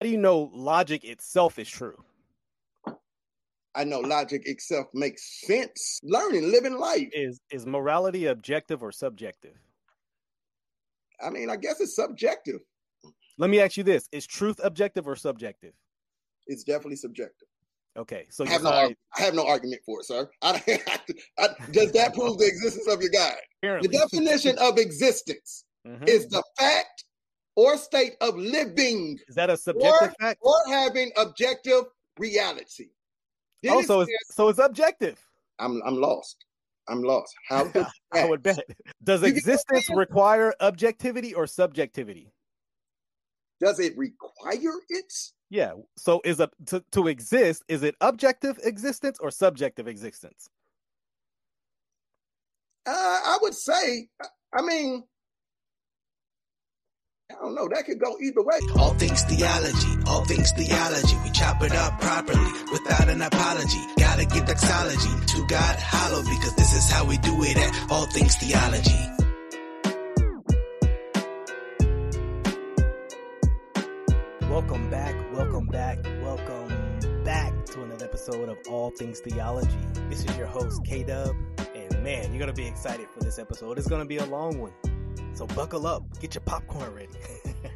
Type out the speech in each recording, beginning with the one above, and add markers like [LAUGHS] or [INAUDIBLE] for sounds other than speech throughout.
do you know logic itself is true? I know logic itself makes sense. Learning, living life. Is is morality objective or subjective? I mean, I guess it's subjective. Let me ask you this: Is truth objective or subjective? It's definitely subjective. Okay, so I have, no, I have no argument for it, sir. [LAUGHS] I, I, does that prove the existence of your God? Apparently. The definition of existence mm-hmm. is the fact or state of living. Is that a subjective or, fact? Or having objective reality. oh, so it's, so it's objective. I'm I'm lost. I'm lost. How [LAUGHS] I would bet. Does you existence require objectivity or subjectivity? Does it require it? Yeah. So is a to, to exist, is it objective existence or subjective existence? Uh, I would say, I mean, I don't know. That could go either way. All things theology, all things theology. We chop it up properly without an apology. Gotta give doxology to God hollow because this is how we do it at All Things Theology. Welcome back, welcome back, welcome back to another episode of All Things Theology. This is your host, K Dub, and man, you're gonna be excited for this episode. It's gonna be a long one, so buckle up, get your popcorn ready.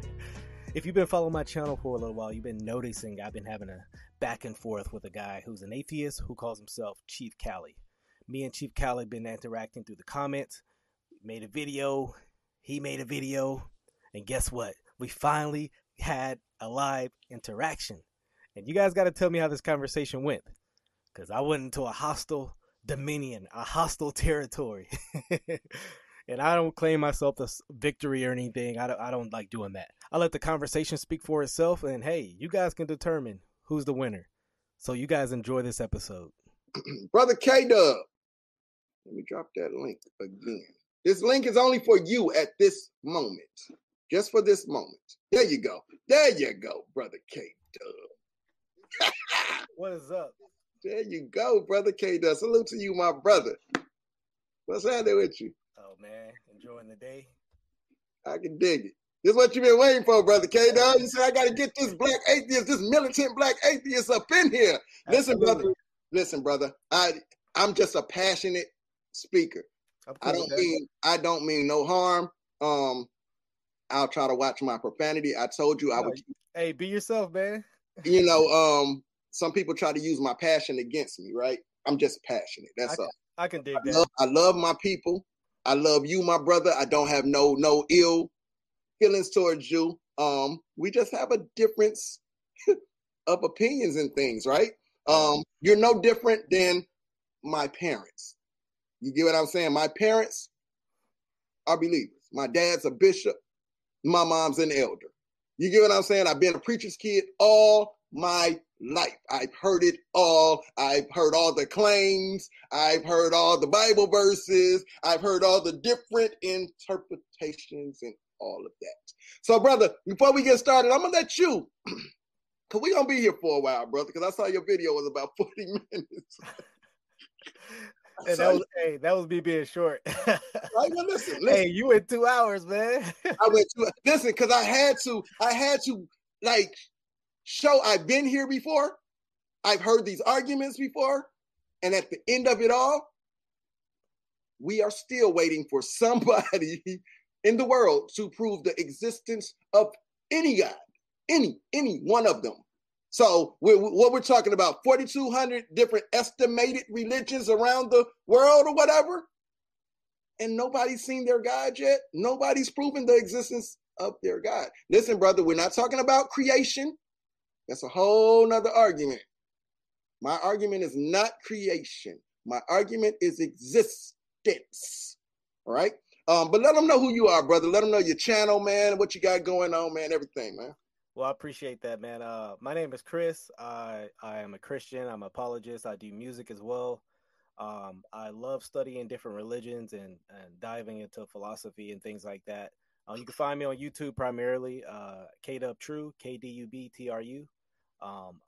[LAUGHS] if you've been following my channel for a little while, you've been noticing I've been having a back and forth with a guy who's an atheist who calls himself Chief Cali. Me and Chief Cali been interacting through the comments, made a video, he made a video, and guess what? We finally had a live interaction. And you guys got to tell me how this conversation went. Because I went into a hostile dominion, a hostile territory. [LAUGHS] and I don't claim myself the victory or anything. I don't, I don't like doing that. I let the conversation speak for itself. And hey, you guys can determine who's the winner. So you guys enjoy this episode. [CLEARS THROAT] Brother K Dub, let me drop that link again. This link is only for you at this moment just for this moment. There you go. There you go, brother K Dub. [LAUGHS] what is up? There you go, brother K Dub. Salute to you, my brother. What's happening with you? Oh man, enjoying the day. I can dig it. This is what you've been waiting for, brother K Dub. You said I gotta get this black atheist, this militant black atheist up in here. Listen, Absolutely. brother. Listen, brother. I I'm just a passionate speaker. I don't mean I don't mean no harm. Um, I'll try to watch my profanity. I told you I would. Hey, be yourself, man. you [LAUGHS] know, um, some people try to use my passion against me, right? I'm just passionate. That's I, all. I can dig I that. Love, I love my people. I love you, my brother. I don't have no no ill feelings towards you. Um, we just have a difference [LAUGHS] of opinions and things, right? Um, you're no different than my parents. You get what I'm saying? My parents are believers. My dad's a bishop my mom's an elder. You get what I'm saying? I've been a preacher's kid all my life. I've heard it all. I've heard all the claims. I've heard all the Bible verses. I've heard all the different interpretations and all of that. So, brother, before we get started, I'm gonna let you, [CLEARS THROAT] cause we're gonna be here for a while, brother. Cause I saw your video was about 40 [LAUGHS] minutes. [LAUGHS] And that was hey, that was me being short. [LAUGHS] right, well, listen, listen, Hey, you went two hours, man. I went two. Listen, because I had to, I had to like show I've been here before. I've heard these arguments before, and at the end of it all, we are still waiting for [LAUGHS] somebody in the world to prove the existence of any God, any any one of them. So we're, what we're talking about, 4,200 different estimated religions around the world or whatever. And nobody's seen their God yet. Nobody's proven the existence of their God. Listen, brother, we're not talking about creation. That's a whole nother argument. My argument is not creation. My argument is existence. All right. Um, but let them know who you are, brother. Let them know your channel, man, what you got going on, man, everything, man. Well, I appreciate that, man. Uh, my name is Chris. I I am a Christian. I'm an apologist. I do music as well. Um, I love studying different religions and, and diving into philosophy and things like that. Uh, you can find me on YouTube primarily, uh, Dub True, K D U B T R U. Um,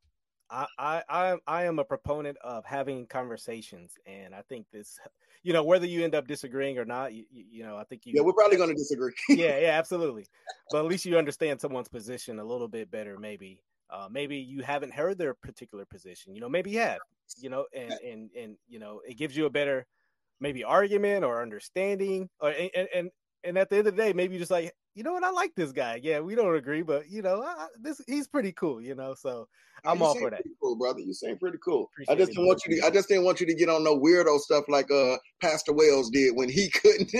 I, I I I am a proponent of having conversations, and I think this, [LAUGHS] you know, whether you end up disagreeing or not, you, you know, I think you. Yeah, we're probably going to disagree. yeah, yeah, [LAUGHS] absolutely. But at least you understand someone's position a little bit better, maybe. Uh, maybe you haven't heard their particular position. You know, maybe you have. You know, and and and you know, it gives you a better maybe argument or understanding, or and and and at the end of the day, maybe you just like, you know what, I like this guy. Yeah, we don't agree, but you know, I, this he's pretty cool. You know, so I'm all for that. Cool, brother. You seem pretty cool. Appreciate I just didn't want you to. I just didn't want you to get on no weirdo stuff like uh Pastor Wells did when he [LAUGHS] couldn't.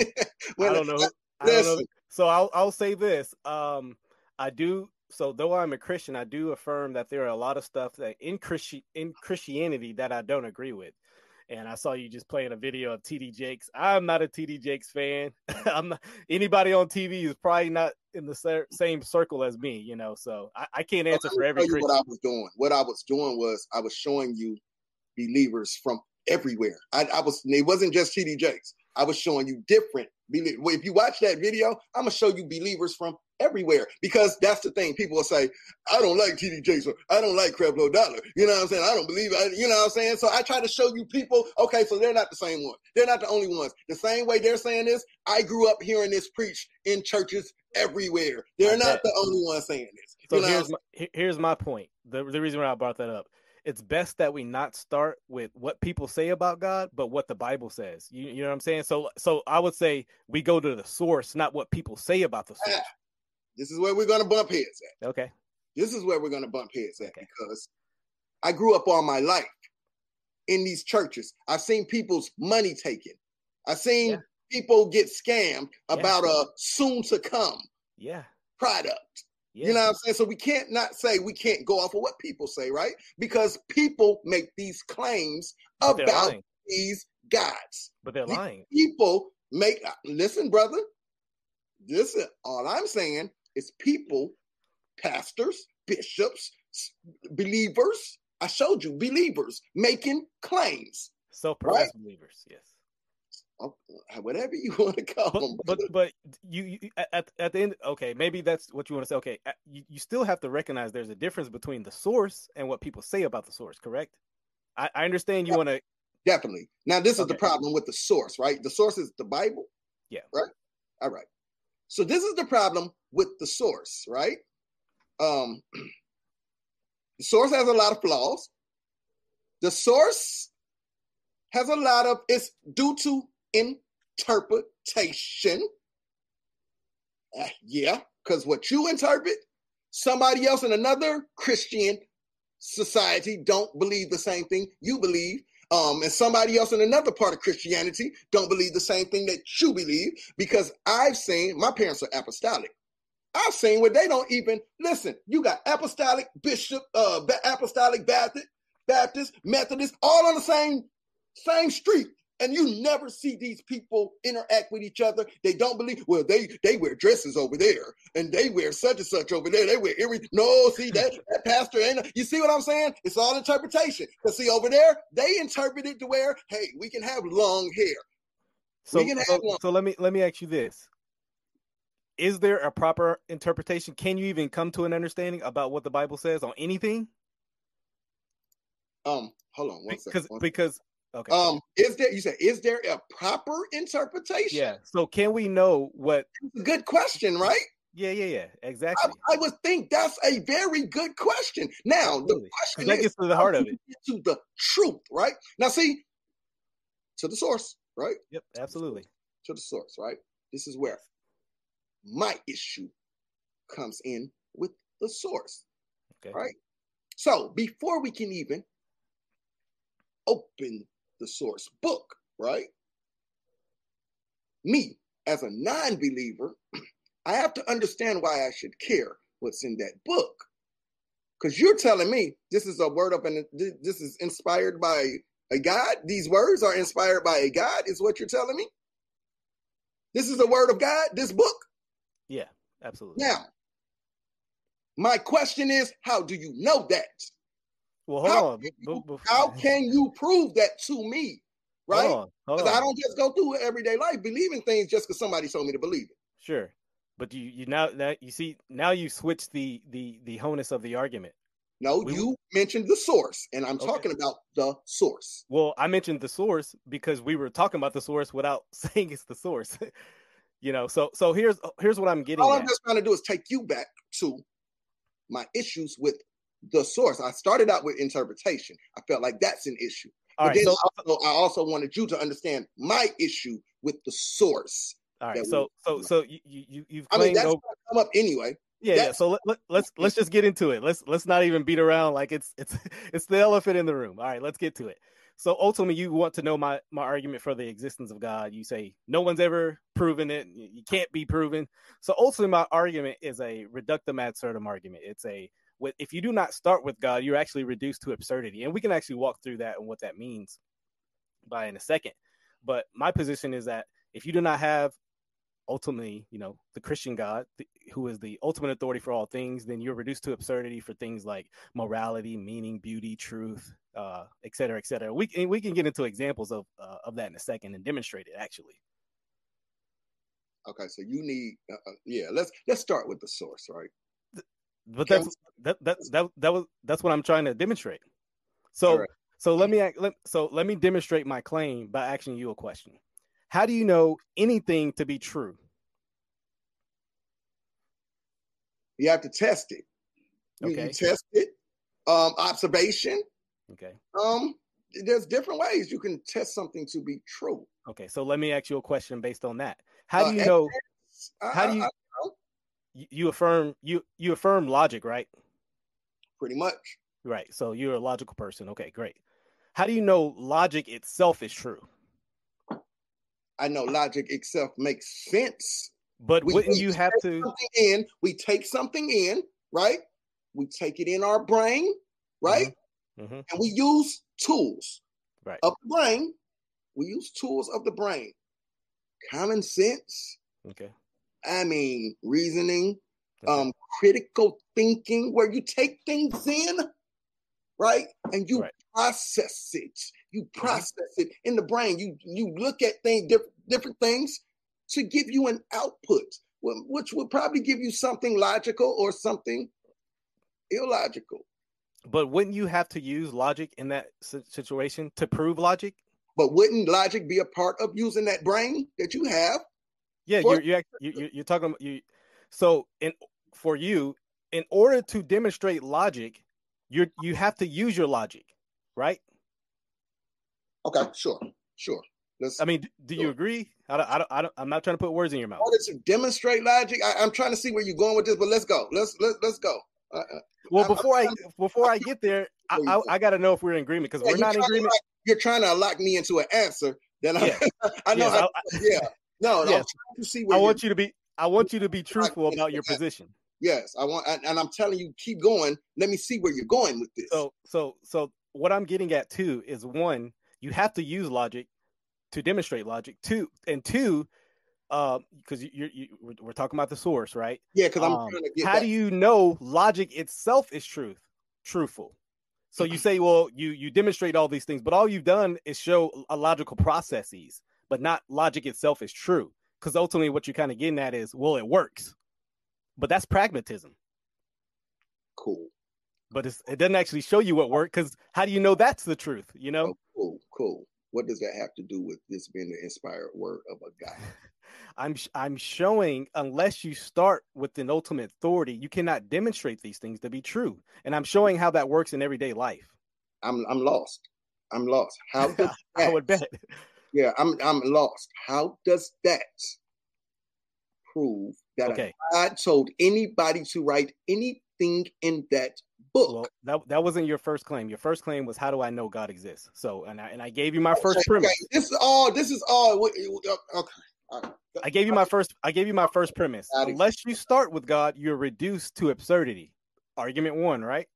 when, I don't know. I don't know. So I'll I'll say this. Um, I do. So though I'm a Christian, I do affirm that there are a lot of stuff that in Christi- in Christianity that I don't agree with and I saw you just playing a video of TD Jakes. I'm not a TD Jakes fan. [LAUGHS] I'm not, anybody on TV is probably not in the same circle as me, you know. So I, I can't answer for every. What I was doing, what I was doing was I was showing you believers from everywhere. I, I was. It wasn't just TD Jakes. I was showing you different. Believers. If you watch that video, I'm gonna show you believers from everywhere because that's the thing. People will say, I don't like TD Jakes or I don't like Creflo Dollar. You know what I'm saying? I don't believe it. You know what I'm saying? So I try to show you people, okay, so they're not the same one. They're not the only ones. The same way they're saying this, I grew up hearing this preached in churches everywhere. They're not the only ones saying this. So you know here's my, here's my point. The, the reason why I brought that up. It's best that we not start with what people say about God, but what the Bible says. You, you know what I'm saying? So so I would say we go to the source, not what people say about the [LAUGHS] source. This is where we're going to bump heads at. Okay. This is where we're going to bump heads at okay. because I grew up all my life in these churches. I've seen people's money taken. I've seen yeah. people get scammed about yeah. a soon to come yeah product. You know what I'm saying? So we can't not say we can't go off of what people say, right? Because people make these claims but about these gods. But they're these lying. People make uh, listen, brother. This is all I'm saying is people, pastors, bishops, believers. I showed you believers making claims. Self-professed right? believers, yes. Oh, whatever you [LAUGHS] want to call but, them. But but you, you, at at the end, okay, maybe that's what you want to say. Okay, you, you still have to recognize there's a difference between the source and what people say about the source. Correct? I, I understand you yeah, want to. Definitely. Now this okay. is the problem with the source, right? The source is the Bible. Yeah. Right. All right. So this is the problem with the source, right? Um, [CLEARS THROAT] the source has a lot of flaws. The source has a lot of it's due to interpretation. Uh, yeah, because what you interpret, somebody else in another Christian society don't believe the same thing you believe um, and somebody else in another part of Christianity don't believe the same thing that you believe because I've seen my parents are apostolic. I've seen where they don't even listen. You got apostolic bishop, uh, apostolic Baptist, Baptist, Methodist, all on the same same street and you never see these people interact with each other. They don't believe. Well, they they wear dresses over there, and they wear such and such over there. They wear every. No, see that that pastor ain't. You see what I'm saying? It's all interpretation. Because see over there, they interpret it to where, hey, we can have long hair. So, so, long- so let me let me ask you this: Is there a proper interpretation? Can you even come to an understanding about what the Bible says on anything? Um, hold on one second. Because because Okay. Um, is there you said is there a proper interpretation? Yeah. So can we know what good question, right? Yeah, yeah, yeah. Exactly. I, I would think that's a very good question. Now Absolutely. the question that gets to the heart of it. To the truth, right? Now see, to the source, right? Yep, absolutely. To the source, right? This is where my issue comes in with the source. Okay. Right. So before we can even open the source book, right? Me, as a non believer, [CLEARS THROAT] I have to understand why I should care what's in that book. Because you're telling me this is a word of an this is inspired by a God. These words are inspired by a God, is what you're telling me. This is the word of God, this book. Yeah, absolutely. Now, my question is, how do you know that? Well, hold how on. Can you, how [LAUGHS] can you prove that to me? Right? Because I don't just go through everyday life believing things just because somebody told me to believe it. Sure, but you you now that you see now you switch the the the honus of the argument. No, We- you mentioned the source, and I'm Okay. talking about the source. Well, I mentioned the source because we were talking about the source without [LAUGHS] saying it's the source. [LAUGHS] you know, so so here's here's what I'm getting All at. I'm just trying to do is take you back to my issues with the source. I started out with interpretation. I felt like that's an issue. All but right, then so also, I also wanted you to understand my issue with the source. all right, so so so you you you've I mean, claimed that's over, gonna come up anyway. yeah yeah. So let, let, let's [LAUGHS] let's just get into it. Let's let's not even beat around like it's it's [LAUGHS] it's the elephant in the room. All right, let's get to it. So ultimately, you want to know my my argument for the existence of God. You say no one's ever proven it. You you can't be proven. So ultimately, my argument is a reductio ad absurdum argument. It's a with if you do not start with God, you're actually reduced to absurdity, and we can actually walk through that and what that means by in a second. But my position is that if you do not have ultimately, you know, the Christian God, who is the ultimate authority for all things, then you're reduced to absurdity for things like morality, meaning, beauty, truth, uh, et cetera, et cetera. We can we can get into examples of uh, of that in a second and demonstrate it actually. Okay, so you need, uh, uh, yeah. Let's let's start with the source, right? But that's that that that that was that's what I'm trying to demonstrate. So right. so let me let, so let me demonstrate my claim by asking you a question. How do you know anything to be true? You have to test it. You, you Okay. test it. Um, observation. Okay. Um, there's different ways you can test something to be true. Okay. So let me ask you a question based on that. How Uh, do you know I- How do you- I- you, affirm you you affirm logic, right? pretty much. Right. So you're a logical person. Okay, great. How do you know logic itself is true? I know logic itself makes sense. But We- wouldn't we you have to in? We take something in, right? We take it in our brain, right? hmm And we use tools Right. of the brain. We use tools of the brain. Common sense. Okay. I mean, reasoning, um, critical thinking, where you take things in, right, and you Right. process it. You process it in the brain. You you look at things, diff- different things, to give you an output, which would probably give you something logical or something illogical. But wouldn't you have to use logic in that situation to prove logic? But wouldn't logic be a part of using that brain that you have? Yeah, For- you're you're, you you- you're talking about you. So in for you, in order to demonstrate logic, you you have to use your logic, right? Okay, sure, sure. Let's. I mean, do you agree? I don't, I don't, I don't, I'm not trying to put words in your mouth. order to demonstrate logic, I, I'm trying to see where you're going with this, but let's go. Let's let's let's go. Uh, uh, Well, I'm- I'm before I before I get there, I, I. I got to know if we're in agreement because yeah, we're not in to agreement. lock- you're trying to lock me into an answer that I, Yeah. [LAUGHS] I know. Yes, how, I, yeah, no, Yes. to see I want you're, to be I want you to be truthful about your that. position. Yes, I want, and, I'm telling you, keep going. Let me see where you're going with this. So so so what I'm getting at too is one, you have to use logic to demonstrate logic. Two and two, because you, you, you we're, we're talking about the source, right? yeah, because I'm Um, trying to get. how back. do you know logic itself is truth, truthful? So you say, well, you you demonstrate all these things, but all you've done is show a logical processes, but not logic itself is true. Because ultimately, what you're kind of getting at is, well, it works, but that's pragmatism. Cool, But it's, it doesn't actually show you what worked. Because how do you know that's the truth? You know, oh, cool, cool. What does that have to do with this being the inspired word of a guy? [LAUGHS] I'm sh- I'm showing unless you start with an ultimate authority, you cannot demonstrate these things to be true. And I'm showing how that works in everyday life. I'm I'm lost. I'm lost. How [LAUGHS] I would bet. Yeah, I'm I'm lost. How does that prove that Okay. God told anybody to write anything in that book? Well, that that wasn't your first claim. Your first claim was how do I know God exists? So, and I and I gave you my first Okay, premise. okay, This is all. This is all. what- Okay. I gave you my first. I gave you my first premise. Unless you start with God, you're reduced to absurdity. Argument one, right?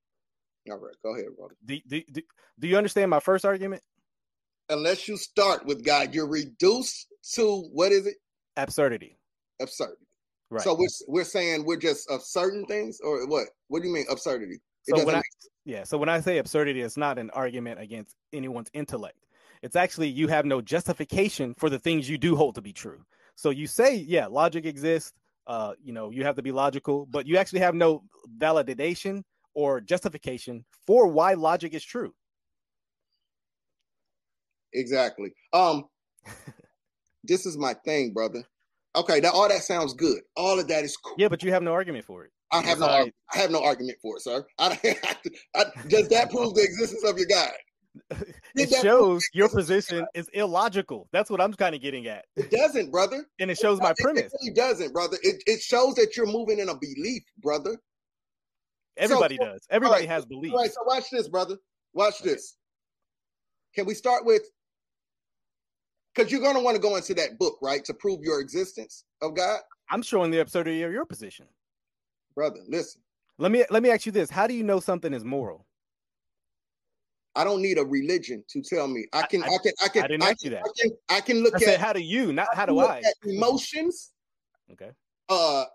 All right. Go ahead, brother. Do, do, do, do you understand my first argument? Unless you start with God, you're reduced to what is it? Absurdity. Absurdity. Right. So we're we're saying we're just of certain things, or what? What do you mean absurdity? It So when I yeah, so when I say absurdity, it's not an argument against anyone's intellect. It's actually you have no justification for the things you do hold to be true. So you say, yeah, logic exists. Uh, you know, you have to be logical, but you actually have no validation or justification for why logic is true. Exactly. Um, this is my thing, brother. Okay, that all that sounds good. All of that is cool. Yeah, but you have no argument for it. I have no, Right. I have no argument for it, sir. I, [LAUGHS] I, does that prove the existence of your God? [LAUGHS] It shows your position is illogical. That's what I'm kind of getting at. It doesn't, brother. [LAUGHS] And it shows my It- premise. It really doesn't, brother. It, it shows that you're moving in a belief, brother. Everybody so- does. Everybody right, has belief. All right, so watch this, brother. Watch Okay. this. Can we start with? Because you're going to want to go into that book, right, to prove your existence of God, I'm showing the absurdity of your position. brother. Listen, Let me let me ask you this: How do you know something is moral? I don't need a religion to tell me. I can, I, I- can, I can, I didn't I ask you can, that. I can, I can look I said, at how do you, not how do I? emotions. Okay. Uh,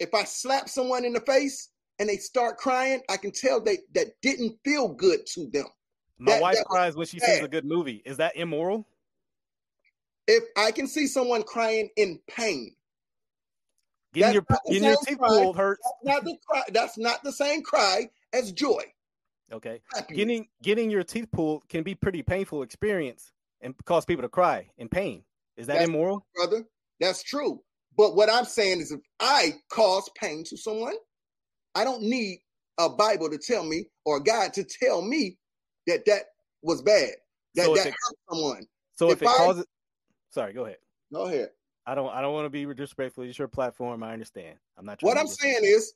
if I slap someone in the face and they start crying, I can tell they that didn't feel good to them. My That- wife that- cries when she sees a good movie. Is that immoral? If I can see someone crying in pain, Getting your getting your teeth cry. pulled hurts. that's not the cry. That's not the same cry as joy. Okay. happiness. Getting getting your teeth pulled can be pretty painful experience and cause people to cry in pain. Is that That's- immoral? brother. That's true. But what I'm saying is, if I cause pain to someone, I don't need a Bible to tell me or God to tell me that that was bad, that So that it- hurt someone. So if, if it I- causes, sorry, go ahead. Go ahead. I don't I don't want to be disrespectful. It's your platform. I understand. I'm not. Trying What I'm saying is,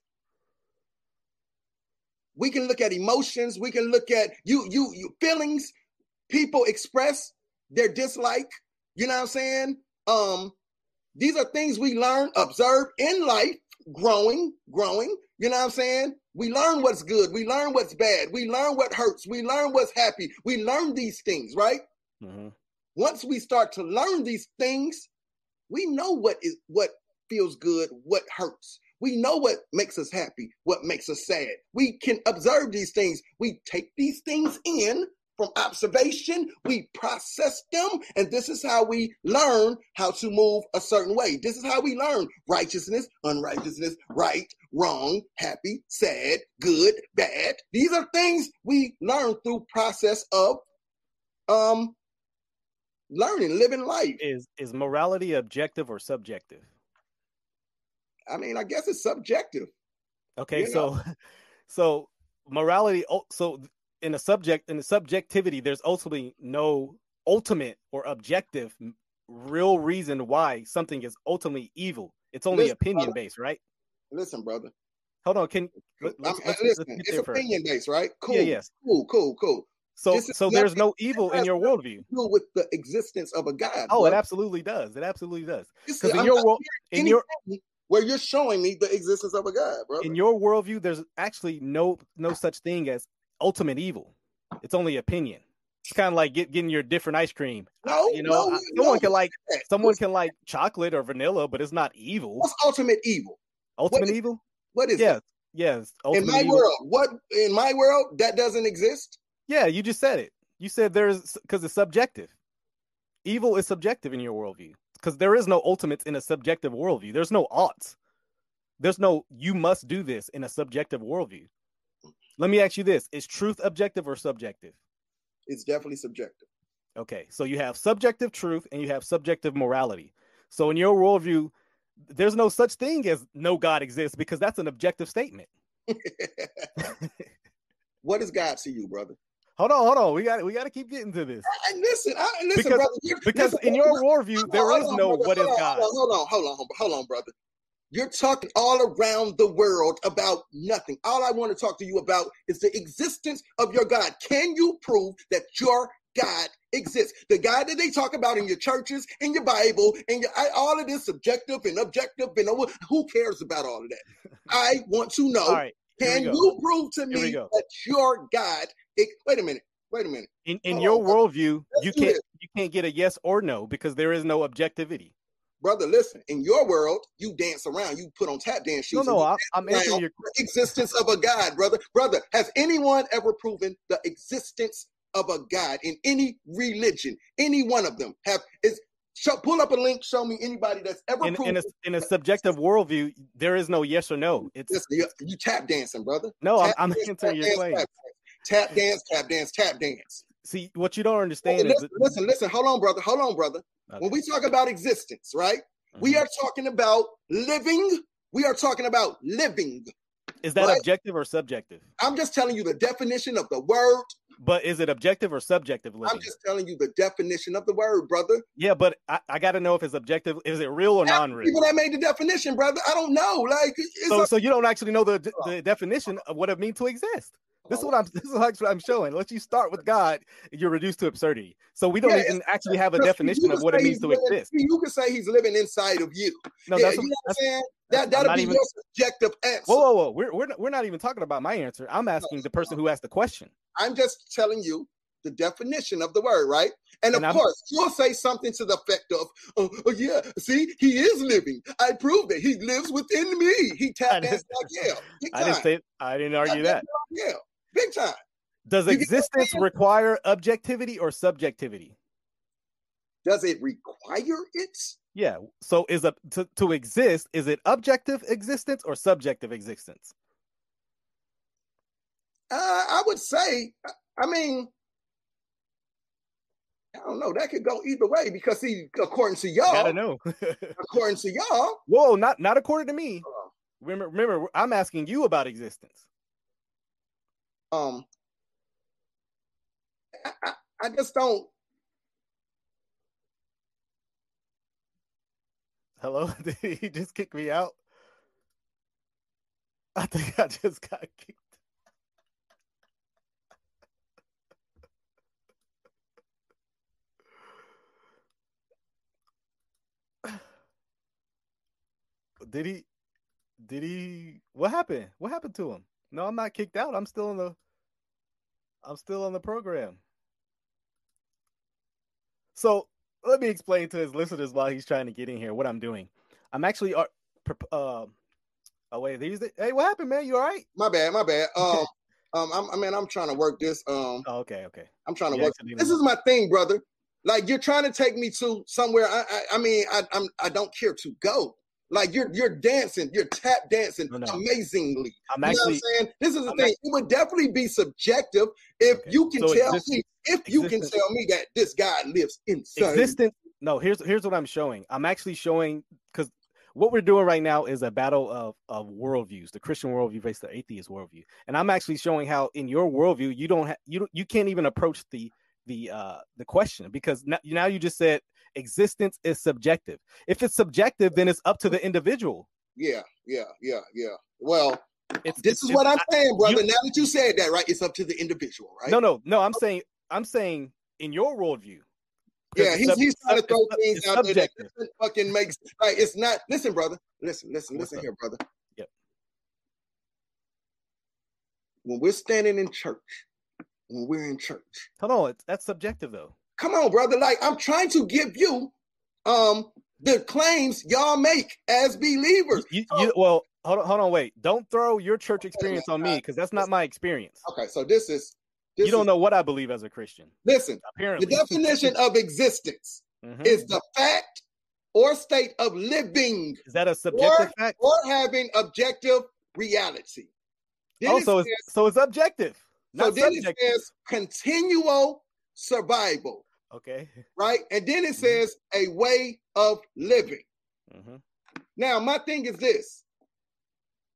we can look at emotions. We can look at you, you, you feelings. People express their dislike. You know what I'm saying? Um, these are things we learn, observe in life, growing, growing. You know what I'm saying? We learn what's good. We learn what's bad. We learn what hurts. We learn what's happy. We learn these things, right? Mhm. Once we start to learn these things, we know what is what feels good, what hurts. We know what makes us happy, what makes us sad. We can observe these things. We take these things in from observation, we process them, and this is how we learn how to move a certain way. This is how we learn righteousness, unrighteousness, right, wrong, happy, sad, good, bad. These are things we learn through process of um learning, living life. Is is morality objective or subjective? I mean, I guess it's subjective. Okay, You so [LAUGHS] so morality. oh, So in a subject in the subjectivity, there's ultimately no ultimate or objective real reason why something is ultimately evil. It's only Listen, opinion brother. based, right? Listen, brother. Hold on, can let's, let's, uh, listen, let's it's there first. opinion based, right? Cool. Yeah, yes. Cool, cool, cool. So This so there's no evil in your worldview. With the existence of a God. Oh, it absolutely does. It absolutely does. Because in I'm your world, in your where you're showing me the existence of a God, bro. in your worldview, there's actually no no such thing as ultimate evil. It's only opinion. It's kind of like get, getting your different ice cream. no, You know, no, I- someone no. can like someone can like chocolate or vanilla, but it's not evil. What's ultimate evil? Ultimate is- evil? What is it? Yes, that? yes. In my evil. world, what in my world that doesn't exist? Yeah, you just said it. You said there's because it's subjective. Evil is subjective in your worldview because there is no ultimates in a subjective worldview. There's no oughts. There's no you must do this in a subjective worldview. Let me ask you this: Is truth objective or subjective? It's definitely subjective. Okay, so you have subjective truth and you have subjective morality. So in your worldview, there's no such thing as no God exists because that's an objective statement. [LAUGHS] what is God to you, brother? Hold on, hold on. We got we got to keep getting to this I, listen, I, listen, Because- brother. you're- because listen, in your worldview on, there hold is on, no brother, what is on, God. Hold on, hold on, hold on, hold on, brother. You're talking all around the world about nothing. All I want to talk to you about is the existence of your God. Can you prove that your God exists? The God that they talk about in your churches, in your Bible, and your, I, all of this subjective and objective, and who- who cares about all of that? [LAUGHS] I want to know. All right, here we Can you prove to me that your God? It, wait a minute. Wait a minute. in in your worldview, you can't you can't get a yes or no because there is no objectivity. brother, listen, in your world, you dance around, you put on tap dance shoes. No, no, I, I'm dance answering your. the existence of a God, brother. Brother, has anyone ever proven the existence of a God in any religion? Any one of them have is Show, pull up a link. Show me anybody that's ever In, in, a, in a subjective worldview, there is no yes or no. It's Listen, you, you tap dancing, brother. no. I'm, Tap I'm dance, answering your claim. dance, Tap dance, tap dance, tap dance. See, what you don't understand is listen, listen, listen. Hold on, brother. Hold on, brother. Okay. When we talk about existence, right? We Mhm. are talking about living. We are talking about living. Is that right. objective or subjective? I'm just telling you the definition of the word. But is it objective or subjective living? I'm just telling you the definition of the word, brother. Yeah, but I, I got to know if it's objective. Is it real or non-real? People that made the definition, brother. I don't know. Like, it's So, up- so you don't actually know the the definition of what it means to exist. This is what I'm. [LAUGHS] This is what I'm showing. Once you start with God, you're reduced to absurdity. So we don't Yeah, even actually have a definition of what it means to living- exist. You can say he's living inside of you. No, yeah, that's, you know what I'm that's saying? That that'll be even- your subjective answer. whoa, whoa, whoa. We're we're not, we're not even talking about my answer. I'm asking the person who asked the question. I'm just telling you the definition of the word, right? And of I'm- course, you'll say something to the effect of, oh, oh, yeah, see, he is living. I proved it. He lives within me. He I tapped didn't- danced like, yeah, [LAUGHS] I didn't say. I didn't argue that. Yeah, big time. Does You get what I'm existence require objectivity or subjectivity? Does it require it? Yeah. So is a to, to exist? Is it objective existence or subjective existence? Uh, I would say, I mean, I don't know. That could go either way because, see, according to I y'all, know. [LAUGHS] according to y'all, Whoa, not not according to me. uh, Remember, remember, I'm asking you about existence. Um, I, I, I just don't. Hello? [LAUGHS] Did he just kick me out? I think I just got kicked. [SIGHS] Did he? Did he? What happened? What happened to him? No, I'm not kicked out. I'm still in the. I'm still on the program. So let me explain to his listeners while he's trying to get in here what I'm doing. I'm actually uh, uh oh wait, these hey, what happened, man? You all right? My bad, my bad. Um, [LAUGHS] um, I'm, I mean, I'm trying to work this. Um, Oh, okay, okay. I'm trying to You work. This is my thing, brother. Like you're trying to take me to somewhere. I, I, I mean, I, I'm, I don't care to go. Like you're, you're dancing, you're tap dancing No, no. amazingly. I'm You know what I'm saying? This is the I'm thing. It would definitely be subjective if Okay. you can So tell me, if you can tell me that this guy lives inside. existence. No, here's here's what I'm showing. I'm actually showing because what we're doing right now is a battle of of worldviews, the Christian worldview versus the atheist worldview, and I'm actually showing how in your worldview you don't ha- you don't, you can't even approach the the uh the question because now, now you just said existence is subjective. If it's subjective, then it's up to the individual. Yeah, yeah, yeah, yeah. Well, It's this it's- is what I'm saying, brother. you- now that you said that, right? It's up to the individual, right? No, no, no. I'm saying I'm saying in your worldview. Yeah, he's, sub- he's trying to throw things out there that subjective. doesn't fucking makes like it's not. Listen, brother. Listen, listen, What's listen up? here, brother. Yep. When we're standing in church, when we're in church, Hold on, it's, that's subjective though. Come on, brother. Like I'm trying to give you um the claims y'all make as believers. You, you, well, hold on, hold on, wait. Don't throw your church experience on me because that's not my experience. Okay, so this is this You don't is- know what I believe as a Christian. Listen, apparently, the definition of existence Mhm. is the fact or state of living is that a subjective or- fact? or having objective reality. Then it Also, it's, so it's objective, So then subjective. it says continual survival, okay. [LAUGHS] right? And then Mm-hmm. it says a way of living. hmm Now, my thing is this.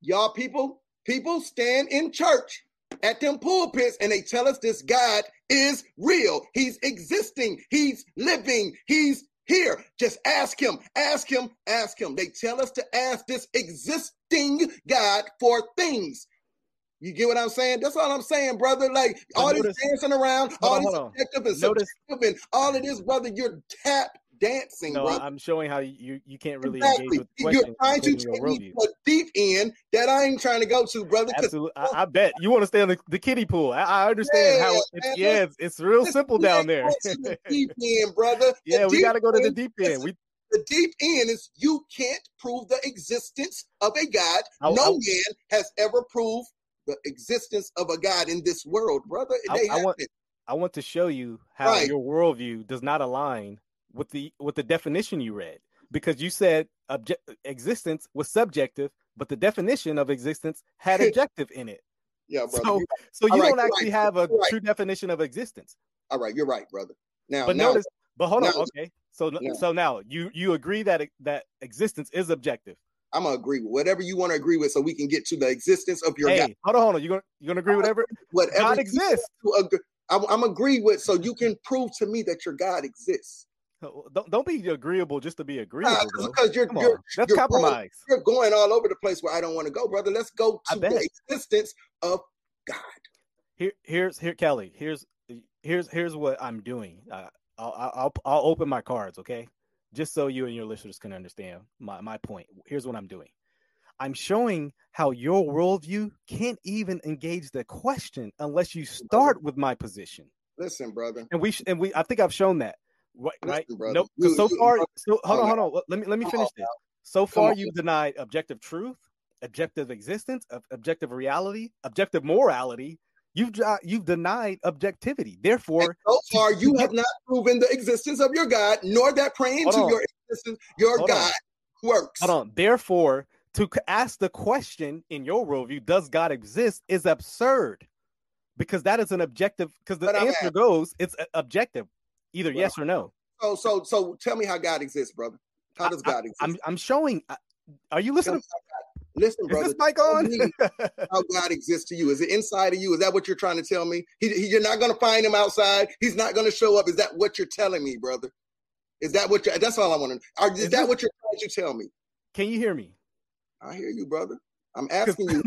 Y'all people, people stand in church at them pulpits and they tell us this God is real. He's existing. He's living. He's here. Just ask him, ask him, ask him. They tell us to ask this existing God for things. You get what I'm saying? That's all I'm saying, brother. Like But all notice- this dancing around, all on, this on. and Notice, subjective and all of this, brother. You're tap dancing, no, brother. I'm showing how you you can't really Exactly. engage with the You're trying to take me to a deep end that I ain't trying to go to, brother. Absolutely, I, I bet you want to stay on the, the kiddie pool. I, I understand how Yeah, it's, man, yeah, it's, it's real simple down there. the deep [LAUGHS] end, brother. The yeah, we got to go to the deep end. We The deep end is you can't prove the existence of a God. I- no I- man has ever proved the existence of a God in this world, brother. I- They I want- I want to show you how Right. your worldview does not align with the with the definition you read because you said object existence was subjective, but the definition of existence had [LAUGHS] objective in it. Yeah, brother. So, so you right, don't actually right, have a true definition of existence. all right, you're right, brother. Now, But now, notice, but hold on, okay. So now- so now you you agree that that existence is objective. I'm gonna agree with whatever you want to agree with, so we can get to the existence of your hey, God. hold on, hold on. You gonna you gonna agree with whatever Whatever God exists? agree- I'm, I'm agree with, so you can prove to me that your God exists. Don't don't be agreeable just to be agreeable. Nah, because you're you're that's you're going- compromise. you're going all over the place where I don't want to go, brother. Let's go to the existence of God. Here here's here Kelly. Here's here's here's what I'm doing. Uh, I'll, I'll I'll open my cards, okay? Just so you and your listeners can understand my my point. Here's what I'm doing. I'm showing how your worldview can't even engage the question unless you start with my position. Listen, brother. And we sh- and we I think I've shown that. Right, right? Listen, brother. Nope. You- so you- far, so hold on, on hold on. Let me let me finish this. So far, on. you've denied objective truth, objective existence, ob- objective reality, objective morality. You've you've denied objectivity. And Therefore, so far, you have not proven the existence of your God, nor that praying to on. your existence, your Hold on. God works. hold on. Therefore, to ask the question in your worldview, does God exist, is absurd, because that is an objective. Because the But answer goes, it's uh, objective, either Well, yes or no. So, so, so, tell me how God exists, brother. How does I- God exist? I'm I'm showing. uh, Are you listening? Me how God- Listen, Is brother. this mic on? [LAUGHS] how God exists to you? Is it inside of you? Is that what you're trying to tell me? He, he- you're not going to find him outside. He's not going to show up. Is that what you're telling me, brother? Is that what? You're, that's all I want to. Are, is, Is that this- what you're trying to tell me? Can you hear me? I hear you, brother. I'm [LAUGHS] asking you,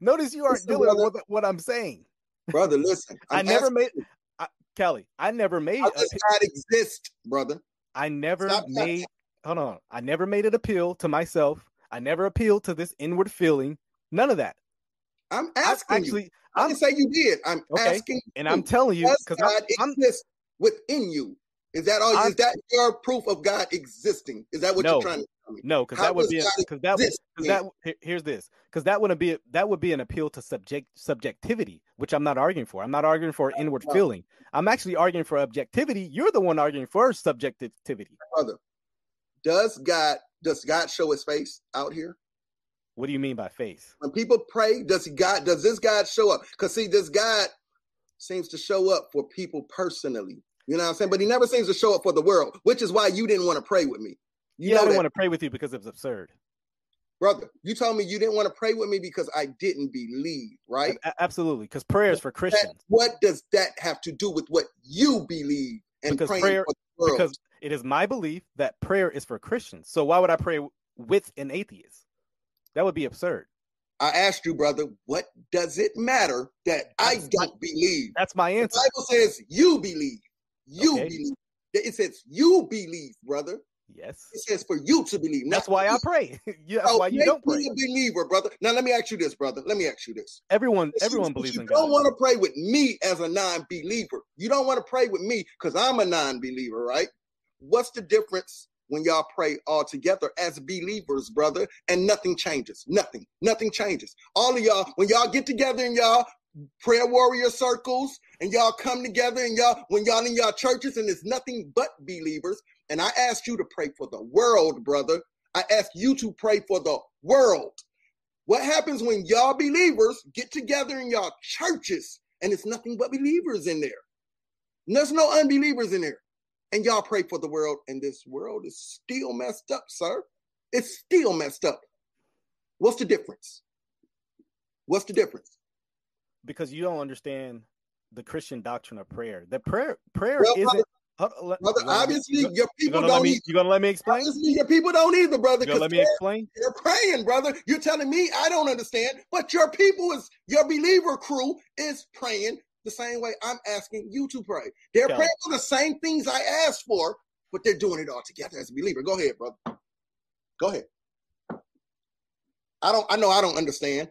Notice you aren't Listen, dealing brother. with what I'm saying. brother. Listen, [LAUGHS] i I'm never made I, Kelly. I never made. How does God exist, brother? I never Stop that. made. Hold on. I never made an appeal to myself. I never appealed to this inward feeling. None of that. I'm asking you. actually, I I'm didn't say you did. I'm Okay. asking. and you, I'm telling you because God I'm, I'm within you? Is that all? I'm- Is that your proof of God existing? Is that what No. you're trying to tell me? no because that would be because that that here's this because that wouldn't be that would be an appeal to subject subjectivity which i'm not arguing for i'm not arguing for inward No. feeling i'm actually arguing for objectivity you're the one arguing for subjectivity brother. Does God does God show his face out here? what do you mean by face? When people pray, does he God does this God show up? Because see, this God seems to show up for people personally. You know what I'm saying? But he never seems to show up for the world, which is why you didn't want to pray with me. You yeah i don't want to pray with you because it was absurd brother. You told me you didn't want to pray with me because I didn't believe, right? Absolutely because prayer is for That, christians what does that have to do with what you believe and Because praying prayer- for the world? because it is my belief that prayer is for christians so why would i pray with an atheist that would be absurd I asked you, brother, what does it matter that I That's my- don't believe? that's my answer. The Bible says you believe. You Okay. believe. It says you believe, brother. yes It says for you to believe. that's why i pray [LAUGHS] Yeah, that's So why you don't pray a believer, brother. Now let me ask you this, brother. Let me ask you this. everyone everyone believes you in don't want to pray with me as a non-believer. You don't want to pray with me because I'm a non-believer, right? What's the difference when y'all pray all together as believers, brother, and nothing changes? Nothing. Nothing changes. All of y'all, when y'all get together in y'all prayer warrior circles and y'all come together and y'all when y'all in y'all churches and it's nothing but believers, and I ask you to pray for the world, brother. I ask you to pray for the world. What happens when y'all believers get together in y'all churches and it's nothing but believers in there? There's no unbelievers in there. And y'all pray for the world, and this world is still messed up, sir. It's still messed up. What's the difference? What's the difference? because you don't understand the Christian doctrine of prayer. The prayer prayer Well, isn't. hold on, let- Brother, you gonna let obviously, you your people don't me? You gonna let me explain? obviously, your people don't either, brother, You let me explain? they're praying, brother. You're telling me I don't understand, but your people is your believer crew is praying the same way I'm asking you to pray. They're Yeah. praying for the same things I asked for, but they're doing it all together as a believer. Go ahead, brother. Go ahead. I don't I know I don't understand.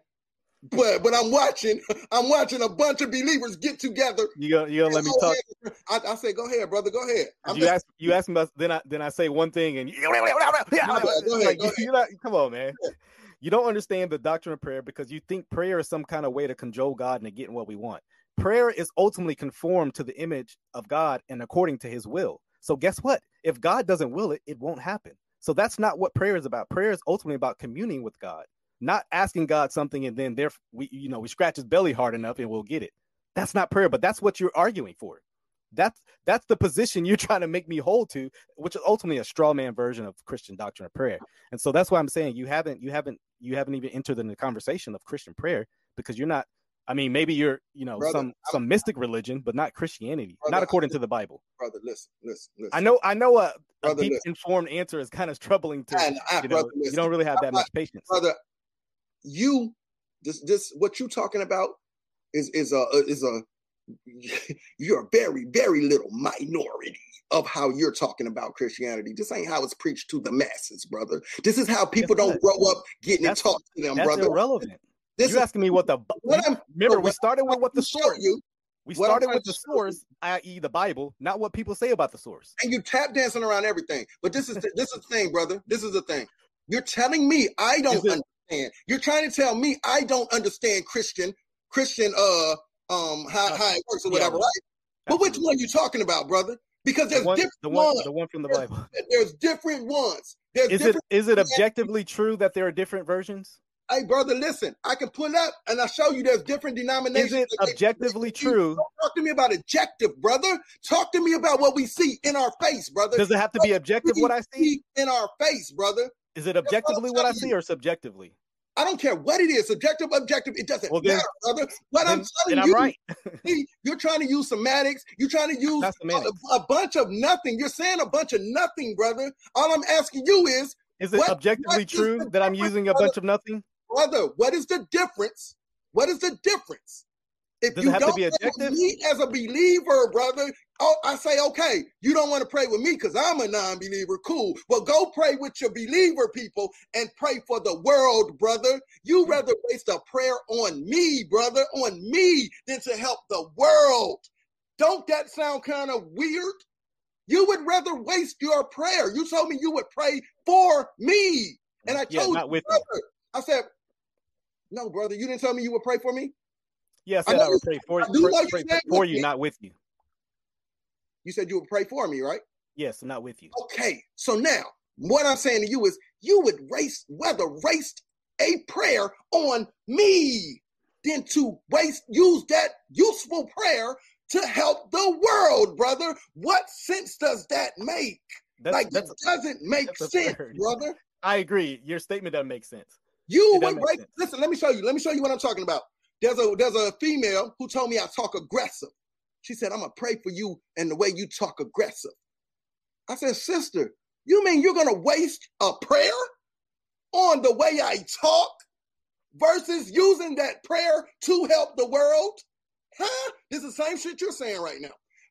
But but I'm watching [LAUGHS] I'm watching a bunch of believers get together. You gonna you gonna let me talk? ahead. I, I say, go ahead, brother. Go ahead. I'm You just- ask you ask me about then I then I say one thing and you, [LAUGHS] go ahead, go you're not, come on man. You don't understand the doctrine of prayer because you think prayer is some kind of way to control God and getting what we want. Prayer is ultimately conformed to the image of God and according to His will. So guess what? if God doesn't will it, it won't happen. So that's not what prayer is about. Prayer is ultimately about communing with God, not asking God something and then there we you know we scratch his belly hard enough and we'll get it. That's not prayer, but that's what you're arguing for. That's that's the position you're [LAUGHS] trying to make me hold to, which is ultimately a straw man version of Christian doctrine of prayer. And so that's why I'm saying you haven't you haven't you haven't even entered in the conversation of Christian prayer because you're not. I mean, maybe you're you know Brother, some I'm- some mystic religion, but not Christianity, Brother, not according to the Bible. brother. Listen, listen, listen. I know I know a, a deep listen. informed answer is kind of troubling to And I, you know brother, you don't really have that much patience. brother. You, this, this, what you talking about is is a uh, is a. [LAUGHS] You're a very very little minority of how you're talking about Christianity. This ain't how it's preached to the masses, brother. This is how people Guess don't grow up getting That's- it taught to them, That's brother. irrelevant. This you is asking me what the what I'm remember we started with what the source. you, We started with the source, i.e., the Bible, not what people say about the source. and you tap dancing around everything. But this is the, this is the thing, brother. This is the thing. You're telling me I don't understand. You're trying to tell me I don't understand Christian Christian uh um how, how it works or whatever, Yeah, right? But which Absolutely. one you talking about, brother? Because The there's one, different the one, ones. the one from the There's- Bible. There's different ones. There's Is it is it objectively true that there are different versions? Hey, brother, listen. I can pull up and I show you there's different denominations. Is it objectively true? Don't talk to me about objective, brother. Talk to me about what we see in our face, brother. Does it have to be objective what I see? In our face, brother. Is it objectively what I see or subjectively? I don't care what it is, subjective, objective, it doesn't Well, then- matter, brother. What I'm telling I'm you, right. [LAUGHS] you're trying to use semantics. You're trying to use a, a bunch of nothing. You're saying a bunch of nothing, brother. All I'm asking you is, Is it What- objectively what true that I'm using a bunch of nothing? Brother, what is the difference? What is the difference? If Does you have don't be pray with me as a believer, brother, oh, I say, okay, you don't want to pray with me because I'm a non-believer. Cool. Well, go pray with your believer people and pray for the world, brother. You Hmm. rather waste a prayer on me, brother, on me, than to help the world. Don't that sound kind of weird? You would rather waste your prayer. You told me you would pray for me. And I Yeah, told not you, with you. brother, I said, no, brother, you didn't tell me you would pray for me. Yes, I I said know I would pray for, I do for, know you pray for you, not with you. You said you would pray for me, right? Yes, not with you. Okay. So now, what I'm saying to you is, you would race rather waste a prayer on me than to waste use that useful prayer to help the world, brother. What sense does that make? That's, like, that's it doesn't make sense, absurd. brother. I agree. Your statement doesn't make sense. You would make sense. Listen, let me show you. Let me show you what I'm talking about. There's a there's a female who told me I talk aggressive. She said, I'm gonna pray for you and the way you talk aggressive. I said, sister, you mean you're gonna waste a prayer on the way I talk versus using that prayer to help the world? Huh? This is the same shit you're saying right now.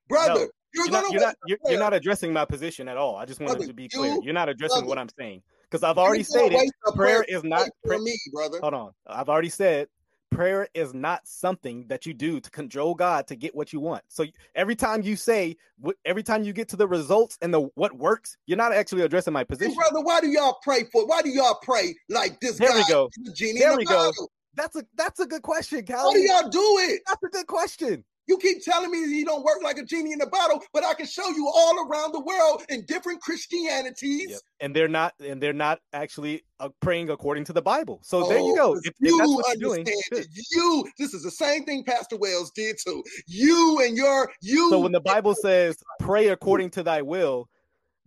Brother, No, you're, You're gonna not, you're not you're not addressing my position at all. I just wanted Brother, to be clear. you- You're not addressing brother, what I'm saying because I've already stated prayer prayer is not. for Pra- me, brother. hold on, I've already said prayer is not something that you do to control God to get what you want. So every time you say, every time you get to the results and the what works, you're not actually addressing my Hey, position. brother, why do y'all pray for? Why do y'all pray like this There guy? we go. the There the we go. That's a that's a good question, Why do y'all do it? That's a good question. You keep telling me he don't work like a genie in a bottle, but I can show you all around the world in different Christianities. Yep. And they're not and they're not actually uh, praying according to the Bible. So there you go. If, you that's what you're doing, understand You, this is the same thing Pastor Wells did too. You and your you. So when the Bible says pray according to thy will,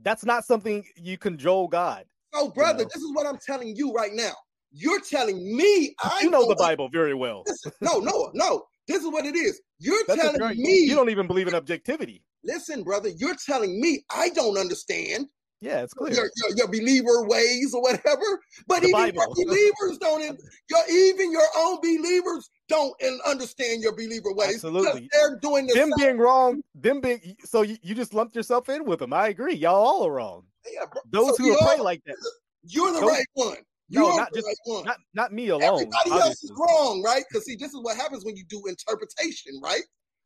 that's not something you control God. so, brother, know. this is what I'm telling you right now. You're telling me I You know the Bible very well. Listen, no, no, no. This is what it is. You're That's telling right. me. You don't even believe in objectivity. listen, brother. You're telling me I don't understand. Yeah, it's clear. your, your, your believer ways or whatever. But The even [LAUGHS] believers don't, your, even your own believers don't understand your believer ways. Absolutely. They're doing the them same. being wrong, them being so you, you just lumped yourself in with them. I agree. Y'all all are wrong. Yeah, bro. Those So who pray like that, You're the those- right one. No, You're not just- right not not me alone. Everybody else is wrong, right? Because see, this is what happens when you do interpretation, right?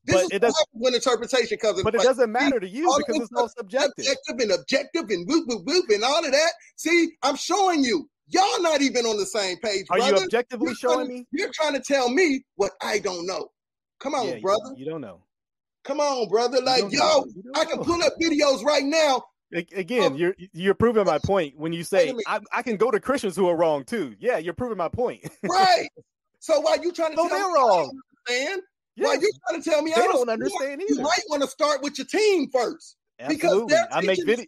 This But is it what does- happens when interpretation comes But it play. doesn't matter to you because it's all subjective. Subjective and objective and whoop whoop whoop and all of that. See, I'm showing you. Y'all not even on the same page, Are you brother. objectively You're showing trying- me? You're trying to tell me what I don't know. Come on, Yeah, brother. You, don't know. Come on, brother. Like, yo. You I can pull up videos right now Oh. again, you're you're proving my point when you say I, I, can go to Christians who are wrong too. Yeah, you're proving my point. right. So why you trying [LAUGHS] to no, tell they're me wrong. man? Yes. Why you trying to tell me they I don't, don't understand either? You might want to start with your team first. Absolutely. Because I make video.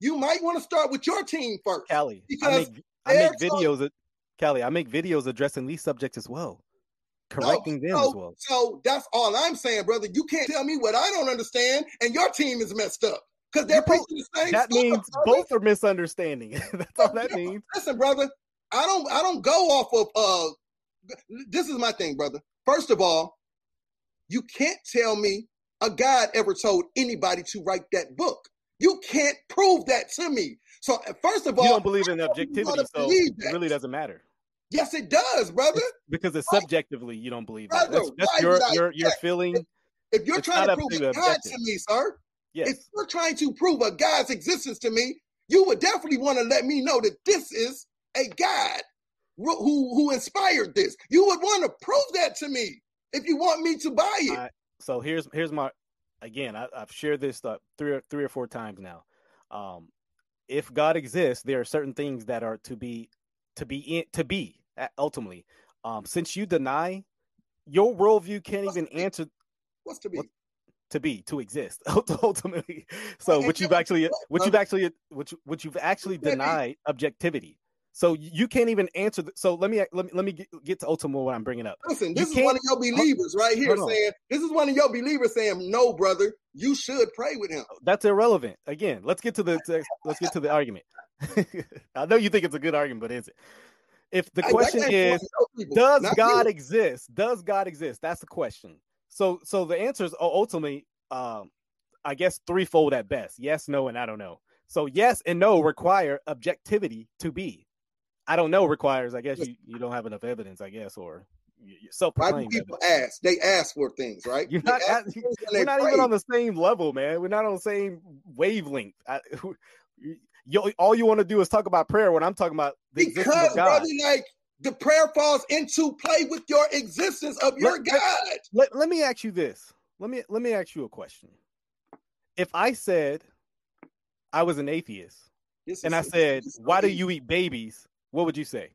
You might want to start with your team first. Callie, I make, I make videos. Of, Callie, I make videos addressing these subjects as well, correcting no, them so, as well. So that's all I'm saying, brother. You can't tell me what I don't understand, and your team is messed up because they're preaching the same. That stuff, means brother. both are misunderstanding. [LAUGHS] that's all that means. Listen, brother, I don't. I don't go off of. uh This is my thing, brother. First of all, you can't tell me a God ever told anybody to write that book. You can't prove that to me. So first of all, you don't believe in objectivity, so it really doesn't matter. Yes, it does, brother. It's because it's subjectively you don't believe brother, that. That's, that's your your your feeling. If, you're trying to prove God to me, sir, yes. if you're trying to prove a God's existence to me, you would definitely want to let me know that this is a God who who inspired this. You would want to prove that to me if you want me to buy it. So here's here's my again. I, have shared this uh, three or three or four times now. Um, if God exists, there are certain things that are to be to be in, to be ultimately. Um, since you deny your worldview can't what's even answer what's to be what, to be to exist [LAUGHS] ultimately. So what you've actually what you've actually what, you, what you've actually denied objectivity. So you can't even answer. The, so let me let me let me get, get to ultimately what I'm bringing up. Listen, this you is one of your believers right here saying this is one of your believers saying no, brother, you should pray with him. That's irrelevant. Again, let's get to the to, let's get to the argument. [LAUGHS] I know you think it's a good argument, but is it? If the question is, does God you. exist? Does God exist? That's the question. So so the answer is ultimately, um, I guess threefold at best: yes, no, and I don't know. So yes and no require objectivity to be. I don't know requires. I guess you, you don't have enough evidence. I guess or self Why do people evidence. ask? They ask for things, right? You're not. we're not pray. even on the same level, man. We're not on the same wavelength. I, you, all you want to do is talk about prayer when I'm talking about the because, brother, like the prayer falls into play with your existence of your let, God. Let, let me ask you this. Let me let me ask you a question. If I said I was an atheist, this and is, I said, "Why do you eat babies?" what would you say?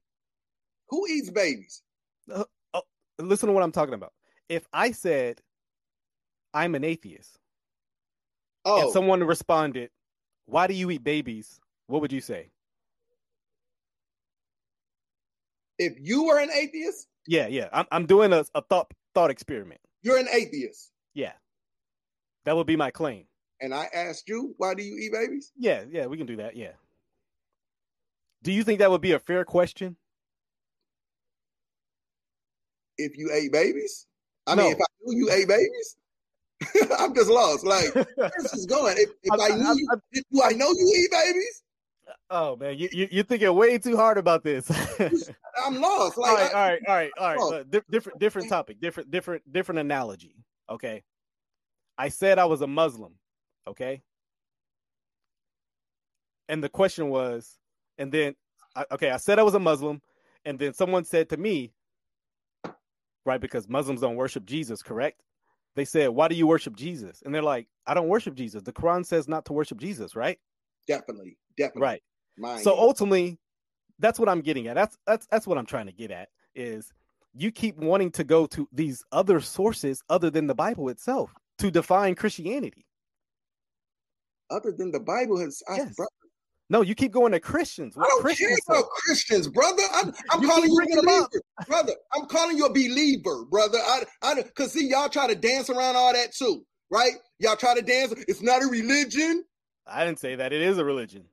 Who eats babies? Uh, oh, listen to what I'm talking about. If I said I'm an atheist, oh, and someone responded, "Why do you eat babies?" What would you say? If you were an atheist, yeah, yeah, I'm I'm doing a, a thought thought experiment. You're an atheist. Yeah, that would be my claim. And I asked you, "Why do you eat babies?" Yeah, yeah, we can do that. Yeah. Do you think that would be a fair question? If you ate babies? I no. mean, if I knew you ate babies, [LAUGHS] I'm just lost. Like, [LAUGHS] this is going? If, if I, I knew, I, I, do I know you eat babies? Oh man, you, you are thinking way too hard about this. [LAUGHS] I'm lost. Like, all right, all right, all right, all right. Uh, different, different topic, different, different, different analogy. Okay, I said I was a Muslim. Okay, and the question was, and then okay, I said I was a Muslim, and then someone said to me, right, because Muslims don't worship Jesus, correct? They said, "Why do you worship Jesus?" And they're like, "I don't worship Jesus. The Quran says not to worship Jesus, right?" Definitely, definitely. Right. Mine so ultimately, that's what I'm getting at. That's that's that's what I'm trying to get at is you keep wanting to go to these other sources other than the Bible itself to define Christianity. Other than the Bible has, yes. I, no, you keep going to Christians. What I don't Christians care about? Christians, brother. I'm, I'm you calling you a believer, brother. I'm calling you a believer, brother. I, I, cause see, y'all try to dance around all that too, right? Y'all try to dance. It's not a religion. I didn't say that. It is a religion.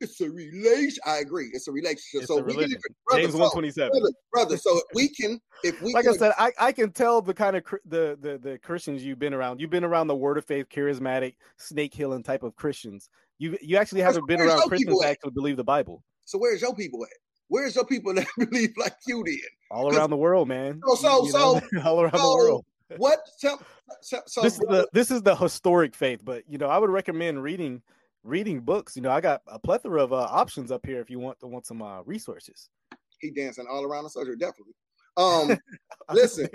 It's a relation. I agree. It's a relationship. It's so a religion. Brother, James one twenty seven. Brother, brother, so if we can, if we like can, I said, I, I can tell the kind of the, the the Christians you've been around. You've been around the Word of Faith, charismatic, snake healing type of Christians. You you actually haven't been around Christians that actually believe the Bible. So where's your people at? Where's your people that [LAUGHS] believe like you did? All around the world, man. So so so [LAUGHS] all around so, the world. What? So, so, so this is the this is the historic faith, but you know I would recommend reading reading books. You know, I got a plethora of uh, options up here if you want to want some uh, resources. He dancing all around the surgery, definitely. Um, [LAUGHS] Listen.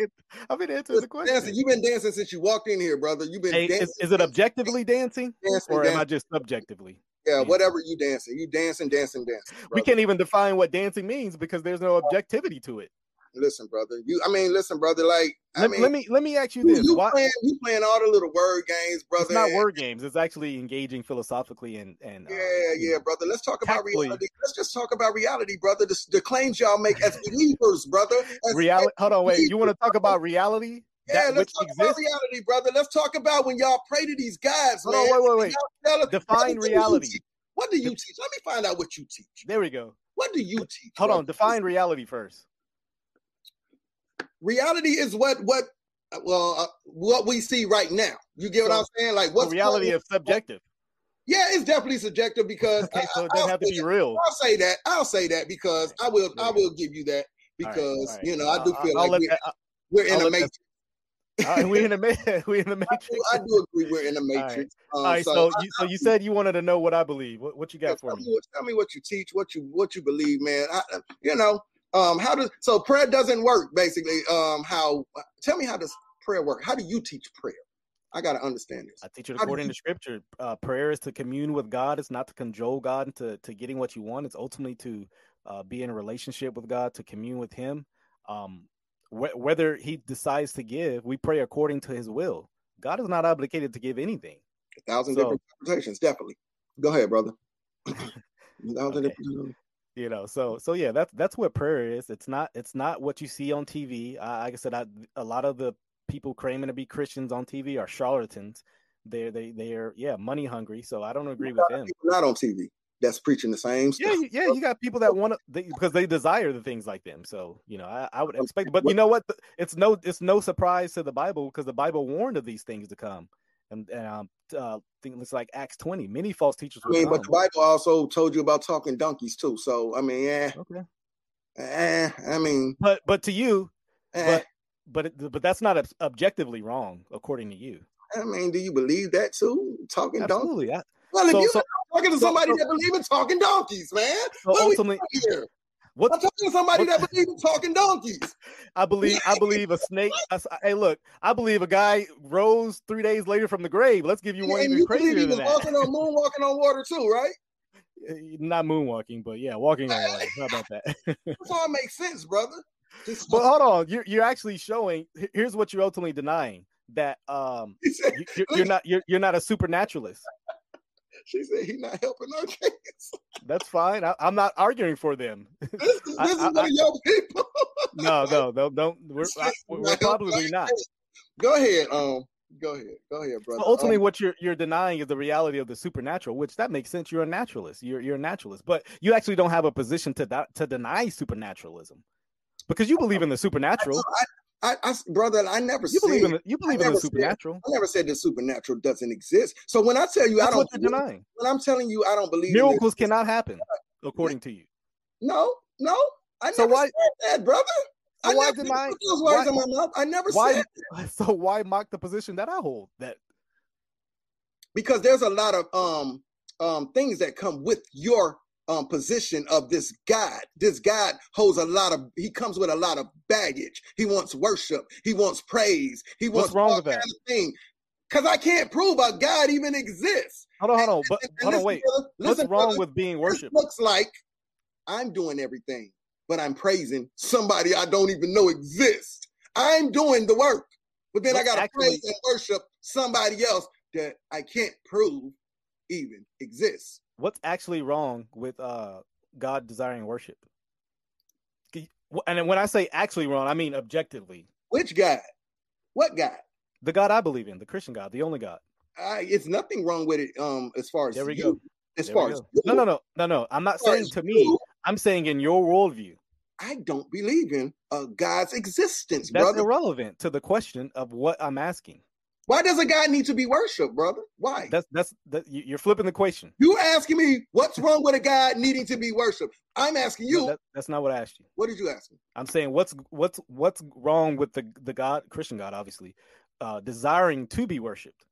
I've been answering the question. dancing. You've been dancing since you walked in here, brother. You've been Hey, dancing. is, is it objectively dancing, dancing, or am I just subjectively? Yeah, whatever you dancing. You dancing, dancing, dancing. We can't even define what dancing means because there's no objectivity to it. Listen, brother. You, I mean, listen, brother. Like, I Let, mean, let me let me ask you this: you Why, playing, you playing all the little word games, brother. it's not and- word games; it's actually engaging philosophically and and uh, Yeah, you yeah, brother. Let's talk about reality. Let's just talk about reality, brother. The, the claims y'all make as believers, brother. As, reality. Hold on, wait. You want to talk about reality? yeah, that let's talk about exists? reality, brother. Let's talk about when y'all pray to these guys, Hold man. on, wait, wait, wait. Y'all tell us- Define what do you reality. What do you teach? Let me find out what you teach. There we go. What do you teach? Hold brother? on. Define reality first. Reality is what what well uh, what we see right now. You get what So- I'm saying? Like The what's reality is subjective. Yeah, it's definitely subjective because [LAUGHS] Okay, so it I, doesn't will have to be that. real. I'll say that. I'll say that because I will. I will give you that because all right. you know I do feel I'll like we're, that- we're in a matrix. All right, we in the ma- [LAUGHS] we in the I matrix. do, I do agree we're in a right. matrix. Um, All right, so, so I- you so you said you wanted to know what I believe. What what you yeah, got for tell, me? what, tell me what you teach, what you what you believe, man. I, I- you know, um, how does so prayer doesn't work basically? Um, how? Tell me how does prayer work? How do you teach prayer? I got to understand this. I teach it according you- to scripture. Uh, prayer is to commune with God. It's not to cajole God into to getting what you want. It's ultimately to uh, be in a relationship with God, to commune with Him. Um, wh- whether He decides to give, we pray according to His will. God is not obligated to give anything. A thousand So- different interpretations, definitely. Go ahead, brother. [LAUGHS] Okay. You know so so yeah that's that's what prayer is. It's not it's not what you see on tv I, like i said I, a lot of the people claiming to be christians on tv are charlatans. They're they they're yeah money hungry so i don't agree with them. not on TV that's preaching the same yeah stuff. you- yeah you got people that want to they, because they desire the things like them so you know i, I would expect but you know what? It's no it's no surprise to the bible because the bible warned of these things to come. And, and um uh, think it's like Acts 20. Many false teachers I mean, but the Bible also told you about talking donkeys too. So I mean, yeah, okay. eh, I mean, But but to you, eh, but but but that's not objectively wrong according to you. I mean, do you believe that too? Talking donkeys. Absolutely. I, Well, if So- you're so- talking to so- somebody so- that believes in talking donkeys, man, so what are we ultimately? What I'm talking to somebody what- that believe in talking donkeys. I believe, I believe a snake. I hey, look, I believe a guy rose three days later from the grave. Let's give you one and even you believe crazier he than was that. walking on moonwalking on water too, right? Uh, Not moonwalking, but yeah, walking on water. How about that? [LAUGHS] That's all makes sense, brother. Just- but hold on, you're you're actually showing. Here's what you're ultimately denying that um you, you're, you're not you're you're not a supernaturalist. She said he's not helping our [LAUGHS] case. That's fine. I, I'm not arguing for them. [LAUGHS] This is, I- this is I- one of your people. [LAUGHS] No, no, no, don't. We're I, we're probably not. Go ahead, um, go ahead, go ahead, brother. So ultimately, Um, what you're you're denying is the reality of the supernatural, which that makes sense. You're a naturalist. You're you're a naturalist, but you actually don't have a position to di- to deny supernaturalism because you believe in the supernatural. I, I, I brother, I never You said believe in the, you believe in the said- supernatural. I never said the supernatural doesn't exist. So when I tell you I don't, believe- denying. when I'm telling you I don't believe Miracles cannot happen, according to you. no, no, I So never why- said that, brother. So I why never deny- those words why- in my mouth. I never Why? said [LAUGHS] So why mock the position that I hold? That because there's a lot of um um things that come with your um position of this God. This God holds a lot of he comes with a lot of baggage. He wants worship, he wants praise, he What's wants wrong all with that? kind of thing. Cause I can't prove a God even exists. hold on, hold on, but And hold on, wait. brother, What's listen, wrong brother, with being worshipped? looks like I'm doing everything, but I'm praising somebody I don't even know exists. I'm doing the work, but then I got to praise and worship somebody else that I can't prove even exists. What's actually wrong with uh God desiring worship? And when I say actually wrong, I mean objectively. Which God? What God? The God I believe in, the Christian God, the only God. I, it's nothing wrong with it. Um, as far as There we you, go. as There far as No, no, no, no, no. I'm not saying to me. I'm saying in your worldview. I don't believe in a God's existence, That's brother. irrelevant to the question of what I'm asking. Why does a God need to be worshipped, brother? Why? That's that's that you- you're flipping the question. You asking me what's wrong with a God needing to be worshipped? I'm asking you. No, that- that's not what I asked you. what did you ask me? I'm saying what's what's what's wrong with the the God Christian God, obviously, uh, desiring to be worshipped.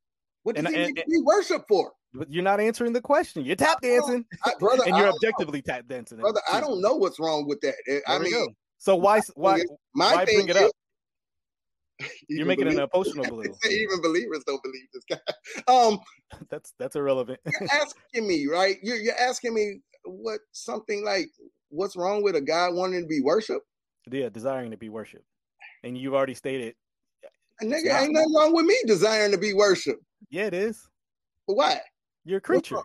What does And- he and- need to be worshipped for, But you're not answering the question. You're tap dancing, I, brother? and you're don't know. objectively tap dancing. brother. I don't know what's wrong with that. Eh, I mean. So why why My why thing bring it up? [LAUGHS] You're making an believe- emotional [LAUGHS] blue. Even believers don't believe this guy. [LAUGHS] Um, That's that's irrelevant. you're asking me, right? You're you're asking me what something like what's wrong with a guy wanting to be worshipped? yeah, desiring to be worshipped, and you've already stated. Nigga, not. ain't nothing wrong with me desiring to be worshipped. Yeah, it is. But why? You're a creature.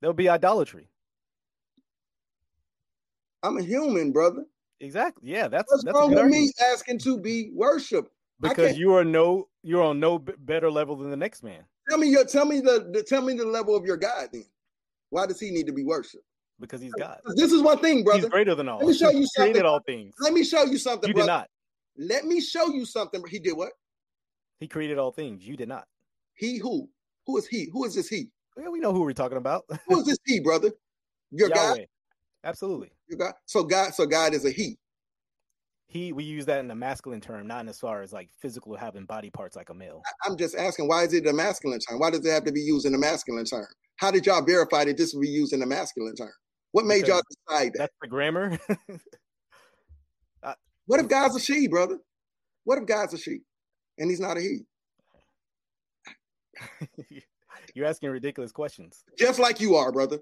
There'll be idolatry. I'm a human, brother. Exactly. Yeah, that's What's that's wrong with me asking to be worshipped? Because you are no you're on no better level than the next man Tell me your tell me the, the tell me the level of your God then. Why does he need to be worshipped? because he's God. This is one thing, brother. He's greater than all. Let me show you He created something. all things. Let me show you something, You did not. Let me show you something. He did what? He created all things. You did not. He who? Who is he? Who is this he? Yeah, we know who we're talking about. Who is this he, brother? Your [LAUGHS] God? Yahweh. Absolutely. Your God? So God, so God is a he. He we use that in a masculine term, not in as far as like physical having body parts like a male. I'm just asking, why is it a masculine term? Why does it have to be used in a masculine term? How did y'all verify that this would be used in a masculine term? What made y'all decide that? That's the grammar. [LAUGHS] Uh, what if God's a she, brother? What if God's a she and he's not a he? [LAUGHS] You're asking ridiculous questions. Just like you are, brother.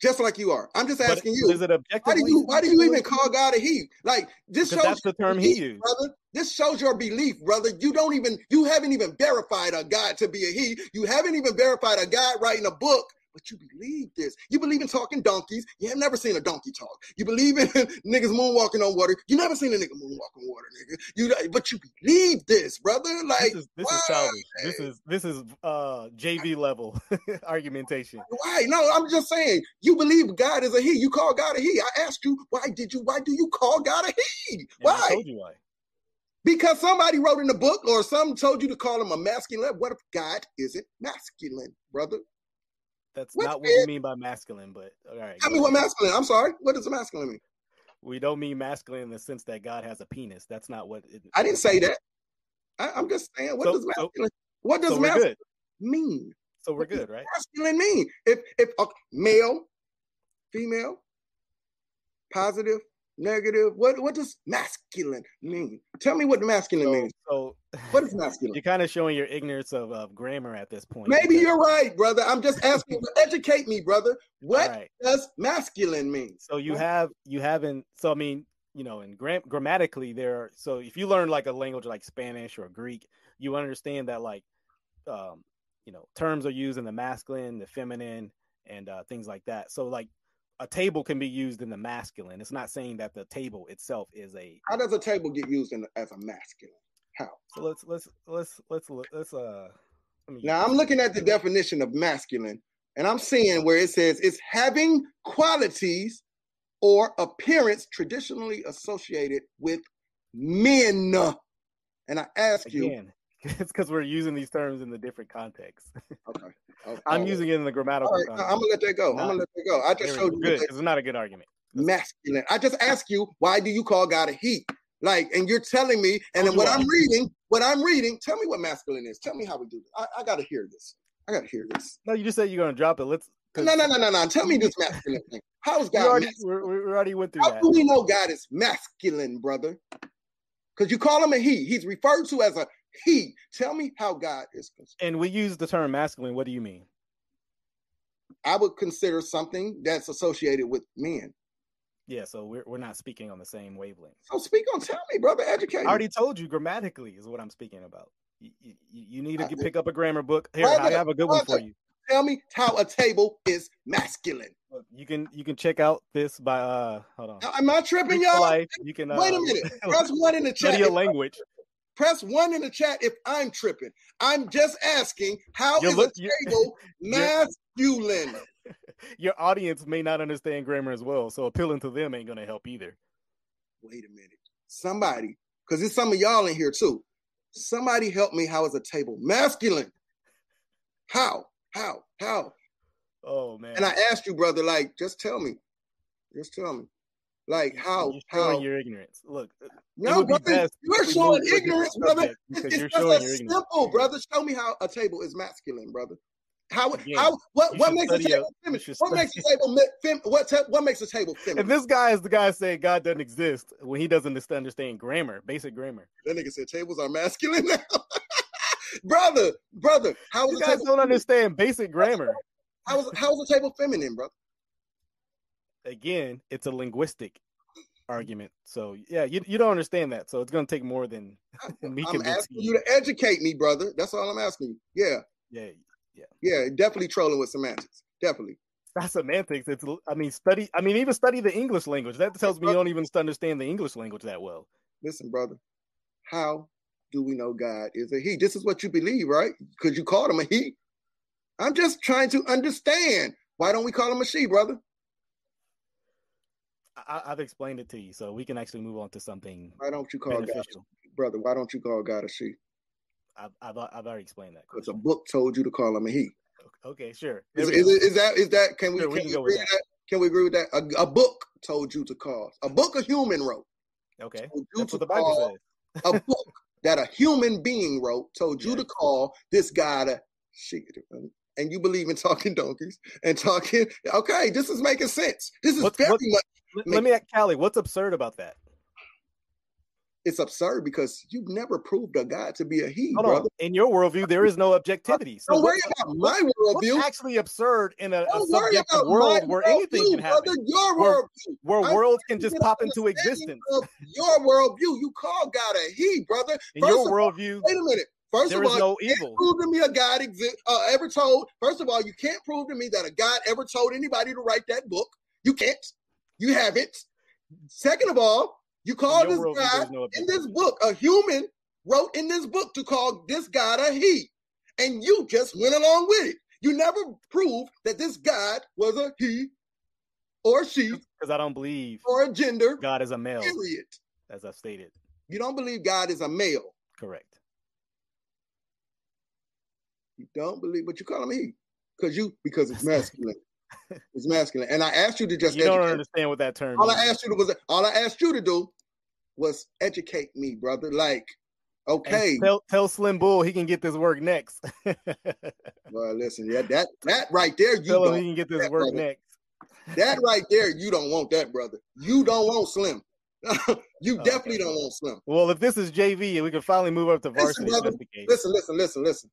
Just like you are. I'm just But asking you. is it Why objectively? do you why do you even call God a he? Like this shows that's the term your he belief, used. brother. This shows your belief, brother. You don't even you haven't even verified a God to be a he. You haven't even verified a God writing a book, but you believe this. You believe in talking donkeys. You have never seen a donkey talk. You believe in [LAUGHS] niggas moonwalking on water. You never seen a nigga moonwalk on water, nigga. You but you believe this, brother. Like This is this why? is childish. This is this is uh JV level [LAUGHS] argumentation. Why? No, I'm just saying. You believe God is a he. You call God a he. I asked you, why did you? Why do you call God a he? And I Why? told you why. Because somebody wrote in the book, or some told you to call him a masculine. What if God isn't masculine, brother? That's What's not what you mean by masculine, but all right. Tell go me what masculine. I'm sorry. What does masculine mean? We don't mean masculine in the sense that God has a penis. That's not what it, I didn't say that. I, am just saying. What So- does masculine? what does So masculine good. mean? So we're What does good, right? Masculine mean? If if uh, male, female, positive, negative. What what does masculine mean? Tell me what masculine So, means. so What is masculine? you're kind of showing your ignorance of, of grammar at this point. Maybe because- you're right, brother. I'm just asking. educate me, brother. What right. does masculine mean? So you What? have you haven't. So I mean, you know, in gram- grammatically, there. Are, so if you learn like a language like Spanish or Greek, you understand that like, um, you know, terms are used in the masculine, the feminine, and uh, things like that. So like, a table can be used in the masculine. It's not saying that the table itself is a. How does a table get used in, as a masculine? How? So let's let's let's let's look- let's uh. let Now I'm looking at the definition of masculine, and I'm seeing where it says it's having qualities or appearance traditionally associated with men. And I ask you, again. [LAUGHS] It's because we're using these terms in the different contexts. [LAUGHS] okay, okay, I'm oh. using it in the grammatical right, context. I'm gonna let that go. I'm gonna let that go. I just showed you good it's not a good argument. masculine. I just ask you, why do you call God a he? Like, and you're telling me, and oh, then what. I'm reading, what I'm reading, tell me what masculine is. Tell me how we do this. I, I gotta hear this. I gotta hear this. No, you just said you're gonna drop it. Let's. No, no, no, no, no. Tell me this masculine thing. How is We God already, we we already went through How that. do we know God is masculine, brother? Because you call him a he. He's referred to as a he. Tell me how God is concerned. And we use the term masculine. What do you mean? I would consider something that's associated with men. Yeah, so we're we're not speaking on the same wavelength. So speak on, tell me, brother, educate I me. already told you grammatically is what I'm speaking about. You, you, you need to get, pick up a grammar book. Here, I have a good one for you. Tell me how a table is masculine. Look, You can you can check out this by uh hold on. Am I tripping, y'all? Life. You can uh, Wait a minute. [LAUGHS] Press one in the chat. a language. Press one in the chat if I'm tripping. I'm just asking how You're is look- a table [LAUGHS] masculine? [LAUGHS] Your audience may not understand grammar as well, so appealing to them ain't gonna help either. Wait a minute. Somebody, because there's some of y'all in here too. Somebody help me. How is a table masculine? How? How? How? Oh man. And I asked you, brother, like, just tell me. Just tell me. Like, how? You're showing How? your ignorance. Look, No, brother, you're showing moved to a different ignorance, brother. because It's you're just showing a your ignorance. simple, brother. Show me how a table is masculine, brother. How Again, how what what makes a study table a- feminine? What makes a table fem, what te- what makes a table feminine? this guy is the guy saying God doesn't exist when he doesn't understand grammar, basic grammar. That nigga said tables are masculine now. [LAUGHS] brother, brother, how You guys don't understand basic grammar. how is how is a table feminine, brother? Again, it's a linguistic argument. So yeah, you, you don't understand that. So it's gonna take more than [LAUGHS] me I'm asking you. to educate me, brother. That's all I'm asking you. Yeah, Yeah, yeah, definitely trolling with semantics. Definitely. not semantics. It's I mean study. I mean even study the English language. That tells me you don't even understand the English language that well. Listen, brother, how do we know God is a he? This is what you believe, right? Because you called him a he. I'm just trying to understand. Why don't we call him a she, brother? I, I've explained it to you, so we can actually move on to something Why don't you call God, brother? Why don't you call God a she? I've, I've I've already explained that. Because a book told you to call him a he. Okay, sure. Is, we is, is that is that can we, Sure, we can can we go agree with that? Can we agree with that? A, a book told you to call. A book a human wrote. Okay, that's to what the Bible says. a book [LAUGHS] that a human being wrote told you to call this guy to shit. And you believe in talking donkeys and talking. Okay, this is making sense. This is What's- very what's- much. Let- Let me ask Callie, what's absurd about that? It's absurd because you've never proved a God to be a he, Hold brother. on. In your worldview, there is no objectivity. So Don't worry about my what's worldview. actually absurd in a, a subjective world where anything can happen, brother. Your Where- worldview. where I'm worlds can just pop into existence? Your worldview. You call God a he, brother. In First your worldview, wait a minute. First there of is all, no you can't prove to me a God exist uh, ever told. First of all, you can't prove to me that a God ever told anybody to write that book. You can't. You haven't. Second of all, you call this guy no in this book a human wrote in this book to call this God a he, and you just went along with it. You never proved that this God was a he or she Because I don't believe or a gender. God is a male, Period. as I've stated. You don't believe God is a male. Correct. You don't believe, but you call him he because you because it's masculine. It's masculine. And I asked you to just You don't understand what that term All I asked you to was all I asked you to do was educate me, brother. Like, And okay, Tell, tell Slim Bull he can get this work next. [LAUGHS] well, listen, yeah, that that right there, you tell him he don't. can get this that, work brother. next. That right there, you don't want that, brother. You don't want Slim. [LAUGHS] you Oh, definitely okay. don't want Slim. Well, if this is JV and we can finally move up to varsity, if brother, that's the case. Listen, listen, listen, listen.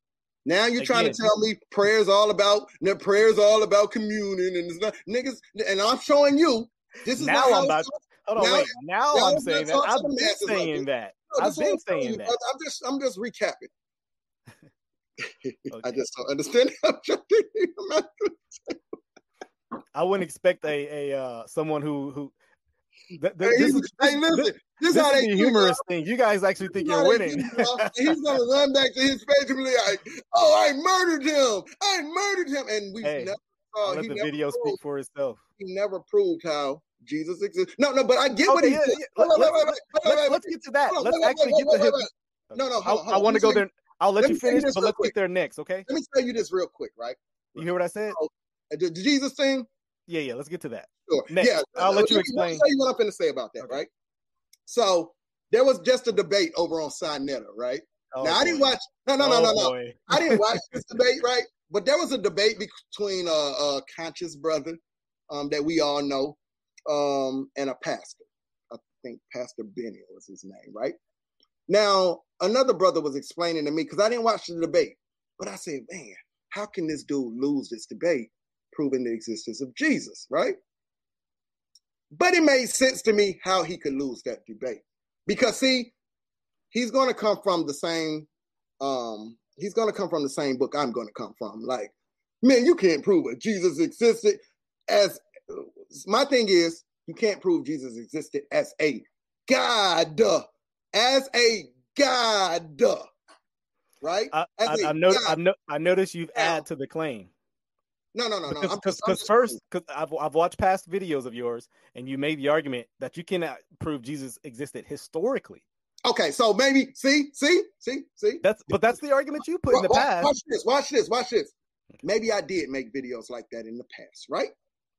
Now you're trying Again. to tell me prayers all about the prayers all about communion and it's not niggas and I'm showing you this is Now I'm about- it's- Hold on, Now- wait. Now now I'm let's saying that. I've been like saying that. No, I've been I'm saying you, that. I'm just I'm just recapping. [LAUGHS] I just don't understand I wouldn't expect a a uh, someone who who. Th- th- Hey, this is, hey, listen, this- this, how they the humorous thing. You guys actually think you're winning. do, y'all. And he's gonna run back to his face and be like, "Oh, I murdered him! I murdered him!" And we Hey, never uh, saw. let the video proved, speak for itself. he never proved how Jesus exists. No, no, but I get what he yeah, yeah. Wait, Let, wait, let's, let's, let's get to that. Let's wait, actually wait, get to him. No, no, I, hold on, I want to go there. I'll let let you me tell you finish, but let's quick. get there next, okay? Let me tell you this real quick, right? You hear what I said? Oh, the, the Jesus thing, Yeah, yeah. Let's get to that. sure. Next. Yeah, I'll let you explain. Let me tell you what I'm going to say about that, Okay. right? So there was just a debate over on Sinetta, right? Oh, now I didn't watch. No, no, no, Oh, no, no. boy. I didn't watch [LAUGHS] this debate, right? But there was a debate between a, a conscious brother um, that we all know um, and a pastor. I think Pastor Benny was his name, right? Now, another brother was explaining to me because I didn't watch the debate, but I said, man, how can this dude lose this debate proving the existence of Jesus, right? But it made sense to me how he could lose that debate because, see, he's going to come from the same um he's going to come from the same book i'm going to come from like man you can't prove it jesus existed as my thing is you can't prove jesus existed as a god as a god right I, I, a I, know, God. I, know, I noticed you've added to the claim. No no no no Because because just- I'm just- first, because I've, I've watched past videos of yours, and you made the argument that you cannot prove Jesus existed historically. okay so maybe see see see see That's but that's the argument you put in the past. watch this watch this watch this maybe i did make videos like that in the past right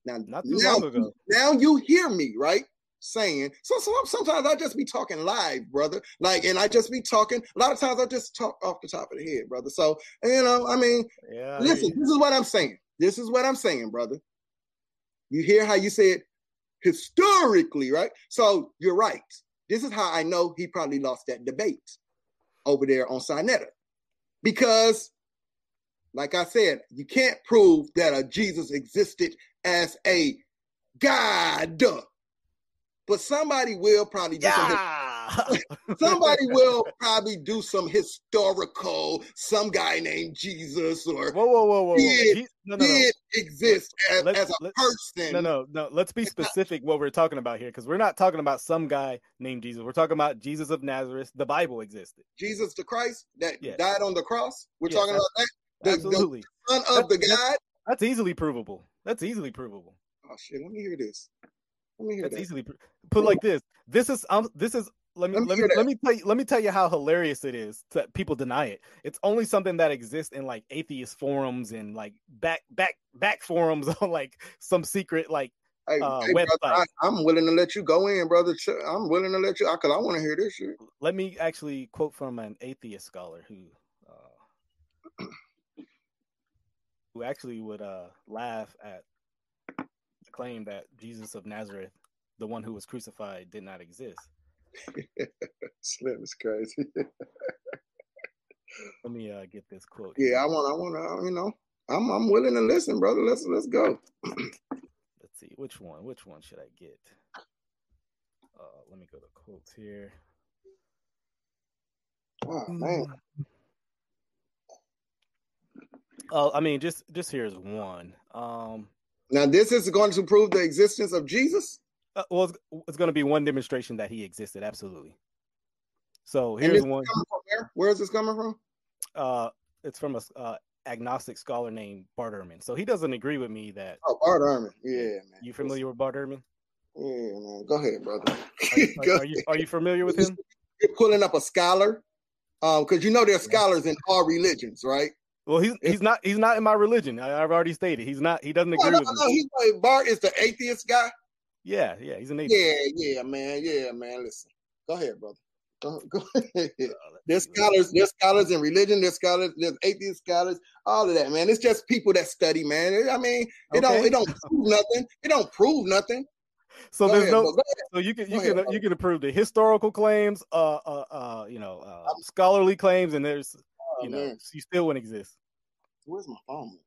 now Not too now, long ago. now you hear me right saying. So, so sometimes I just be talking live, brother. Like, and I just be talking. A lot of times I just talk off the top of the head, brother. So, you know, I mean, Yeah. listen, this is what I'm saying. This is what I'm saying, brother. You hear how you said historically, right? So you're right. This is how I know he probably lost that debate over there on Sinetta. Because, like I said, you can't prove that a Jesus existed as a God. But somebody will probably some Yeah. [LAUGHS] somebody will probably do some historical, some guy named Jesus or whoa, whoa, whoa, whoa. Did- He- no, no, no. exist as, as a person. No, no, no. Let's be specific what we're talking about here, because we're not talking about some guy named Jesus. We're talking about Jesus of Nazareth. The Bible existed. Jesus the Christ that Yes. died on the cross. We're Yes, talking about that. The- the Absolutely. Son of the God. That's easily provable. That's easily provable. Oh shit! Let me hear this. Let me hear That's that. easily put like this. This is um. This is let me Let me let me let me tell you let me tell you how hilarious it is that people deny it. It's only something that exists in like atheist forums and like back back back forums [LAUGHS] on like some secret like Hey, uh, hey, brother, website. I, I'm willing to let you go in, brother. I'm willing to let you because I want to hear this shit. let me actually quote from an atheist scholar who uh, who actually would uh, laugh at the claim that Jesus of Nazareth, the one who was crucified, did not exist. [LAUGHS] Slim is crazy. [LAUGHS] Let me uh, get this quote. yeah. I want. I want to. You know, I'm. I'm willing to listen, brother. Let's let's go. [CLEARS THROAT] Let's see which one. Which one should I get? Uh, let me go to quotes here. Oh man. Oh, I mean, just just here's one. Um, Now this is going to prove the existence of Jesus. Uh, well, it's, it's going to be one demonstration that he existed. Absolutely. So here's one. where? Where is this coming from? Uh, it's from a uh, agnostic scholar named Bart Ehrman. So he doesn't agree with me that. Oh, Bart Ehrman. Yeah, man. You familiar with Bart Ehrman? Yeah, man. Go ahead, brother. Are you, [LAUGHS] are, are you are you familiar with him? [LAUGHS] You're pulling up a scholar, um, because you know there's scholars in all religions, right? Well, he's he's not he's not in my religion. I, I've already stated he's not. He doesn't agree no, with me. no. He's like, Bart is the atheist guy. Yeah, yeah, he's an atheist. Yeah, yeah, man. Yeah, man. Listen, go ahead, brother. Go, [LAUGHS] go ahead. Uh, There's scholars, there's scholars in religion, there's scholars, there's atheist scholars, all of that, man. It's just people that study, man. I mean, it don't it don't prove nothing. It don't prove nothing. So Go there's ahead, no. So you can you ahead, can brother. you can approve the historical claims, uh, uh, uh you know, uh, scholarly claims, and there's Oh, you know, man. you still wouldn't exist. Where's my phone?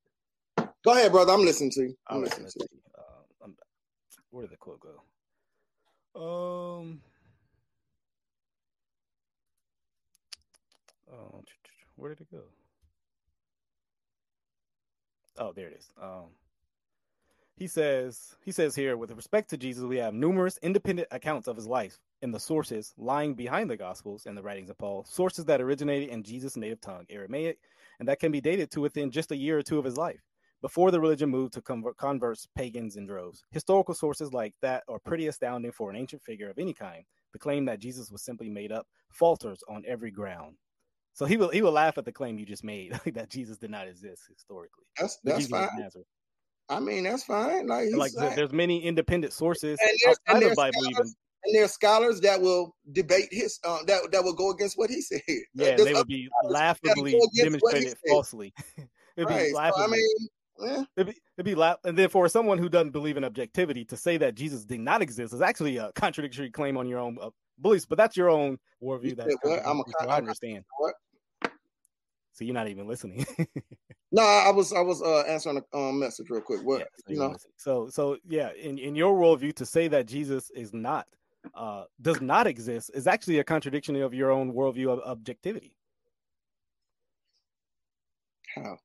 Go ahead, brother. I'm listening to you. I'm right, listening let's to you. Where did the quote go? Um. Oh, where did it go? Oh, there it is. Um, he says he says here with respect to Jesus, we have numerous independent accounts of his life in the sources lying behind the Gospels and the writings of Paul, sources that originated in Jesus' native tongue, Aramaic, and that can be dated to within just a year or two of his life before the religion moved to convert, converts pagans in droves. Historical sources like that are pretty astounding for an ancient figure of any kind. The claim that Jesus was simply made up falters on every ground. So he will he will laugh at the claim you just made [LAUGHS] that Jesus did not exist historically. That's that's fine. I mean, that's fine. Like, Like like- there's many independent sources And there's- and outside the there's Bible even. and there are scholars that will debate his uh, that that will go against what he said. Yeah, There's they would be scholars laughably go against what he demonstrated falsely. [LAUGHS] it'd be right. So. I mean, yeah, It'd be, it'd be la- and then for someone who doesn't believe in objectivity to say that Jesus did not exist is actually a contradictory claim on your own uh, beliefs. But that's your own worldview. That's? I'm a so I understand. what? So you're not even listening. [LAUGHS] no, I was I was uh, answering a um, message real quick. What Yeah, so, you know? so so yeah, in, in your worldview, to say that Jesus is not uh, does not exist is actually a contradiction of your own worldview of objectivity. How?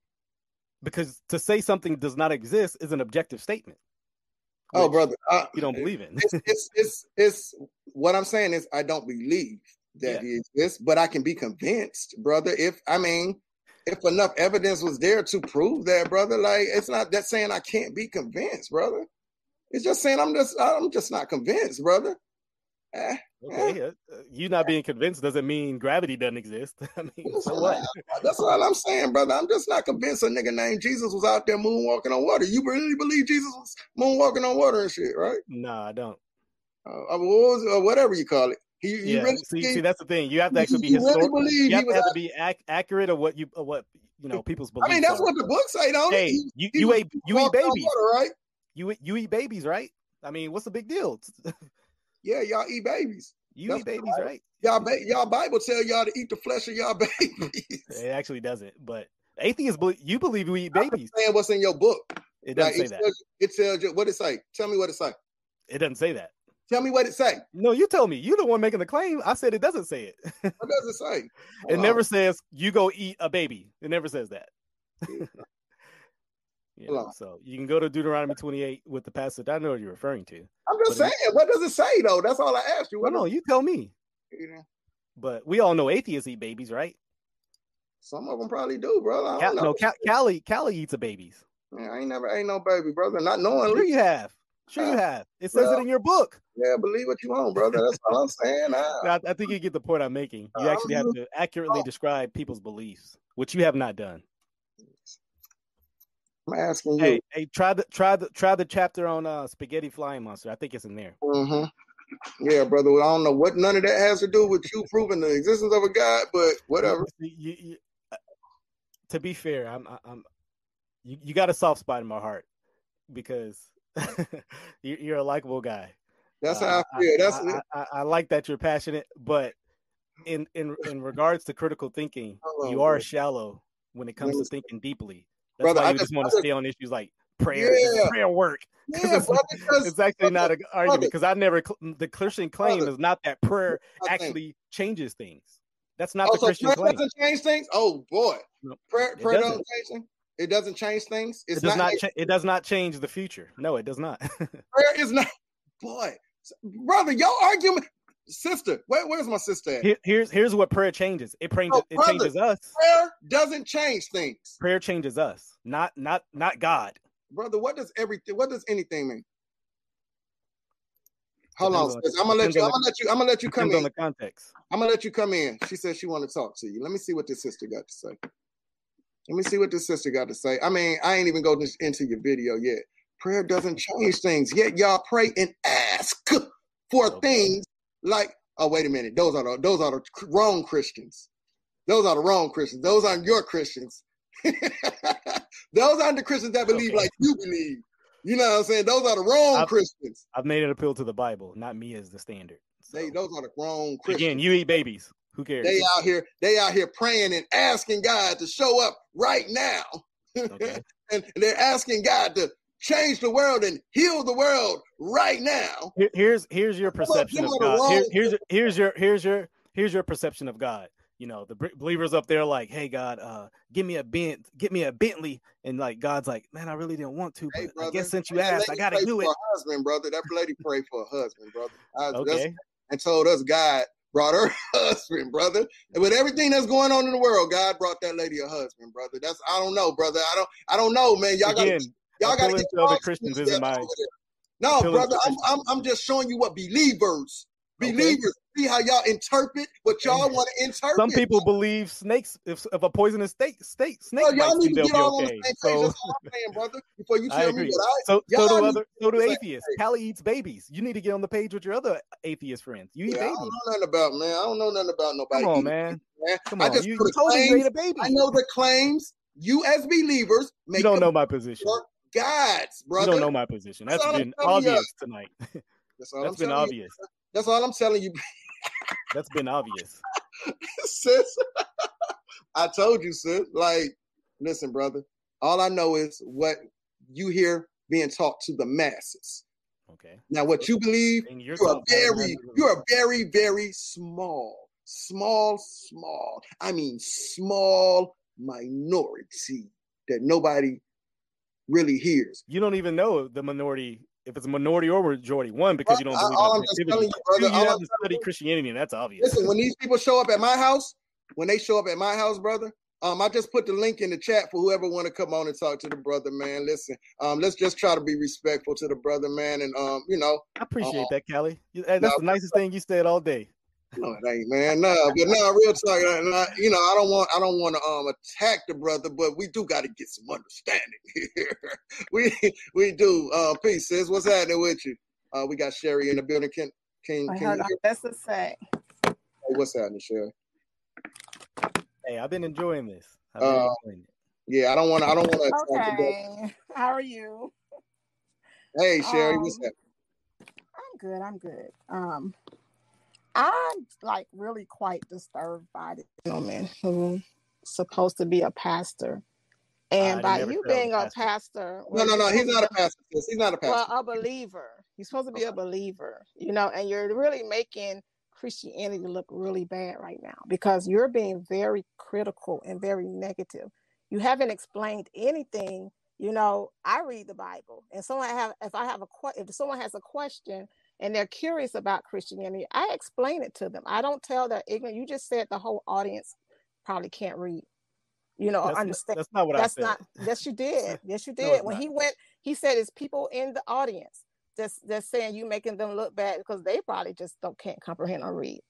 Because to say something does not exist is an objective statement. Oh, brother, uh, you don't believe in. it's, it's it's it's what I'm saying is I don't believe that Yeah. he exists, but I can be convinced, brother. If I mean, if enough evidence was there to prove that, brother, like it's not that saying I can't be convinced, brother. It's just saying I'm just I'm just not convinced, brother. Eh, Okay, [LAUGHS] uh, uh, you not being convinced doesn't mean gravity doesn't exist. [LAUGHS] I mean, so what? That's all I'm saying, brother. I'm just not convinced a nigga named Jesus was out there moonwalking on water. You really believe Jesus was moonwalking on water and shit, right? No, I don't. uh, uh, whatever you call it. He, Yeah, really, see, he- see, that's the thing. You have to actually be really historical. believed You have to, have to be ac- accurate of what you of what you know people's I mean, that's are. what the book say, don't Hey, it? You you eat you eat babies. water, right? You you eat babies, right? I mean, what's the big deal? [LAUGHS] Yeah, y'all eat babiys. You That's eat babies, right. right? Y'all, ba- y'all Bible tell y'all to eat the flesh of y'all [LAUGHS] babies. It actually doesn't. But atheists, believe, you believe we eat I'm babies. saying what's in your book. It doesn't Like, say it, that. tells, it tells you what it say. Tell me what it say. It doesn't say that. Tell me what it say. No, you tell me. You're the one making the claim. I said it doesn't say it. What does it say? [LAUGHS] It Hold never says you go eat a baby. It never says that. [LAUGHS] Yeah, Hold on. so you can go to Deuteronomy 28 with the passage. I know what you're referring to. I'm just But it- saying. What does it say though? That's all I asked you. Well, What no, you tell me. you know, But we all know atheists eat babies, right? some of them probably do, brother. I Cal- no, Cal- Callie, Callie eats a babies. Man, I ain't never ain't no baby, brother. Not Sure, knowingly. you have. Sure, you Uh, have. It says it in your book. Yeah, believe what you want, brother. That's all I'm saying. I, [LAUGHS] I think you get the point I'm making. You actually have to accurately describe people's beliefs, which you have not done. I'm asking you. Hey, hey, try the try the try the chapter on uh spaghetti flying monster. I think it's in there. hmm Yeah, brother. I don't know what none of that has to do with you proving the existence of a God, but whatever. You- you- uh, to be fair, I'm I- I'm you, you got a soft spot in my heart because [LAUGHS] you- you're a likable guy. That's Uh, how I feel. That's I, I, I, like that you're passionate, but in in in regards to critical thinking, on, you are shallow when it comes to thinking deeply. That's Brother, why I you just- want to stay on issues like prayer. Yeah. prayer work? [LAUGHS] yeah, it's- brother. [LAUGHS] It's actually not an argument because I never mm, the Christian claim Brother. is not that prayer actually changes things. That's not Oh, the so Christian prayer claim. doesn't change things? Oh boy, No, prayer it prayer doesn't. doesn't change things. It doesn't change things. It's It does not. like- cha- it does not change the future. No, it does not. [LAUGHS] prayer is not. Boy, brother, your argument, sister. Where, where's my sister at? Here- here's here's what prayer changes. It changes. Oh, it brother. changes us. Prayer doesn't change things, Prayer changes us, not not not God. brother. What does everything? What does anything mean? Hold on, on-. I'm gonna let you. I'm gonna let you. I'm gonna let you come Depends on in. the context. I'm gonna let you come in. She says she want to talk to you. Let me see what this sister got to say. Let me see what this sister got to say. I mean, I ain't even go into your video yet. Prayer doesn't change things. Yet y'all pray and ask for Okay. things like. Oh, wait a minute. Those are the those are the wrong Christians. Those are the wrong Christians. Those aren't your Christians. [LAUGHS] those aren't the Christians that believe Okay. like you believe. You know what I'm saying? Those are the wrong I've- Christians. I've made an appeal to the Bible, not me as the standard. So, They those are the wrong Christians. again, you eat babies. Who cares? They out here, they out here praying and asking God to show up right now. [LAUGHS] Okay. and they're asking God to change the world and heal the world right now. Here's here's your perception of God. Here- here's here's your here's your here's your perception of God. You know, the believers up there like, "Hey God, uh give me a Bent, get me a Bentley." And like God's like, "Man, I really didn't want to, but Hey, I guess since you asked, I got to do for it." Husband, brother. That lady prayed for a husband, brother. I- Okay. and told us God brought her [LAUGHS] husband, brother. And with everything that's going on in the world, God brought that lady a husband, brother. That's I don't know, brother. I don't I don't know, man. Y'all got y'all got to other Christians isn't my- No, brother. I'm, I'm I'm just showing you what believers Okay. believers see how y'all interpret what y'all want to interpret. Some people believe snakes. If, if a poisonous snake, snake, snake bites y'all need to get all be on the okay. same page. So, That's all I'm saying, brother. Before you [LAUGHS] I tell me what I so, so do other, so do atheists. Callie eats babies. You need to get on the page with your other atheist friends. You eat yeah, I babies. don't know nothing about man. I don't know nothing about nobody. Come on, man. man. Come I just You, you told me you claims. ate a baby. I know the claims you as believers make You don't know my position. your gods, You brother. don't know my position. That's That's been obvious tonight. [LAUGHS] That's all That's I'm been telling obvious. you. That's all I'm telling you, [LAUGHS] That's been obvious. [LAUGHS] sis. I told you, sis. Like, listen, brother. All I know is what you hear being taught to the masses. Okay. Now, what you believe, you're you are very, you are very, very small, small, small. I mean, small minority that nobody really hears. You don't even know the minority if it's a minority or majority. One, because you don't I- believe all in objectivity. you, brother, Two, you all have to study Christianity, and that's obvious. Listen, when these people show up at my house, when they show up at my house, brother, um, I just put the link in the chat for whoever want to come on and talk to the brother, man. Listen, um, let's just try to be respectful to the brother, man, and um, you know, I appreciate Uh, that, Callie. That's no, the nicest thing you said all day. No, it ain't, man. No, but no, real talk. no, You know, I don't want, I don't want to um attack the brother, but we do got to get some understanding [LAUGHS] here. we we do. Uh, peace, sis. What's happening with you? Uh, we got Sherry in the building. Can can, I can heard you hear? that's to say. Hey, what's happening, Sherry? Hey, I've been enjoying this. I've been Uh, enjoying it. Yeah, I don't want to. I don't want to. Okay. How are you? Hey, Sherry, what's Um, happening? I'm good. I'm good. Um, I'm like really quite disturbed by this gentleman who's supposed to be a pastor, and I by you said I was being a a pastor. pastor, No, no, no. He's not a pastor. He's not a be- well, a believer. You're supposed to be a believer, you know, and you're really making Christianity look really bad right now because you're being very critical and very negative. You haven't explained anything. You know, I read the Bible, and someone have if I have a que- if someone has a question and they're curious about Christianity, I explain it to them. I don't tell them ignorant. You just said the whole audience probably can't read. You know, or That's, not, understand. that's not what That's I said. not. Yes, you did. [LAUGHS] Yes, you did. it's when not. he went, he said, "It's people in the audience that's that's saying you making them look bad because they probably just don't can't comprehend or read."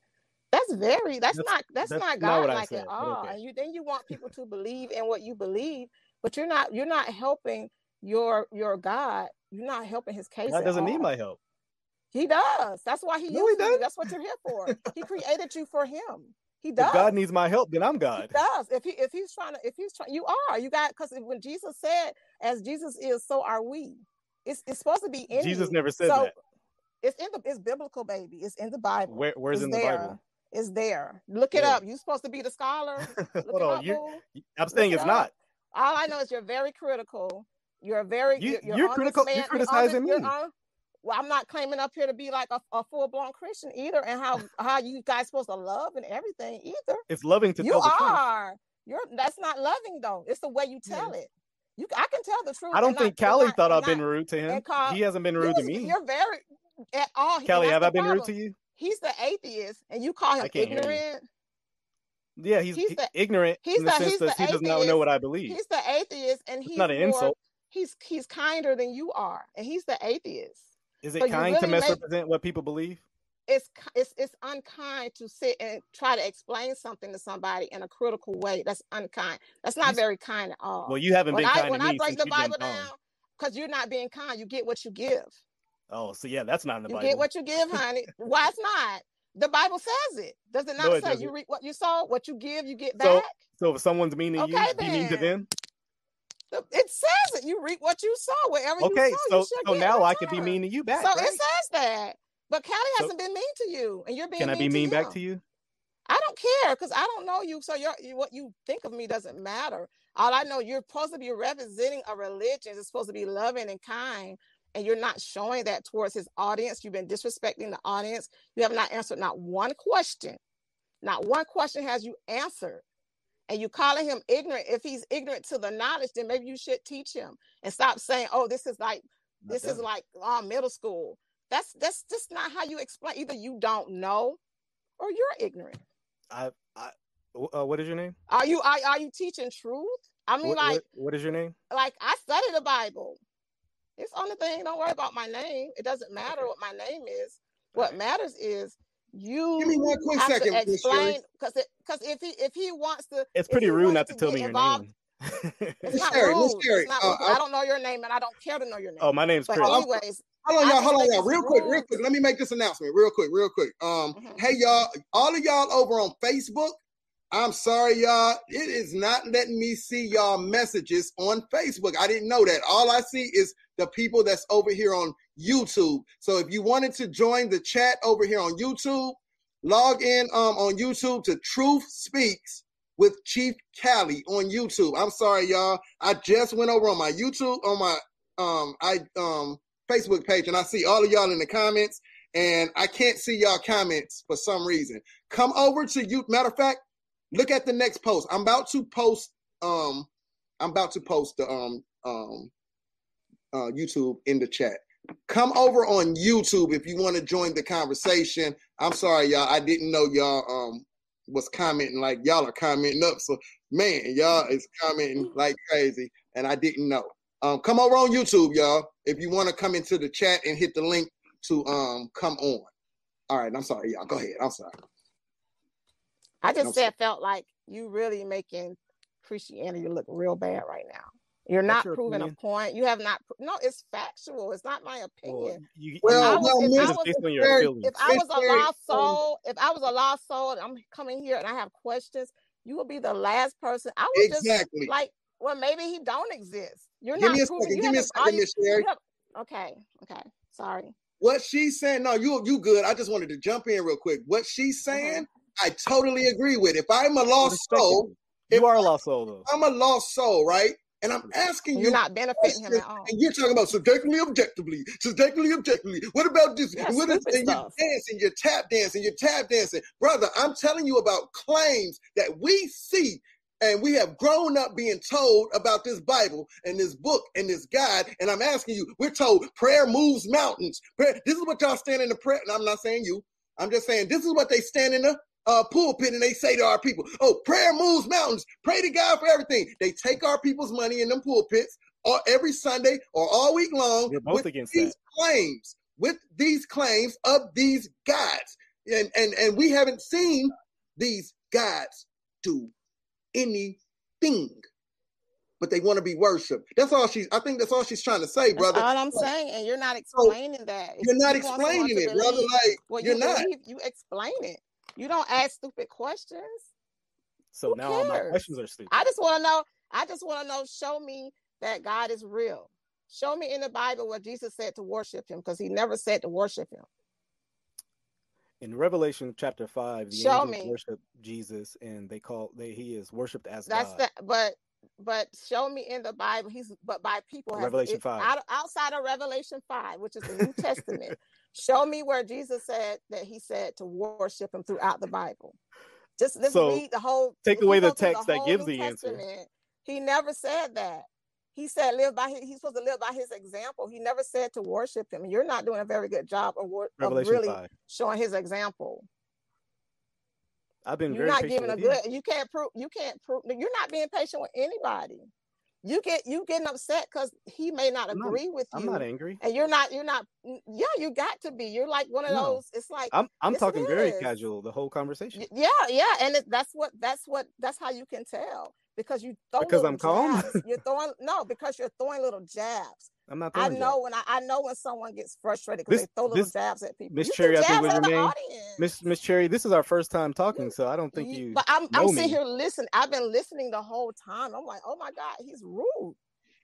That's very. That's, That's- not. That's, that's not not godlike said, at all. okay. And you then you want people to believe in what you believe, but you're not. You're not helping your your God. You're not helping his case. God doesn't need my help. He does. That's why he No, he you. That's what you're here for. he created you for him. He If does. God needs my help, then I'm He God. does. If he if he's trying to if he's trying you are you got because when Jesus said as Jesus is so are we. It's it's supposed to be in Jesus you. never said so that. it's in the it's biblical baby. It's in the Bible. Where, where's it's in the there. Bible? It's there. Look it Where? up. You're supposed to be the scholar. [LAUGHS] Hold on. up, You. I'm saying Look it's it not. All I know is you're very critical. You're very You- you're, you're, you're on critical- you're man, on criticizing you're me. on- well, I'm not claiming up here to be like a, a full blown Christian either, and how [LAUGHS] how you guys supposed to love and everything either It's loving to you tell the truth. are. You're that's not loving though. It's the way you tell it. You I can tell the truth. I don't think not- Callie not- thought I've been rude to him. call- he hasn't been rude to me. You're very at all. Callie, have I been rude to you? He's the atheist, and you call him I can't hear you. ignorant. Yeah, he's, He's the- ignorant he's in the, the- sense that the he does not know what I believe. He's the atheist, and he's not an more, insult. He's he's kinder than you are, and he's the atheist. Is it so you kind to really make- misrepresent what people believe? it's it's it's unkind to sit and try to explain something to somebody in a critical way. That's unkind. That's not very kind at all. Well, you haven't when been I kind when to I me break the Bible down, because you're not being kind, you get what you give. Oh, so yeah, that's not in the Bible. You Bible. get what you give, honey. [LAUGHS] Why it's not? The Bible says it. Does it not No, it say you doesn't. reap what you sow? What you give, you get back. so if someone's mean to you, Okay, be mean to then. them. It says it. You reap what you sow. Wherever Okay, you sow, so you so now I could be mean to you back, So right? it says that. But Callie hasn't been mean to you, and you're being Can I be mean to back to you? I don't care because I don't know you. So you're, you, what you think of me doesn't matter. All I know, you're supposed to be representing a religion. It's supposed to be loving and kind, and you're not showing that towards his audience. You've been disrespecting the audience. You have not answered not one question. Not one question has you answered. And you calling him ignorant. If he's ignorant to the knowledge, then maybe you should teach him and stop saying, "Oh, this is like Not this is like uh, middle school." That's that's just not how you explain. Either you don't know, or you're ignorant. I, I, uh, what is your name? Are you are, are you teaching truth? I mean, What, like what, what is your name? like I study the Bible. It's on the only thing. Don't worry about my name. It doesn't matter what my name is. What matters is you Give me one quick second, to explain because because if he if he wants to, It's pretty rude not to tell get me your name. [LAUGHS] [LAUGHS] It's not Sherry, rude. Sherry, It's not uh, rude. I- I don't know your name and I don't care to know your name. oh, my name's but Chris. anyways, Hold on, I y'all. Hold on, y'all. it's Real quick, real quick. Let me make this announcement, real quick, real quick. Um, Mhm. hey y'all, all of y'all over on Facebook. I'm sorry, y'all. It is not letting me see y'all messages on Facebook. I didn't know that. All I see is the people that's over here on YouTube. So if you wanted to join the chat over here on YouTube, log in um on YouTube to Truth Speaks with Chief Cali on YouTube. I'm sorry, y'all. I just went over on my YouTube on my um I um Facebook page and I see all of y'all in the comments and I can't see y'all comments for some reason. Come over to you. Matter of fact, look at the next post. I'm about to post um I'm about to post the um um uh YouTube in the chat. Come over on YouTube if you want to join the conversation. I'm sorry, y'all. I didn't know y'all um was commenting like y'all are commenting up. So man, y'all is commenting like crazy, and I didn't know. Um, come over on YouTube, y'all, if you want to come into the chat and hit the link to um come on. All right, I'm sorry, y'all. Go ahead. I'm sorry. I just said felt like you really making Christianity look real bad right now. You're That's not your proving opinion? a point. You have not. pro- No, it's factual. It's not my opinion. Well, you- was- well, if I was- based on your Mary, feelings. If I was a lost soul, if I was a lost soul, and I'm coming here and I have questions, you will be the last person. I would just like, well, maybe he don't exist. You're Give not me a proving. second. You Give me a second, Miss Sherry. have- okay, okay, sorry. What she's saying, no, you you good. I just wanted to jump in real quick. What she's mm-hmm. saying, I totally agree with. If I'm a lost soul, it. if You are a lost soul, though. I'm a lost soul, right? And I'm asking you You're not benefiting him at all. and you're talking about subjectively, objectively, subjectively, objectively. What about this? Yeah, what is, and you're dancing, you're tap dancing, you're tap dancing, brother. I'm telling you about claims that we see. And we have grown up being told about this Bible and this book and this guide. And I'm asking you, we're told prayer moves mountains. Prayer, this is what y'all stand in the prayer. And I'm not saying you. I'm just saying this is what they stand in the uh, pulpit and they say to our people, "Oh, prayer moves mountains. Pray to God for everything." They take our people's money in them pulpits or every Sunday or all week long We're both with against these that. claims, with these claims of these gods, and and and we haven't seen these gods do anything. But they want to be worshipped. That's all she's. I think that's all she's trying to say, That's brother. all I'm saying, and you're not explaining that. You're not you explaining to it, brother. Like what you're you not. believe, you explain it. You don't ask stupid questions. So Who now all my questions are stupid. I just want to know. I just want to know. Show me that God is real. Show me in the Bible where Jesus said to worship Him, because He never said to worship Him. In Revelation chapter five, the Show angels me. worship Jesus, and they call they he is worshipped as That's God. the but but show me in the Bible. He's but by people has- Revelation it- 5. out, outside of Revelation five, which is the New Testament. Show me where Jesus said that He said to worship Him throughout the Bible. Just just So, read the whole. take away the text that gives New the answer. He never said that. He said live by his, he's supposed to live by his example. He never said to worship him. You're not doing a very good job of, of really five. showing his example. I've been You're very not giving a you. good. You can't prove. You can't prove. You're not being patient with anybody. You get you getting upset because he may not I'm not- agree with you. I'm not angry. and you're not. You're not. Yeah, you got to be. You're like one of No. those. It's like I'm I'm talking very casual the whole conversation. yeah, yeah, and it, that's what that's what that's how you can tell because you throw Because I'm calm? You're throwing no because you're throwing little jabs. I'm not. I know jabs. when I, I know when someone gets frustrated because they throw little this- jabs at people. Miss Sherry, threw I think jabs was at your name. Miss Miss Sherry, this is our first time talking, so I don't think you. But I'm I'm sitting me. here listening. I've been listening the whole time. I'm like, oh my god, he's rude.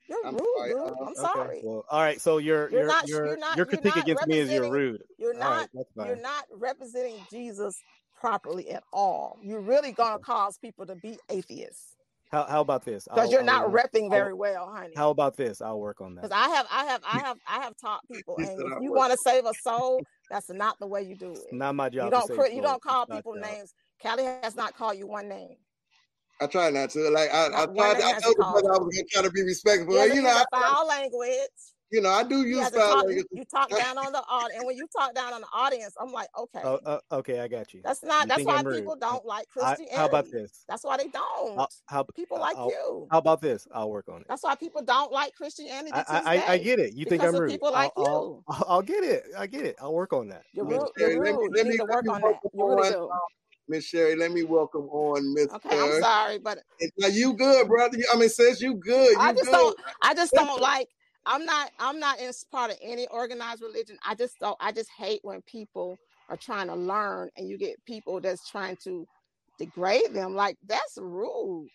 You're I'm rude, sorry, dude. uh, I'm Okay, sorry. Well, all right. So your You're your not- your you're not- your you're critique not against me is you're representing- rude. You're All not right, that's fine. you're not representing Jesus properly at all. You're really gonna cause people to be atheists How how about this? because you're I'll, not uh, repping I'll- very well, honey. How about this? I'll work on that. Because that. I have, I have, I have, I have taught people, and if you want to save a soul, that's not the way you do It's it. not my job. You don't, save cri- you don't call It's people names. Callie has not called you one name. I try not to. Like I, I Not tried. I told the called brother I you. was gonna try to be respectful. He Well, you know, used I, foul language. You know, I do use hasn't foul talked. language. You, you talk down on the [LAUGHS] audience, and when you talk down on the audience, I'm like, okay, Oh, uh, okay, I got you. that's not. you That's why I'm rude. people don't like I, Christianity. how about this? That's why they don't. I'll, how people like I'll- you. How about this? I'll work on it. That's why people don't like Christianity. I, I, I, I get it. You think I'm rude? people like I'll, I'll, you. I'll, I'll get it. I get it. I'll work on that. You're Miss rude. Sherry, You're let me- rude. let You me- need to work on that. You really do. Miss Sherry, let me welcome on Miss. Okay, I'm sorry, but Now you good, brother. I mean, sis, you good. You I just good. don't. I just don't like. I'm not. I'm not in part of any organized religion. I just don't. I just hate when people are trying to learn, and you get people that's trying to degrade them. Like that's rude.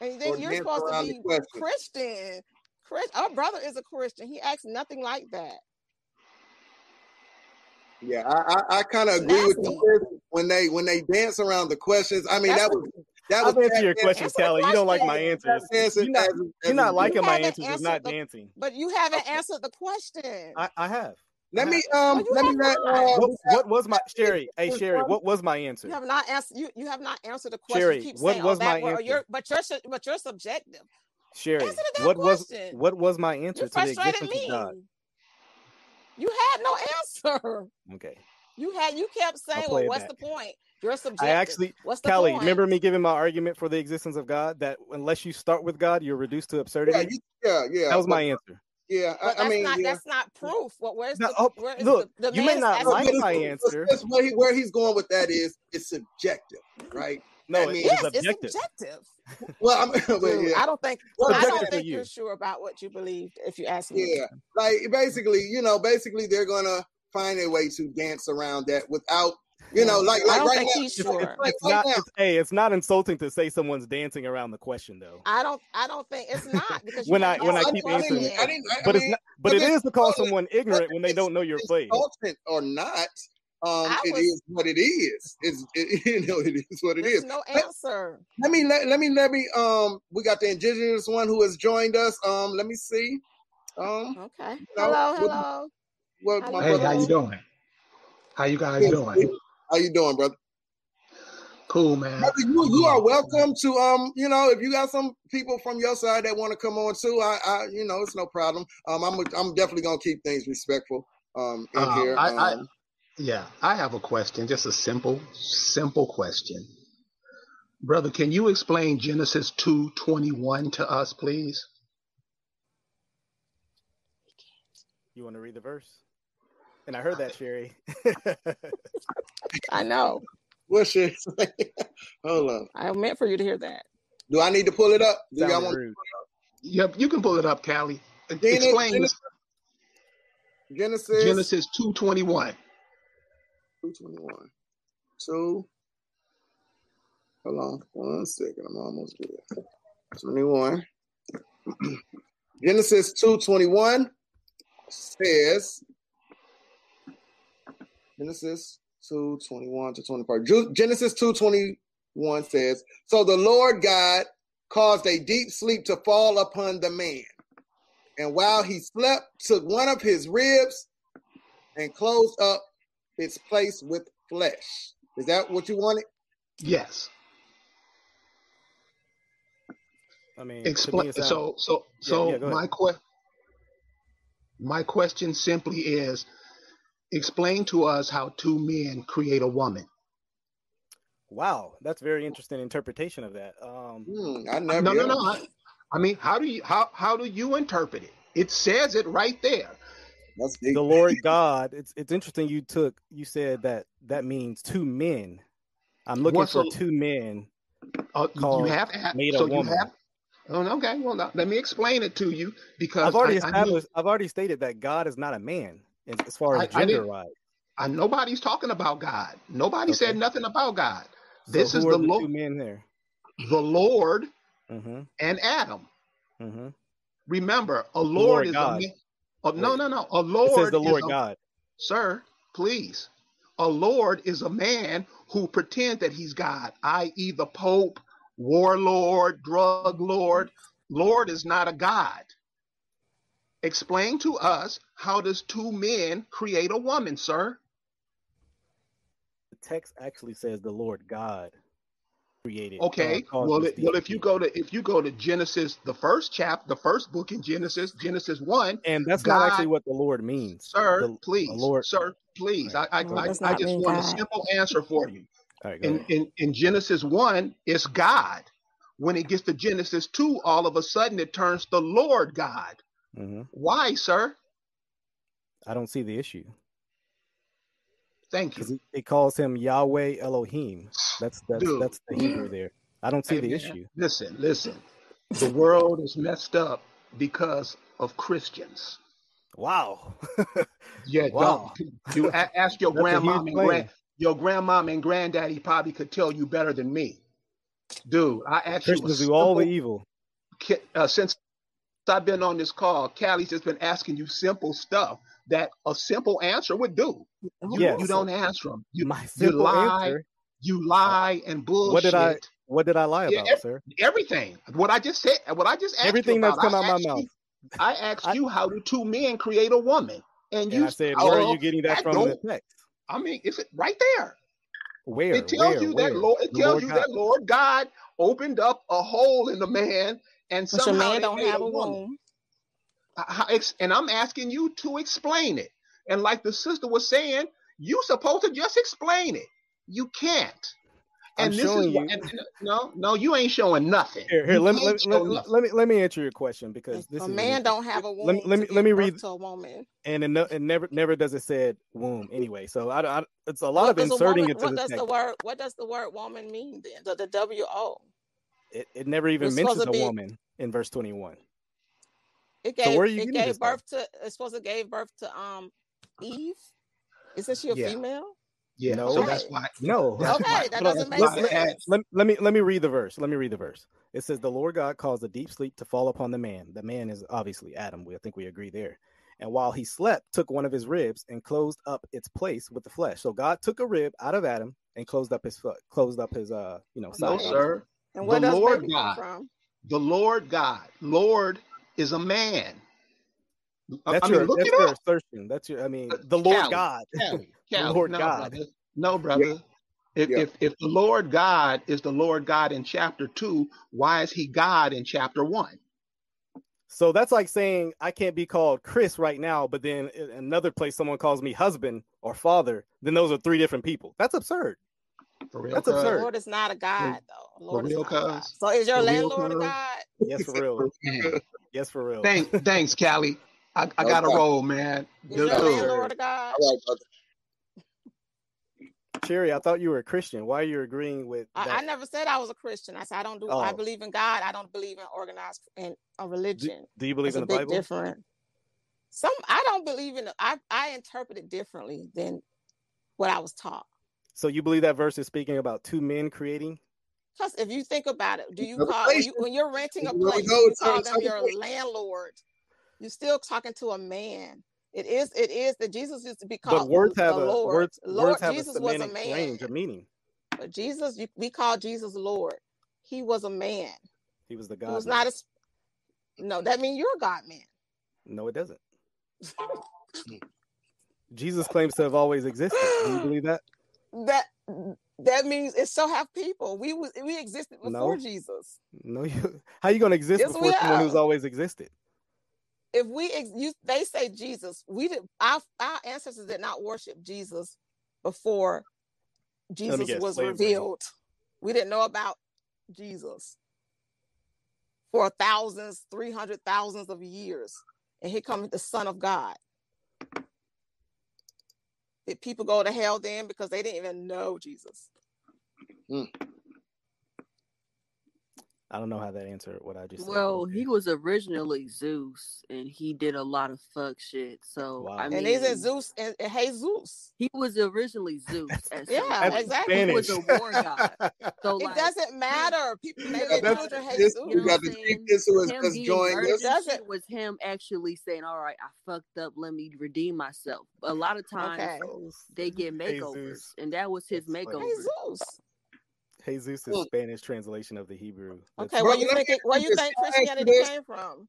And then Or you're supposed to be question. Christian. Chris, our brother is a Christian. He acts nothing like that. Yeah, I I, I kind of agree with you when they when they dance around the questions. I mean, That's that was that I'll was answer your tap questions, Answer the Callie. You don't like my question. answers. dancing You're not, as- as you're not a- liking my haven't answers. It's not the- dancing. But you haven't Okay. answered the question. I, I have. Let I me have. um Well, you let me not. uh, What, what was my Sherry? Hey Sherry, what was my answer? You have not answered. You you have not answered the question. Sherry, you keep what saying, was "Oh, my answer? you're, but you're but you're subjective. Sherry, Answer the damn what was what was my answer You to the frustrated existence of God? me. You had no answer. Okay. You had you kept saying, "Well, what's back. the point?" You're subjective. I actually, what's the Callie, point? remember me giving my argument for the existence of God that unless you start with God, you're reduced to absurdity. yeah, you, yeah, yeah. that was my answer. yeah. I, that's I mean, not yeah. that's not proof. What where's No, the oh, where is look, the, the you may not like my answer. it's- Where, he, where he's going with that is it's subjective, right? No, I mean, it yes, is it's objective. well, subjective. I'm, [LAUGHS] well, yeah, I don't think Well, I don't think you. you're sure about what you believe if you ask me. yeah. Like basically, you know, basically they're gonna find a way to dance around that without, you know, like I like don't right think now. he's It's, sure. it's, Like it's right not. now. It's, hey, it's not insulting to say someone's dancing around the question, though. I don't. I don't think it's not because [LAUGHS] you When can't I- when ask I a keep I answering didn't, it. I didn't, I, But I it's not. But it whether to call it's- someone ignorant when they don't know your place. insultant or not. Um, was- is what it is. It's [LAUGHS] it, you know it is what it There's is. no answer. Let me let, let me let me um we got the indigenous one who has joined us. Um let me see. Um Okay. No, Hello. Hello. what How you Hey, brother how you doing? How you guys doing? How you doing, brother? Cool, man. Brother, you, you are welcome to um, you know, if you got some people from your side that want to come on too, I, I you know, it's no problem. Um, I'm I'm definitely gonna keep things respectful um in Uh, here. I- I- um, Yeah, I have a question, just a simple, simple question. Brother, can you explain Genesis 2:21 to us, please? You want to read the verse? And I heard that, Sherry. [LAUGHS] I know. what should [LAUGHS] I? Hold on. I meant for you to hear that. Do I need to pull it up? Do y'all Sounded want rude. Yep, you can pull it up, Callie. Genesis- Explain Genesis- Genesis Genesis 2:21. 221. Two. Hold on one second. I'm almost there. 21. [CLEARS THROAT] Genesis 221 says Genesis 221 to 24. Ju- Genesis 221 says, So the Lord God caused a deep sleep to fall upon the man. And while he slept, took one of his ribs and closed up its place with flesh. Is that what you wanted? Yes. I mean, to me, Explain. it So, so, Yeah, so yeah, my que- my question simply is, explain to us how two men create a woman. wow, that's very interesting interpretation of that. Um, Hmm, I never. no, no, yeah. no. I, I mean, how do you how how do you interpret it? It says it right there. That's deep. the Lord God. It's it's interesting. You took you said that that means two men. I'm looking What's for a- two men. Uh, you Called have made a so you woman. have. Oh, okay. Well, now, let me explain it to you because I've already I, I, knew- established. I've already stated that God is not a man as, as far as I- gender wise. I- nobody's talking about God. Nobody Okay. said nothing about God. So This is the the Lord, two men there. the Lord Mm-hmm. and Adam. Mm-hmm. Remember, a Lord, Lord is God. a man. Oh, no, no, no. A Lord says the is Lord a- God. Sir, please. A Lord is a man who pretends that he's God, i.e., the Pope, warlord, drug lord. Lord is not a God. Explain to us how does two men create a woman, sir? The text actually says the Lord God created. Okay. uh, caused well, it, well, if you go to if you go to Genesis, the first chapter, the first book in Genesis, Genesis one, and that's God- not actually what the Lord means, sir, The- please, Lord- sir, please. Right. I I, Lord I, I just mean want a simple answer for you. All right, go in, in, in Genesis 1, it's God. When it gets to Genesis 2, all of a sudden it turns to Lord God. Hmm Why, sir? I don't see the issue Thank you. it, it calls him Yahweh Elohim. That's that's Dude. that's the Hebrew there. I don't see Hey, the man, issue. Listen, listen. The world is messed up because of Christians. Wow. [LAUGHS] Yeah, Wow. you ask your [LAUGHS] grandma and grand your grandmom and granddaddy probably could tell you better than me. Dude, I asked you a Christians do all the evil. Uh, since I've been on this call, Callie's just been asking you simple stuff that a simple answer would do. Oh, you, Yes. you don't answer them. You, you lie, answer. you lie and bullshit. What did I- What did I lie about, ev- sir? Everything. What I just said. What I just asked Everything you that's come I out my mouth. You, I asked I- you how do two men create a woman, and you And I said, oh, where are oh, you getting that that from the text? I mean, it's right there. Where? It tells where? you where? that Lord. It tells Lord you God. that Lord God opened up a hole in the man, and But somehow man they don't have a a woman. womb. Uh, how- ex- and I'm asking you to explain it. And like the sister was saying, you supposed to just explain it. You can't. And I'm this showing is why, you. and, no, no, you ain't showing nothing. Here, here, let me let, me- let, nothing. let me let me answer your question because If this a is man don't have a womb. Let me- let me- let me read- to a woman. and it, no, it never never does it said womb anyway. So I, I it's a lot What of inserting woman, into what the does text. the word what does the word woman mean then? The, the W O. It, it never even It's mentions a be- woman in verse twenty one. It So gave where are you it getting this gave from? birth to it's supposed to gave birth to um Eve. Isn't she a Yeah. female? Yeah, No. so Okay. that's why. No, [LAUGHS] That's Okay, why- that doesn't make let- sense. let, let me let me read the verse. Let me read the verse. It says, "The Lord God caused a deep sleep to fall upon the man. The man is obviously Adam. We I think we agree there. And while he slept, took one of his ribs and closed up its place with the flesh. So God took a rib out of Adam and closed up his foot, closed up his uh you know Side No, sir. And where The does Lord baby God. come from? The Lord God. Lord is a man. That's I mean, your look that's it your up. assertion. That's your I mean Uh, the Lord Callie, God. [LAUGHS] Callie, The Lord no, God. brother. No, brother. If, Yeah. if if the Lord God is the Lord God in chapter two, why is he God in chapter one? So that's like saying I can't be called Chris right now, but then another place someone calls me husband or father. Then those are three different people. That's absurd. For real, That's absurd. Lord is not a God though. The Lord is real, not a God. So is your For real, landlord a? God? Yes, for real. [LAUGHS] Man, Yes, for real. Thanks, thanks, Callie. I, I got to Okay. roll, man. Is Good your dude. landlord a God? All right, brother. Sherry, I thought you were a Christian. Why are you agreeing with that? I, I never said I was a Christian. I said I don't do. I Oh. believe in God. I don't believe in organized in a do, religion. do you believe It's in a the bit Bible? different. Some I don't believe in. I I interpret it differently than what I was taught. So you believe that verse is speaking about two men creating? Because if you think about it, do you Another call when, you, when you're renting a Here place, go, you it's call them your place. landlord. You're still talking to a man. It is. It is that Jesus used to be called But called words the have a Lord. words Lord words have Jesus a was a semantic man. range of meaning. But Jesus, you, we call Jesus Lord. He was a man. He was the He God. was man. not a. s- No, that means you're a God man. No, it doesn't. [LAUGHS] Jesus claims to have always existed. Do you believe that? That that means it still have people. We was we existed before No. Jesus. No, you. [LAUGHS] How you gonna exist Yes, before someone who's always existed? If we ex, you, they say Jesus, we did our our ancestors did not worship Jesus before Jesus guess, was revealed. We didn't know about Jesus for thousands, three hundred thousands of years, and here comes the Son of God. Did people go to hell then because they didn't even know Jesus? Hmm. I don't know how that answered what I just said. Well, okay. he was originally Zeus, and he did a lot of fuck shit. So Wow. I And mean, And isn't Zeus and, and Jesus? he was originally Zeus. At some Yeah, point. That's exactly. He was a war god. [LAUGHS] So It like, doesn't matter. People he name doesn't their That's children matter. this. Jesus. You know We what got the saying? chief Him just being joined us. Doesn't- shit was him actually saying, "All right, I fucked up. Let me redeem myself." A lot of times Okay. they get makeovers, Jesus. and that was his That's funny. makeover. Jesus. Jesus is Look. Spanish translation of the Hebrew. That's Okay, where Brother, you think it, where you you think Can I ask you Christianity this? came from?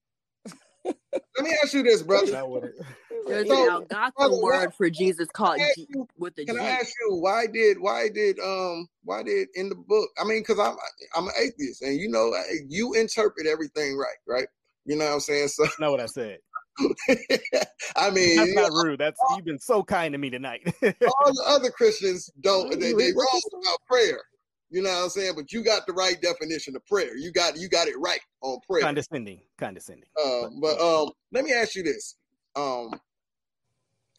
Let me ask you this, brother. not what. There's [LAUGHS] So, an Algonquin brother, word for Jesus called Can G- you- with the. Can I ask you why did why did um why did in the book? I mean, because I'm I'm an atheist, and you know you interpret everything right, right? You know what I'm saying? So That's not what I said. [LAUGHS] I mean, That's you not rude. That's you've been so kind to me tonight. all the other Christians don't they, they what wrong about prayer. You know what I'm saying? But you got the right definition of prayer. You got you got it right on prayer. condescending, condescending. Uh, but um, let me ask you this: um,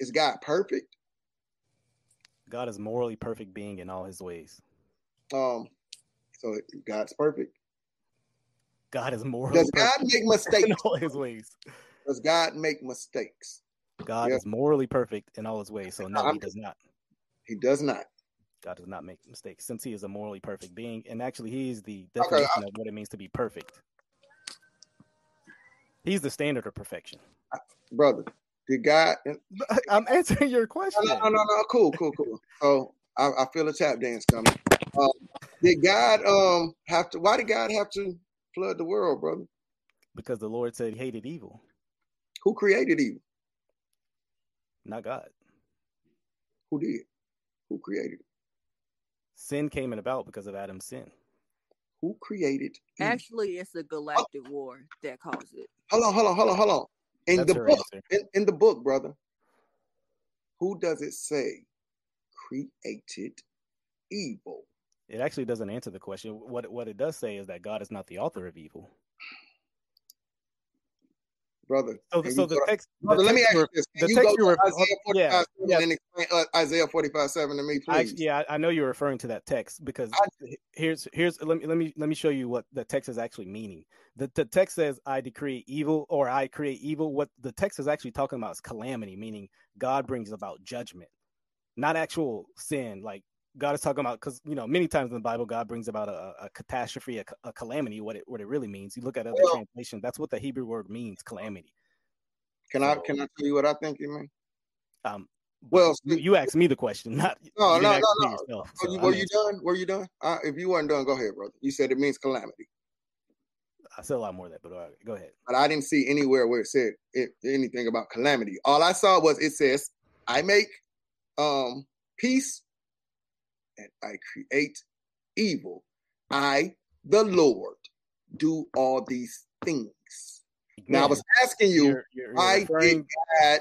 Is God perfect? God is morally perfect being in all his ways. Um, so God's perfect. God is morally Does God perfect make [LAUGHS] in mistakes? all his ways. Does God make mistakes? God Yeah. is morally perfect in all his ways. So no, I'm- he does not. He does not. God does not make mistakes since he is a morally perfect being. And actually, he is the Okay, definition of what it means to be perfect. He's the standard of perfection. brother. Did God? [LAUGHS] I'm answering your question. no, no, no, no. Cool, cool, cool. So I, I feel a tap dance coming. Um, did God um have to? Why did God have to flood the world, brother? Because the Lord said he hated evil, Who created evil? not God. Who did? Who created? it? Sin came about because of Adam's sin. Who created? Evil? Actually, it's a galactic war that caused it. hold on, hold on, hold on, hold on. In That's the book, in, in the book, brother, who does it say created evil? It actually doesn't answer the question. What what it does say is that God is not the author of evil. Brother. So, so the go text, the brother, let me ask you this. Can you go to Isaiah yeah, 45 yeah. and explain uh, Isaiah 45 7 to me, I, please? yeah, I I know you're referring to that text because here's here's let me let me let me show you what the text is actually meaning. The the text says I decree evil or I create evil. What the text is actually talking about is calamity, meaning God brings about judgment, not actual sin. Like God is talking about because you know many times in the Bible God brings about a, a catastrophe, a, a calamity. What it what it really means. You look at other Well- translations. That's what the Hebrew word means, calamity. Can I can I tell you what I think you mean? Um, Well, you, you asked me the question, [LAUGHS] not No, you no, no, no. yourself, Were so you, I'm you answering. done? Were you done? Uh, if you weren't done, go ahead, brother. You said it means calamity, I said a lot more of that, but all right, go ahead. but I didn't see anywhere where it said it, anything about calamity. All I saw was it says, "I make um peace and I create evil. I, the Lord, do all these things." Now I was asking you, You're- you're- you're why referring- did God?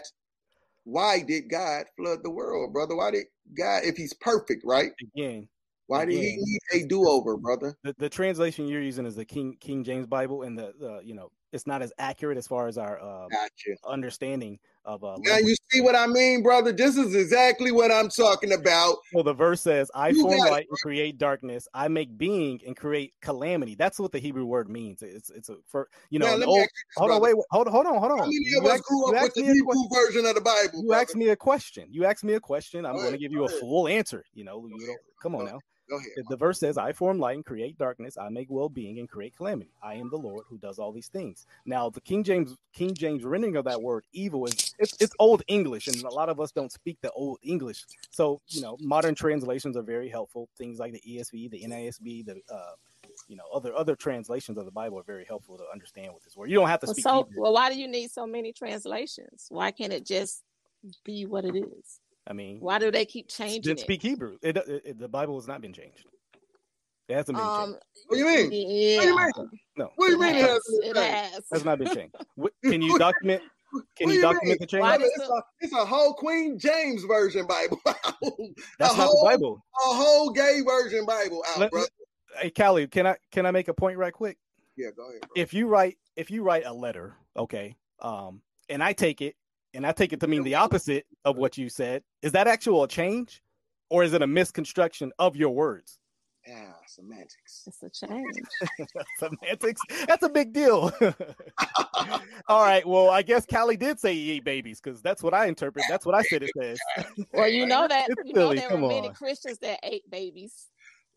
Why did God flood the world, brother? Why did God, if He's perfect, right? again, Why did He need a do-over, brother? the, the translation you're using is the King King James Bible, and the, the you know it's not as accurate as far as our uh, Gotcha. understanding of. Uh, Now you see what I mean, brother. This is exactly what I'm talking about. Well, the verse says, "I You form got it, light and create darkness. I make being and create calamity." That's what the Hebrew word means. It's it's a for you know. Now, old, you hold on, wait, wait, hold hold on, hold on. How many You of us grew up with the Hebrew version of the Bible? You brother? asked me a question. You asked me a question. I'm going to give you a full answer. You know, you don't, come on now. Go ahead. The- The verse says, I form light and create darkness. I make well being and create calamity. I am the Lord who does all these things. Now, the King James King James rendering of that word evil is it's, it's old English, and a lot of us don't speak the old English. So, you know, modern translations are very helpful. Things like the ESV, the NASB, the uh, you know, other other translations of the Bible are very helpful to understand what this word. You don't have to Well, speak so, Hebrew. well, why do you need so many translations? Why can't it just be what it is? I mean, Why do they keep changing didn't it? speak Hebrew. It, it, it- the Bible has not been changed. It hasn't been changed. Um, What do you mean? yeah, What do you mean? No, What do you it mean it has. hasn't been It changed? has. has not been changed. [LAUGHS] Can you document? Can you you document the change? Why it's, a, it's a whole Queen James version Bible. [LAUGHS] That's a not whole, the Bible. A whole gay version Bible out, Let- brother. Hey, Callie, can I can I make a point right quick? Yeah, go ahead. Bro. If you write if you write a letter, okay, um, and I take it and I take it to mean the opposite of what you said, is that actual a change, or is it a misconstruction of your words? yeah, semantics. It's a change. [LAUGHS] Semantics. That's a big deal. [LAUGHS] All right. Well, I guess Callie did say he ate babies because that's what I interpret. That's what I said it says. [LAUGHS] Well, you know that It's you know there come were many on. Christians that ate babies.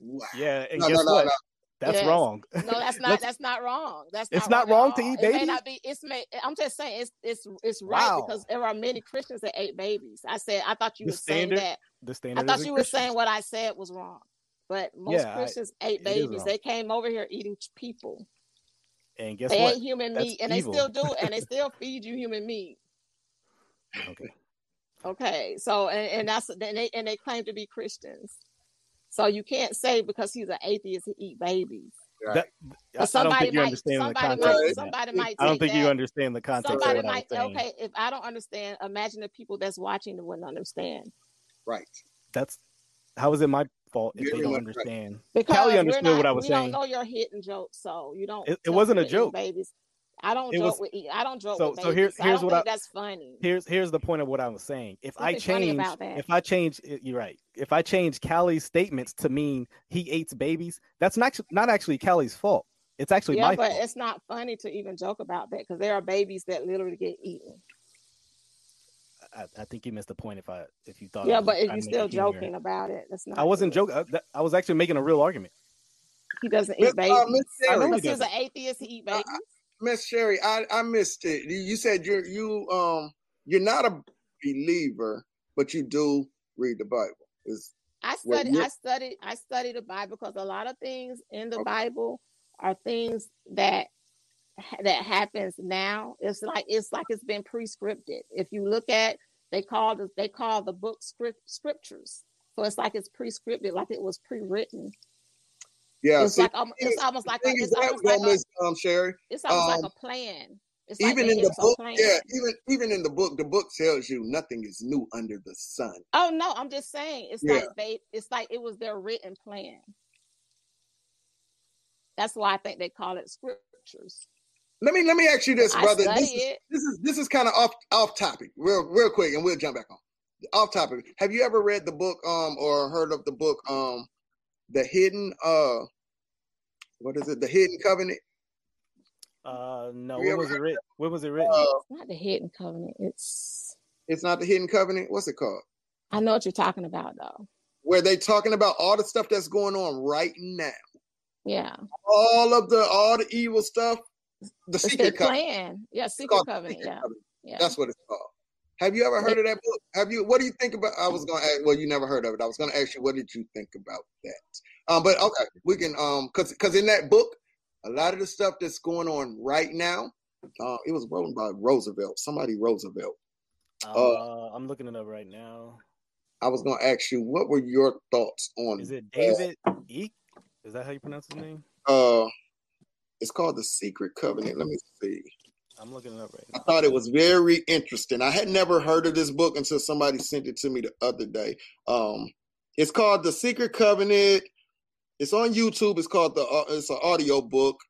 Wow. Yeah. And No, guess no, no, what? That's Yes. wrong. No, that's not [LAUGHS] that's not wrong. That's It's not not wrong to eat It may not be. It's may. I'm just saying it's it's it's right Wow. because there are many Christians that ate babies. I said I thought you The were saying that. The standard. I thought you were Christians. saying what I said was wrong. But most Yeah, I- Christians ate babies. They came over here eating people. And guess they what? ate human That's meat, and they still do, and they [LAUGHS] still feed you human meat. Okay. Okay, so and, and that's and they and they claim to be Christians. So you can't say because he's an atheist he eat babies. Right. That, I- I don't think you might understand the context. might somebody might I don't take think you understand the context Somebody of what might I was okay. If I don't understand, imagine the people that's watching that wouldn't understand Right. That's how is it my fault if You're they don't very right. understand? because Callie we're understood not, what I was we saying. don't know your hidden joke, so you don't. It- it wasn't a people to eat joke. Babies, I don't It joke was- with eat. I don't joke So- with so babies. here- I here's don't what think I- that's funny. Here's here's the point of what I was saying. If I change, if I change, you're right. If I change Callie's statements to mean he eats babies, that's not not actually Callie's fault. It's actually yeah, my but fault. it's not funny to even joke about that because there are babies that literally get eaten. I, I think you missed the point if I if you thought. Yeah, was but if trying you're still it humor. joking about it, that's not. I wasn't good. joking. I, I was actually making a real argument. He doesn't eat babies. uh, Miss I know Sherry, he he's an atheist, he eat Uh, babies. Miss Sherry, I, I missed it. You you said you're you um you're not a believer, but you do read the Bible. Is I study, I study, I study the Bible because a lot of things in the Okay. Bible are things that that happens now. It's like it's like it's been prescripted. If you look at, they call the they call the book script scriptures. So it's like it's prescripted, like it was pre-written. Yeah. it's see, like um, it's almost like a, is it's almost like a, um, Sherry, it's almost um, like a plan. It's even they- in the book, yeah, even even in the book, the book tells you nothing is new under the sun. Oh no, I'm just saying it's Yeah. like they it's like it was their written plan. That's why I think they call it scriptures. Let me let me ask you this, brother. This is this is this is kind of off off topic, real real quick, and we'll jump back on. Off topic. Have you ever read the book um or heard of the book um the hidden uh what is it? The Hidden Covenant? Uh, no. Have you When was it heard written? When was it written? Uh, It's not the hidden covenant. It's it's not the Hidden Covenant. What's it called? I know what you're talking about though. Where they talking about all the stuff that's going on right now, Yeah. all of the all the evil stuff. The It's their Secret Covenant. plan. Yeah, secret covenant. Secret Yeah. Covenant. Yeah. That's what it's called. Have you ever heard of that book? Have you? What do you think about? I was going to ask. Well, you never heard of it. I was going to ask you, what did you think about that? Um, but okay, we can um, cause because in that book, a lot of the stuff that's going on right now, uh, it was written by Roosevelt, somebody Roosevelt. Uh, I'm looking it up right now. I was going to ask you, what were your thoughts on? Is it David Icke? Is that how you pronounce his name? Uh, it's called the Secret Covenant. Let me see. I'm looking it up right I thought it was very interesting. I had never heard of this book until somebody sent it to me the other day. Um, it's called The Secret Covenant. It's on YouTube. It's called the. Uh, it's an audio book.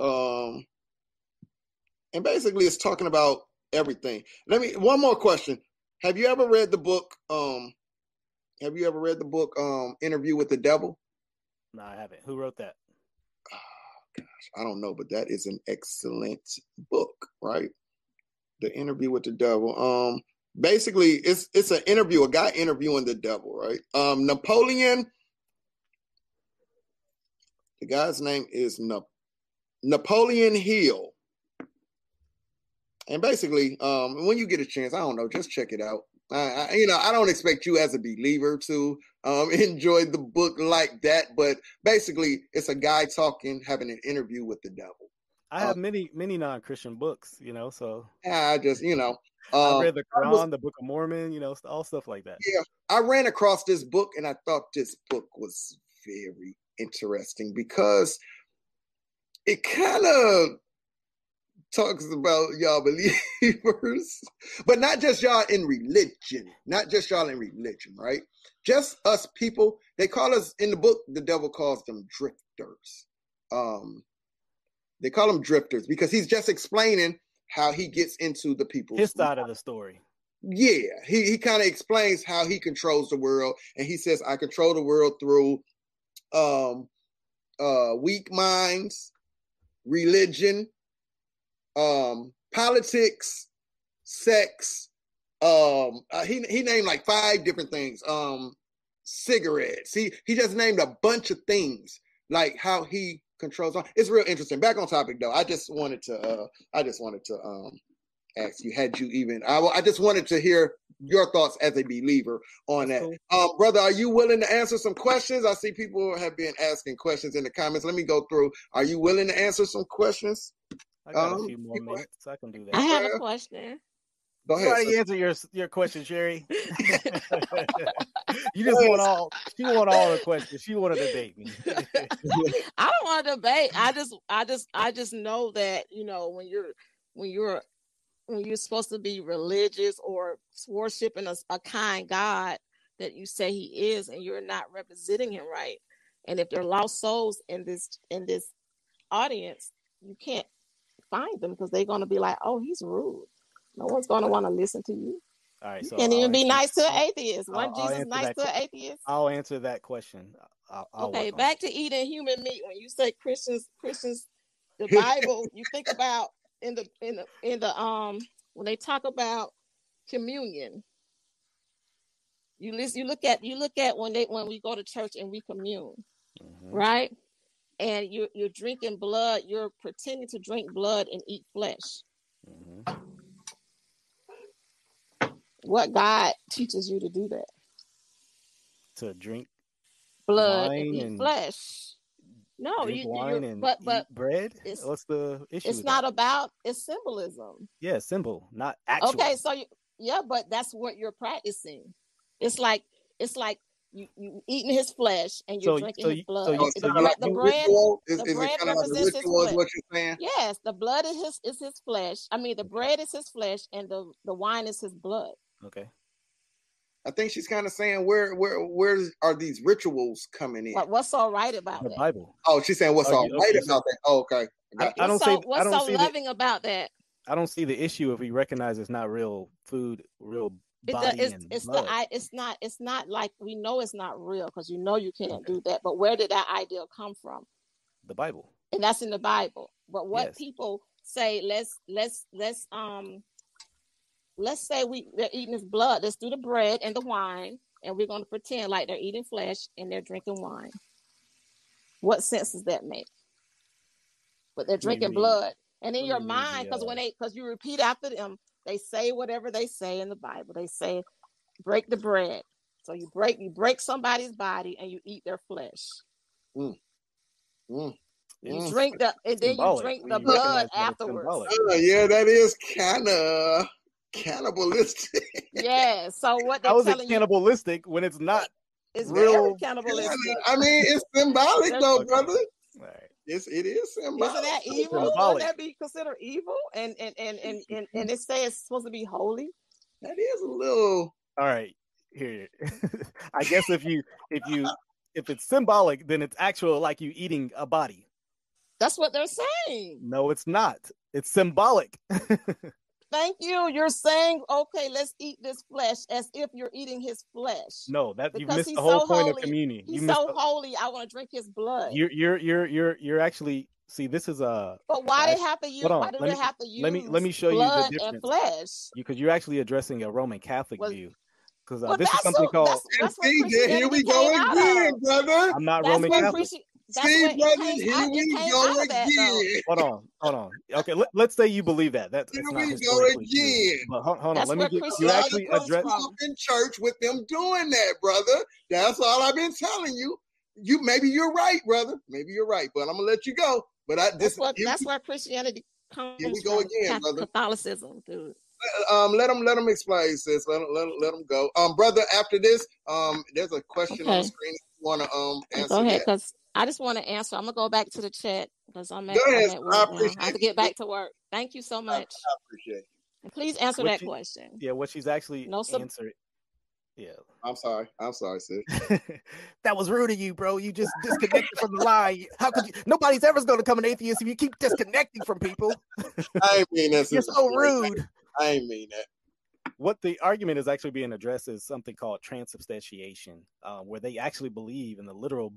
Um, and basically, it's talking about everything. Let me one more question. Have you ever read the book? Um, have you ever read the book? Um, Interview with the Devil. No, I haven't. Who wrote that? I don't know, but that is an excellent book, right? The interview with the devil. Um, basically, it's it's an interview, a guy interviewing the devil, right? Um, Napoleon. The guy's name is Na- Napoleon Hill. And basically, um, when you get a chance, I don't know, just check it out. I, I, you know, I don't expect you as a believer to um, [LAUGHS] enjoy the book like that, but basically, it's a guy talking, having an interview with the devil. I have many, many non-Christian books. You know, so I just, you know, I um, read the I was- Quran, the Book of Mormon. You know, all stuff like that. Yeah, I ran across this book and I thought this book was very interesting because it kind of talks about y'all [LAUGHS] believers, but not just y'all in religion, not just y'all in religion, right? Just us people. They call us in the book, the devil calls them drifters. Um, they call them drifters because he's just explaining how he gets into the people's His side of the story. yeah, he, he kind of explains how he controls the world, and he says, "I control the world through um, uh, weak minds, religion, um, politics, sex. Um, uh, he he named like five different things. Um, cigarettes. He he just named a bunch of things, like how he controls. It's real interesting. Back on topic though. I just wanted to. Uh, I just wanted to um, ask you had you even I, I just wanted to hear your thoughts as a believer on that That's um brother are you willing to answer some questions i see people have been asking questions in the comments let me go through are you willing to answer some questions I got Um, a few more people- minutes. I can do that. I have a question. go ahead already sir. answered your your question, Sherry. [LAUGHS] you just want all. She want all the questions. She want to debate me. [LAUGHS] I don't want to debate. I just, I just, I just know that you know when you're, when you're, when you're supposed to be religious or worshiping a, a kind God that you say He is, and you're not representing Him right. And if there are lost souls in this in this audience, you can't find them because they're going to be like, "Oh, he's rude." No one's going to want to listen to you. all right, so Can't I'll even be nice to an atheist. One I'll- I'll Jesus nice that to an atheist. I'll answer that question. I'll, I'll okay, work on back to eating human meat. When you say Christians, Christians, the [LAUGHS] Bible, you think about in the in the in the um when they talk about communion. You listen. You look at you look at when they when we go to church and we commune, Mhm. right? And you're you're drinking blood. You're pretending to drink blood and eat flesh. Mhm. What God teaches you to do that? To drink, Blood and eat and- flesh. No, you, wine and but but eat bread. it's- What's the issue? it's not that? about it's symbolism. yeah, symbol, not actual. Okay, so you, yeah, but that's what you're practicing. It's like it's like you, you eating his flesh and you're So- drinking so his blood. Oh, so you- Oh, the, so bre- you- the you- bread, ritual? Is, the is it bread kind of like represents his ritual is flesh. what you're saying yes, the blood is his is his flesh. I mean, the bread is his flesh, and the the wine is his blood. Okay. I think she's kind of saying where where where are these rituals coming in? What, what's all right about The that? Bible. Oh, she's saying what's Oh, all you- right okay, about that. Oh, okay. I, Got I don't what's say so, I what's don't so see the, loving about that? I don't see the issue if we recognize it's not real food, real It, body it's and it's the blood. I it's not it's not like we know it's not real because you know you can't do that. But where did that idea come from? the Bible. And that's in the Bible. But what Yes. people say, let's let's let's um let's say we they're eating his blood. Let's do the bread and the wine, and we're going to pretend like they're eating flesh and they're drinking wine. What sense does that make? But they're drinking Maybe- blood, and in your do you mean, mind, because the, when they because you repeat after them, they say whatever they say in the Bible. They say, "Break the bread." So you break you break somebody's body and you eat their flesh. Mm. You Mm. drink the and then you drink the recognize blood afterwards. Uh, yeah, that is kind of cannibalistic. Yeah. So what they're How is it telling you cannibalistic when it's not? is real- very cannibalistic. I mean, it's symbolic though, brother. All right. It's it is symbolic. Isn't that evil? symbolic. Would that be considered evil? And and and and and, and it says it's supposed to be holy. That is a little. All right. Here. [LAUGHS] I guess if you if you if it's symbolic, then it's actual like you eating a body. That's what they're saying. No, it's not. It's symbolic. [LAUGHS] Thank you. You're saying, okay, let's eat this flesh as if you're eating his flesh. no, that you Because missed he's the whole so point of holy. communion. He's You so the- holy. I want to drink his blood. you're you're you're you're you're actually see this is a but why I- they have to use? on, Why do let they me- have to use? let me- let me show you the blood and difference. flesh. because you're actually addressing a Roman Catholic Well- view. Because uh, Well, this is something so- called. that's- that's See, here we go again, brother. I'm not That's Roman what Catholic. Christi- that's See, what brother, came here we go out that, again. [LAUGHS] Hold on, hold on. Okay, let, let's say you believe that. That's, Here that's not we go historically true. again. But hold, hold on, let me where get you Christianity actually address. in church with them doing that, brother. That's all I've been telling you. You maybe you're right, brother. Maybe you're right, but I'm gonna let you go. But I That's this what. That's we- where Christianity comes Here we go from. again, brother. Catholicism, dude. um let them let them explain, sis. Let them let 'em- let 'em go. Um, brother. After this, um, there's a question on the screen. If you want to um answer Go ahead, because I just want to answer. I'm gonna go back to the chat because I'm at, ahead, I'm at sir. I work now. I have to get back to work. Thank you so much. I appreciate. It. And please answer What that you- question. Yeah, what she's actually No sub- answering. Yeah. I'm sorry. I'm sorry, sis. [LAUGHS] that was rude of you, bro. You just disconnected from the line. How could you? Nobody's ever going to come an atheist if you keep disconnecting from people. I ain't mean that. [LAUGHS] You're so rude. I ain't mean that. What the argument is actually being addressed is something called transubstantiation, uh, where they actually believe in the literal,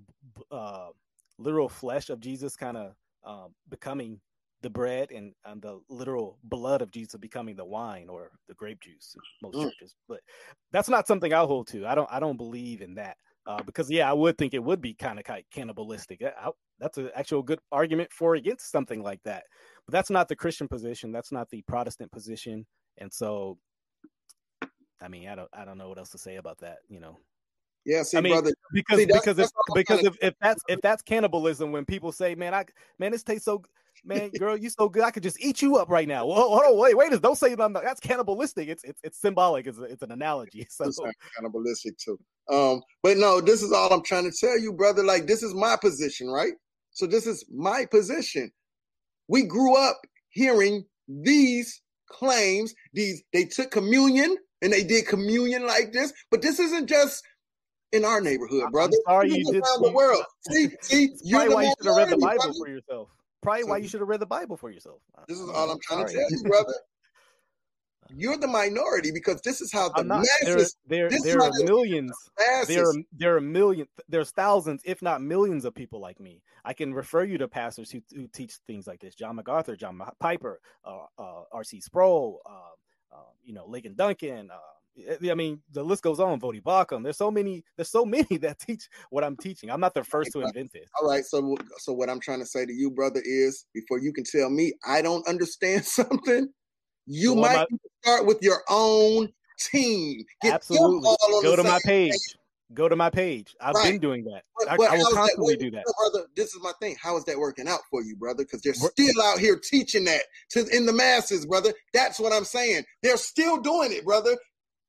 uh, literal flesh of Jesus, kind of um, becoming the bread, and, and the literal blood of Jesus becoming the wine or the grape juice. in Most Mm. churches, but that's not something I hold to. I don't. I don't believe in that. Uh, because yeah, I would think it would be kind of cannibalistic. I- I- that's an actual good argument for against something like that. But that's not the Christian position. That's not the Protestant position. And so, I mean, I don't, I don't know what else to say about that. You know, Yeah, see, I mean, brother. because See, that's- because that's if, because if, if that's if that's cannibalism, when people say, "Man, I man, this tastes so." Man, [LAUGHS] girl, you so good. I could just eat you up right now. Whoa, hold on, wait, wait. Don't say nothing. That's cannibalistic. It's it's it's symbolic. It's, it's an analogy. [LAUGHS] So It's cannibalistic too. Um, but no, this is all I'm trying to tell you, brother. Like this is my position, right? So this is my position. We grew up hearing these claims. These they took communion and they did communion like this, but this isn't just in our neighborhood, I'm brother. sorry you did around the world. see, see, you're probably the why you should have read the Bible brother. for yourself. Probably why you should have read the Bible for yourself. This is all I'm trying to tell you, brother. [LAUGHS] You're the minority because this is how the not. There, masses, there, is there are the millions. masses. There are there are millions. There's thousands, if not millions, of people like me. I can refer you to pastors who, who teach things like this: John MacArthur, John Piper, uh, uh, R.C. Sproul, uh, uh, you know, Ligon Duncan. Uh, I mean, the list goes on. Voddie Baucham. There's so many. There's so [LAUGHS] many that teach what I'm teaching. I'm not the first to invent this. All right, so so what I'm trying to say to you, brother, is before you can tell me I don't understand [LAUGHS] something, you So might I- start with your own team. Get Absolutely. Go to my same page. Go to my page. I've Right. been doing that. But, I, but I will constantly that, do that. brother. This is my thing. How is that working out for you, brother? Because they're still out here teaching that to in the masses, brother. That's what I'm saying. They're still doing it, brother.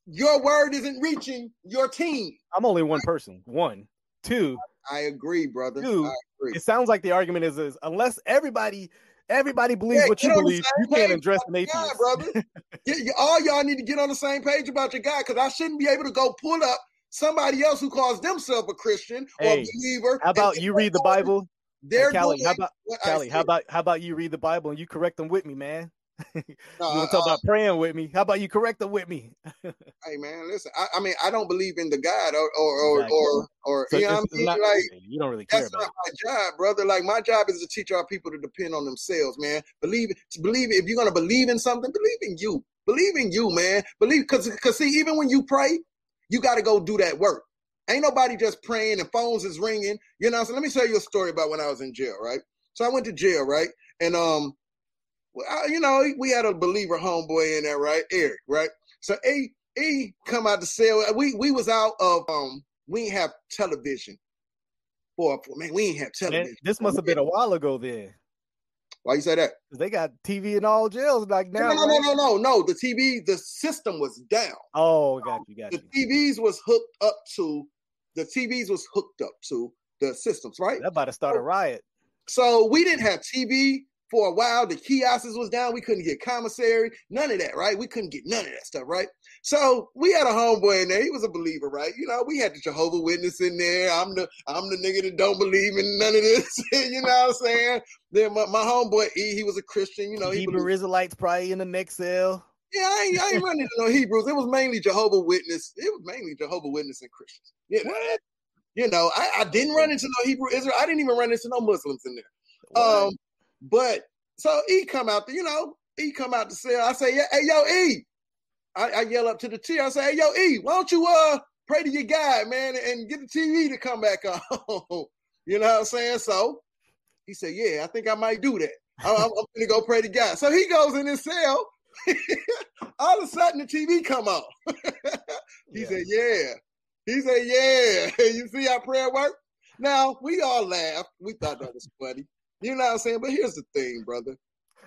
Your word isn't reaching your team. I'm only one person. One, two. I agree, brother. I agree. It sounds like the argument is, is unless everybody everybody believes Yeah, what you believe, you can't address an atheist. brother. [LAUGHS] Get, all y'all need to get on the same page about your guy because I shouldn't be able to go pull up somebody else who calls themselves a Christian or Hey, a believer. How about you read the Bible? They're Callie, doing how about Callie? How about how about you read the Bible and you correct them with me, man? [LAUGHS] you want to talk uh, about praying with me? How about you correct them with me? [LAUGHS] Hey man, listen. I, I mean, I don't believe in the God or or or Exactly. or, or So you know what I mean. not- like you don't really care that's about not it. my job, brother. Like my job is to teach our people to depend on themselves, man. Believe believe if you're gonna believe in something, believe in you. Believe in you, man. Believe because because see, even when you pray, you got to go do that work. Ain't nobody just praying and phones is ringing. You know. So let me tell you a story about when I was in jail, right? So I went to jail, right? And um, well, I- you know, we had a believer homeboy in there, right? Eric, right? So he he come out the cell. We we was out of um, we ain't have television. For man, we ain't have Man, television. this must have been a while ago then. Why you say that? They got TV in all jails like now. No, no, no, right? no, no, no. The TV, the system was down. Oh, got you, got The you. TVs was hooked up to the TVs was hooked up to the systems, right? That about to start a riot. So we didn't have TV for a while. The kiosks was down. We couldn't get commissary, none of that, right? We couldn't get none of that stuff, right? So we had a homeboy in there. He was a believer, right? You know, we had the Jehovah Witness in there. I'm the I'm the nigga that don't believe in none of this. [LAUGHS] you know what I'm saying? Then my, my homeboy E, he was a Christian. You know, he Hebrew Israelites probably in the next cell. yeah, I ain't, I ain't running into no Hebrews. It was mainly Jehovah Witness. It was mainly Jehovah Witness and Christians. You know, you know I, I didn't run into no Hebrew Israel. I didn't even run into no Muslims in there. What? Um, but so E come out there, you know, E come out the cell. I say, hey yo, E. I, I yell up to the T. I say, hey yo, E, why don't you uh pray to your God, man, and get the TV to come back on? [LAUGHS] you know what I'm saying? So he said, yeah, I think I might do that. I'm, I'm gonna go pray to God. So he goes in his cell. [LAUGHS] All of a sudden, the TV come on. [LAUGHS] he Yeah. said, yeah. He said, yeah. you see how prayer work? Now, we all laughed. We thought that was funny. You know what I'm saying? But here's the thing, brother.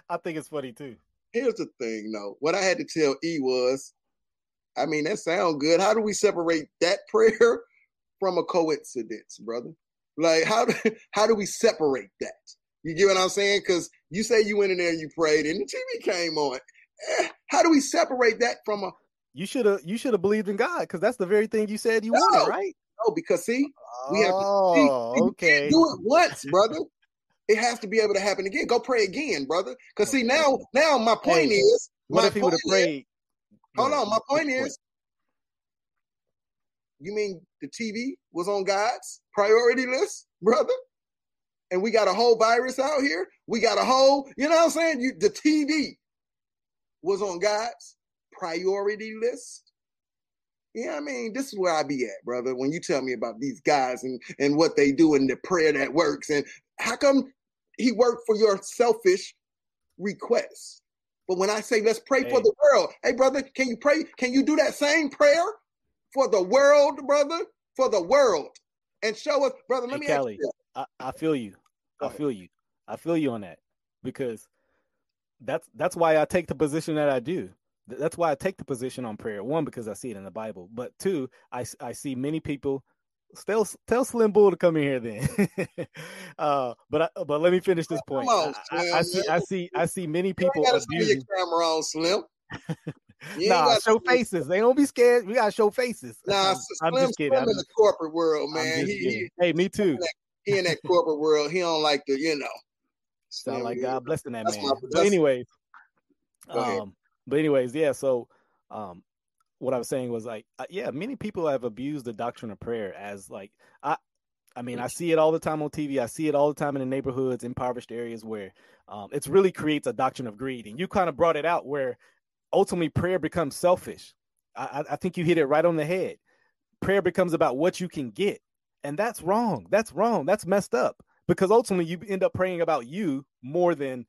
I think it's funny too. Here's the thing, though. What I had to tell E was, I mean, that sounds good. How do we separate that [LAUGHS] prayer from a coincidence, brother? Like, how do [LAUGHS] how do we separate that? You get what I'm saying? Because you say you went in there and you prayed, and the TV came on. Eh, how do we separate that from a You should have you should have believed in God because that's the very thing you said you No. wanted, right? no? Because see, We have to- oh, See, you okay. do it once, brother. It has to be able to happen again. Go pray again, brother. Because see, now, now my point Hey, is, What my if he would have prayed? Hold on, my point is, you mean the TV was on God's priority list, brother? And we got a whole virus out here. We got a whole, you know what I'm saying? You, the TV was on God's priority list. Yeah, I mean, this is where I be at, brother. When you tell me about these guys and and what they do and the prayer that works, and how come he worked for your selfish requests? But when I say let's pray for the world, hey, brother, can you pray? Can you do that same prayer for the world, brother? For the world, and show us, brother. Let Hey, me Kelly. ask you. I, I feel you. I feel you. I feel you on that because that's that's why I take the position that I do. That's why I take the position on prayer. One, because I see it in the Bible, but two, I I see many people. Still, tell Slim Bull to come in here then. [LAUGHS] uh, but I, but let me finish this point. on, I, I, see. I see I see many people ain't gotta your abusing. camera on, Slim. [LAUGHS] Nah, show faces. They don't be scared. We gotta show faces. [LAUGHS] Nah, I'm, I'm Slim, just kidding. I'm in the corporate world, man. He, he, Hey, me too. he in that corporate world. He don't like the, you know. Sound Slim, like yeah. God blessing that That's man. my- but anyways, um, but anyways, yeah. So, um, what I was saying was like, uh, yeah, many people have abused the doctrine of prayer as like, I, I mean, I see it all the time on TV. I see it all the time in the neighborhoods, impoverished areas where, um, it's really creates a doctrine of greed, and you kind of brought it out where ultimately prayer becomes selfish. I, I- I think you hit it right on the head. Prayer becomes about what you can get, and that's wrong. That's wrong. That's messed up because ultimately you end up praying about you more than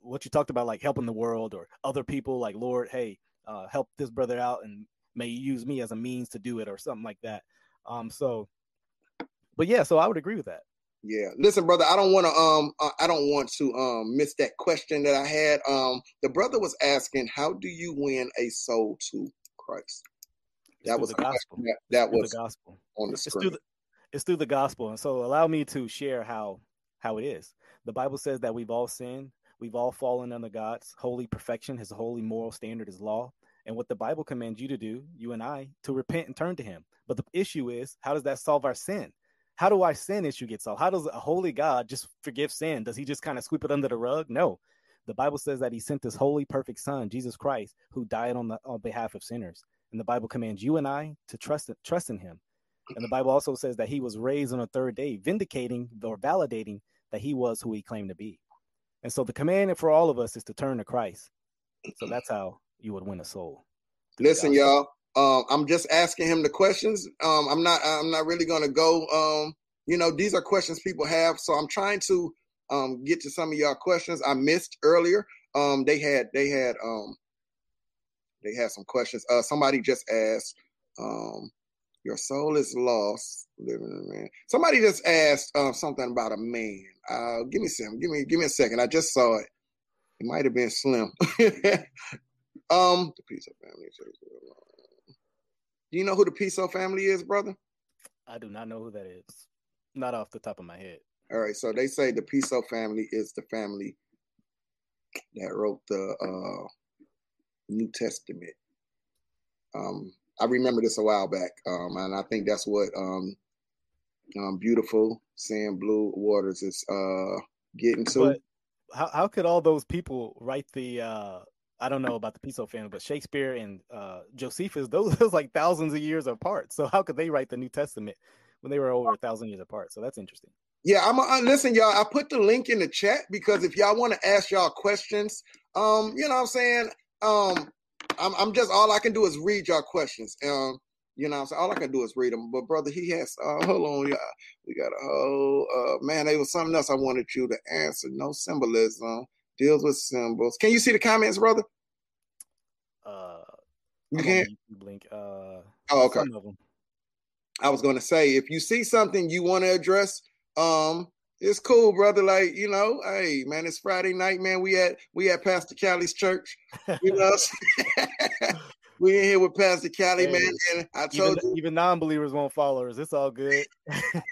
what you talked about, like helping the world or other people. Like Lord, hey, uh, help this brother out, and may you use me as a means to do it, or something like that. Um, so, but yeah, so I would agree with that. Yeah. Listen, brother, I don't want to um uh, I don't want to um miss that question that I had. Um the brother was asking, how do you win a soul to Christ? That through was the gospel. that, that was the gospel. on the It's screen. through the it's through the gospel, and so allow me to share how how it is. The Bible says that we've all sinned. We've all fallen under God's holy perfection, his holy moral standard, his law. And what the Bible commands you to do, you and I, to repent and turn to him. But the issue is, how does that solve our sin? How do our sin issue get solved? How does a holy God just forgive sin? Does he just kind of sweep it under the rug? No. The Bible says that he sent his holy, perfect son, Jesus Christ, who died on the on behalf of sinners. And the Bible commands you and I to trust trust in him. And the Bible also says that he was raised on a third day, vindicating or validating that he was who he claimed to be. And so the command for all of us is to turn to Christ. So that's how you would win a soul. Listen, y'all. Um, I'm just asking him the questions. Um, I'm not. I'm not really going to go. Um, you know, these are questions people have. So I'm trying to um, get to some of y'all questions I missed earlier. Um, they had. They had. Um, they had some questions. Uh, somebody just asked. Um, your soul is lost, living in a man. Somebody just asked uh, something about a man. Uh, give me some. Give me. Give me a second. I just saw it. It might have been Slim. [LAUGHS] um, the Piso family. Do you know who the Piso family is, brother? I do not know who that is. Not off the top of my head. All right. So they say the Piso family is the family that wrote the uh, New Testament. Um, I remember this a while back, um, and I think that's what um, um, beautiful sand blue waters is uh, getting to. But how how could all those people write the? Uh, I don't know about the Piso family, but Shakespeare and uh, Josephus, those [LAUGHS] those like thousands of years apart. So how could they write the New Testament when they were over a thousand years apart? So that's interesting. Yeah, I'm uh, listen, y'all. I put the link in the chat because if y'all want to ask y'all questions, um, you know what I'm saying? Um, I'm, I'm just all I can do is read y'all questions. Um, you know, so all I can do is read them. But brother, he has. Uh, hold on, yeah, we got a whole. Uh, man, there was something else I wanted you to answer. No symbolism deals with symbols. Can you see the comments, brother? Uh, you can't blink. Uh, oh, okay. I was going to say, if you see something you want to address, um, it's cool, brother. Like, you know, hey, man, it's Friday night, man. We at we at Pastor Callie's church. You know, [LAUGHS] we in here with Pastor Callie, hey, man. And I told even, you, even non-believers won't follow us. It's all good. [LAUGHS] I,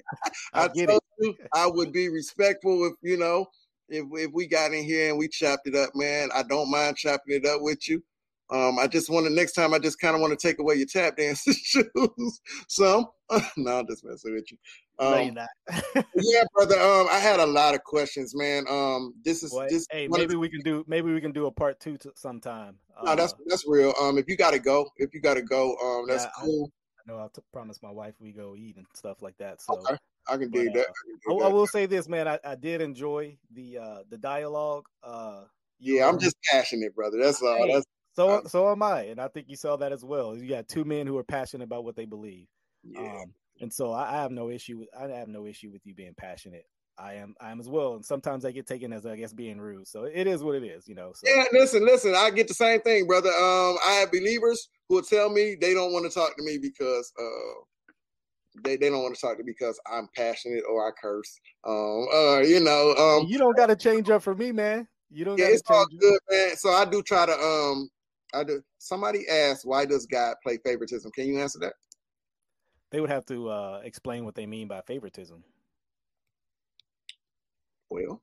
I told it. you I would be respectful if you know if if we got in here and we chopped it up, man. I don't mind chopping it up with you. Um, I just want to next time. I just kind of want to take away your tap dancing [LAUGHS] shoes. Some, [LAUGHS] no, I'm just messing with you. Um, no, you're not. yeah, brother. Um, I had a lot of questions, man. Um, this is Boy, this. Hey, maybe we can do maybe we can do a part two to sometime. No, uh, that's that's real. Um, if you got to go, if you got to go, um, that's yeah, cool. I, I know I promised my wife we go eat and stuff like that. So okay. I can do that. I, I, I, will say this, man. I, I did enjoy the uh the dialogue. Uh, yeah, I'm just passionate, brother. That's all. Hey, that's so so am I, and I think you saw that as well. You got two men who are passionate about what they believe. Yeah. Um, and so I, I have no issue with I have no issue with you being passionate. I am I am as well. And sometimes I get taken as I guess being rude. So it is what it is, you know. So. Yeah, listen, listen, I get the same thing, brother. Um, I have believers who will tell me they don't want to talk to me because uh they, they don't want to talk to me because I'm passionate or I curse. Um, uh, you know, um, you don't got to change up for me, man. You don't. Yeah, it's all good, man. So I do try to. Um, I do. Somebody asked, "Why does God play favoritism?" Can you answer that? They would have to uh, explain what they mean by favoritism. Well,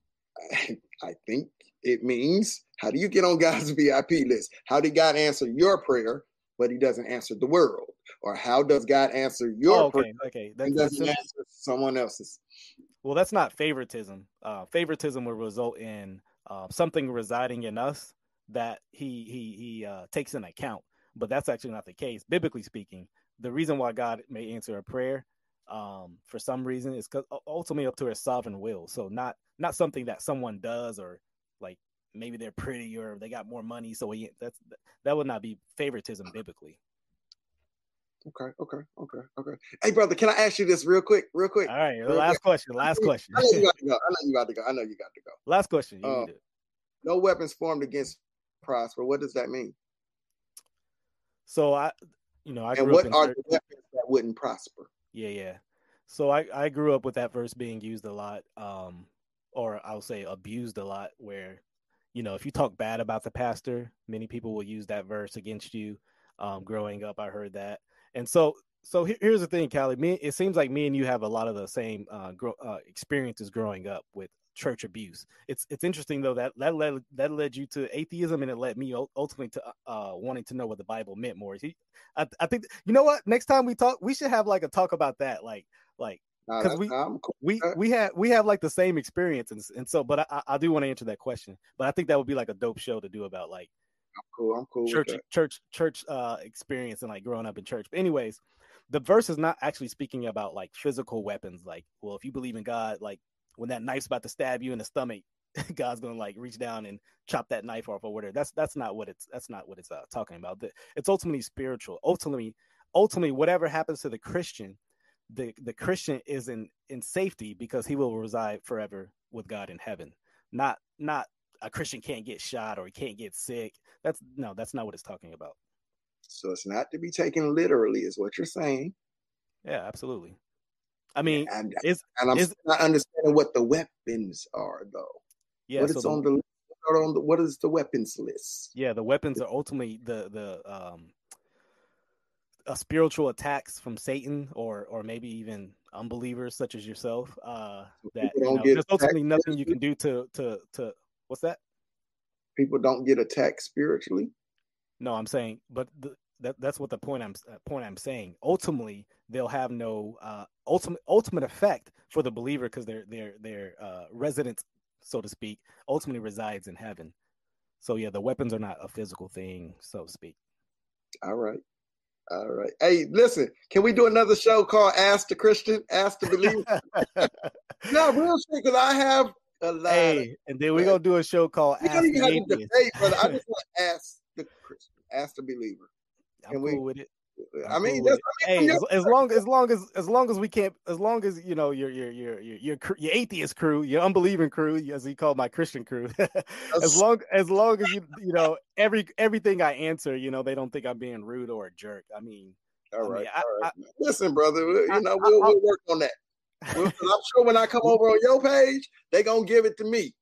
I, I think it means how do you get on God's [LAUGHS] VIP list? How did God answer your prayer, but He doesn't answer the world? Or how does God answer your oh, okay, prayer? Okay, that's, doesn't that's, answer someone else's. Well, that's not favoritism. Uh, favoritism will result in uh, something residing in us that He He He uh, takes in account, but that's actually not the case, biblically speaking the reason why God may answer a prayer um, for some reason is because ultimately up to his sovereign will. So not not something that someone does or maybe they're pretty or they got more money. So that's that would not be favoritism biblically. Okay, okay, okay, okay. Hey, brother, can I ask you this real quick? Real quick. All right, real last quick. question. Last question. I know you got to go. I know you got to go. I know you got to go. Last question. Uh, no weapons formed against prosper. What does that mean? So I you know, I and what are the weapons that wouldn't prosper? Yeah, yeah. So I, I grew up with that verse being used a lot, um, or I'll say abused a lot, where, you know, if you talk bad about the pastor, many people will use that verse against you. Um, growing up, I heard that. And so so here's the thing, Callie. Me, it seems like me and you have a lot of the same uh, uh, experiences growing up with church abuse. It's it's interesting though that that led that led you to atheism and it led me ultimately to uh wanting to know what the Bible meant more. I, I think you know what next time we talk we should have like a talk about that like like because we cool. we we have we have like the same experience and and so but I, I do want to answer that question but I think that would be like a dope show to do about like I'm cool I'm cool church church church uh experience and like growing up in church but anyways the verse is not actually speaking about like physical weapons like well if you believe in God like when that knife's about to stab you in the stomach [LAUGHS] God's gonna like reach down and chop that knife off or whatever that's that's not what it's that's not what it's uh, talking about it's ultimately spiritual ultimately ultimately whatever happens to the Christian the the Christian is in in safety because he will reside forever with God in heaven. Not not a Christian can't get shot or he can't get sick. That's no, that's not what it's talking about. So it's not to be taken literally, is what you're saying. Yeah, absolutely. I mean, and, is, and I'm not understanding what the weapons are, though. Yeah, what so is the, on the on the what is the weapons list? Yeah, the weapons are ultimately the the um a spiritual attacks from Satan or or maybe even unbelievers such as yourself. Uh, that you know, there's ultimately nothing you can do to to to what's that? People don't get attacked spiritually. No, I'm saying, but the, that that's what the point I'm uh, point I'm saying. Ultimately, they'll have no uh, ultimate ultimate effect for the believer because their their their uh, residence, so to speak, ultimately resides in heaven. So yeah, the weapons are not a physical thing, so to speak. All right. All right. Hey, listen, can we do another show called Ask the Christian, Ask the Believer? [LAUGHS] no, real shit, because I have a lot. Hey, of, and then we're going to do a show called Ask the Debate, brother. I just want to ask the Christian, Ask the Believer. [LAUGHS] Can I'm we, cool with it. I mean, cool I mean hey, as, as, long as long as as long as we can't, as long as you know your your your your your, your atheist crew, your unbelieving crew, as he called my Christian crew, [LAUGHS] as long as long as you you know every everything I answer, you know they don't think I'm being rude or a jerk. I mean, all right, I mean, all right. I, Listen, brother, you know we'll, we'll work on that. [LAUGHS] I'm sure when I come over on your page, they gonna give it to me.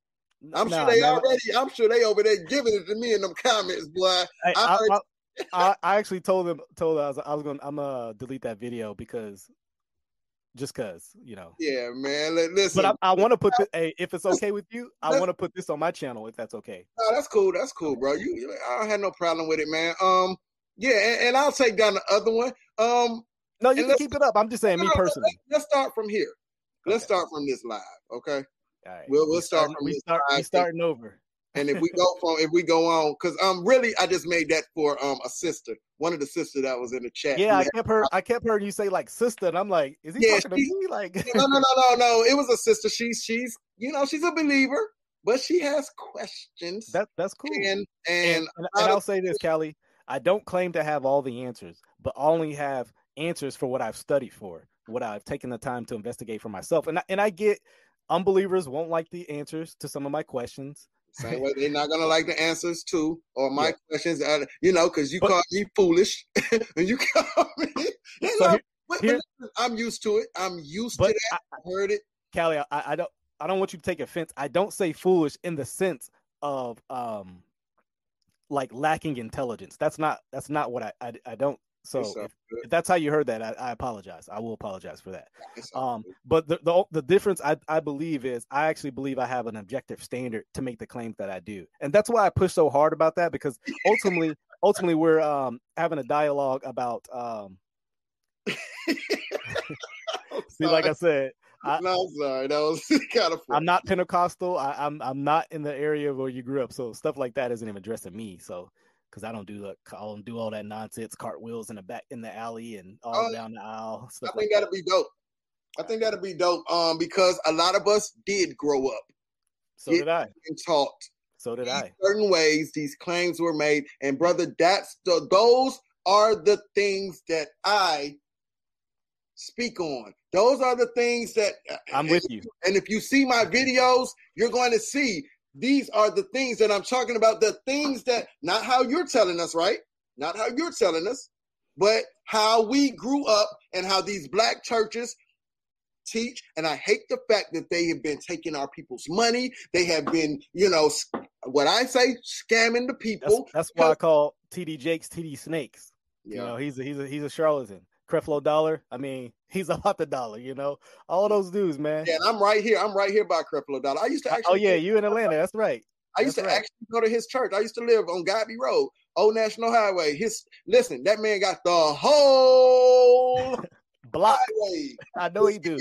I'm nah, sure they nah. already. I'm sure they over there giving it to me in them comments, boy. Hey, I, I, I, I actually told him told I was I was gonna I'm gonna delete that video because just cause you know. Yeah, man. Listen, but I, I want to put [LAUGHS] this. Hey, if it's okay with you, I want to put this on my channel if that's okay. No, that's cool. That's cool, bro. You, I don't have no problem with it, man. Um, yeah, and, and I'll take down the other one. Um, no, you can keep it up. I'm just saying, me personally. Let's, let's start from here. Let's okay. start from this live, okay? All right. We'll we'll start from we start we starting over and if we go from if we go on, because um really I just made that for um a sister, one of the sisters that was in the chat. Yeah, I kept her I kept hearing you say like sister, and I'm like, is he yeah, talking she, to me? [LAUGHS] Like no, no, no, no, no. It was a sister. She's she's you know she's a believer, but she has questions. That that's cool. And and, and, and, I'll say this, Callie, I don't claim to have all the answers, but I only have answers for what I've studied for, what I've taken the time to investigate for myself, and I, and I get unbelievers won't like the answers to some of my questions same [LAUGHS] way they're not gonna like the answers to or my yeah. questions. Are, you know, because you but, call me foolish, [LAUGHS] and you call me. [LAUGHS] You know, but, but I'm used to it. I'm used to that. I, I heard it, Callie. I, I don't. I don't want you to take offense. I don't say foolish in the sense of um like lacking intelligence. That's not that's not what I I, I don't so if, if, that's how you heard that, I, I, apologize. I will apologize for that. Um, but the, the, the difference I, I believe is I actually believe I have an objective standard to make the claims that I do, and that's why I push so hard about that because ultimately, [LAUGHS] ultimately, we're um, having a dialogue about. Um, [LAUGHS] see, like I said, I, no, I'm sorry. That was kind of. Funny. I'm not Pentecostal. I, I'm I'm not in the area where you grew up, so stuff like that isn't even addressing me. So because I don't do the I don't do all that nonsense, cartwheels in the back in the alley and all uh, down the aisle. [LAUGHS] I think like that'd that. be dope. I think that'd be dope. Um, because a lot of us did grow up. So did I. And taught. So did I. Certain ways these claims were made, and brother, that's the those are the things that I speak on. Those are the things that I'm with you. And if you see my videos, you're going to see these are the things that I'm talking about. The things that, not how you're telling us, right? Not how you're telling us, but how we grew up and how these black churches teach. And I hate the fact that they have been taking our people's money. They have been, you know, what I say, scamming the people. That's, that's why I call TD Jakes TD Snakes. Yeah. You know, he's a, he's a, he's a charlatan. Creflo Dollar. I mean, [LAUGHS] he's about the dollar, you know. All those dudes, man. Yeah, and I'm right here. I'm right here by Creflo Dollar. I used to oh, actually. Oh yeah, you in Atlanta? That's right. I used That's to right. actually go to his church. I used to live on Godby Road, Old National Highway. His listen, that man got the whole Block. [LAUGHS] I know he do.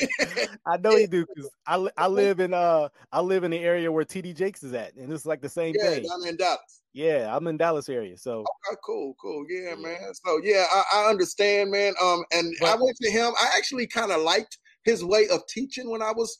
[LAUGHS] I know he do because I, I live in uh I live in the area where TD Jakes is at, and it's like the same yeah, thing. down in Dallas. Yeah, I'm in Dallas area, so Okay, cool, cool. Yeah, man. So yeah, I, I understand, man. Um, and I went to him. I actually kind of liked his way of teaching when I was,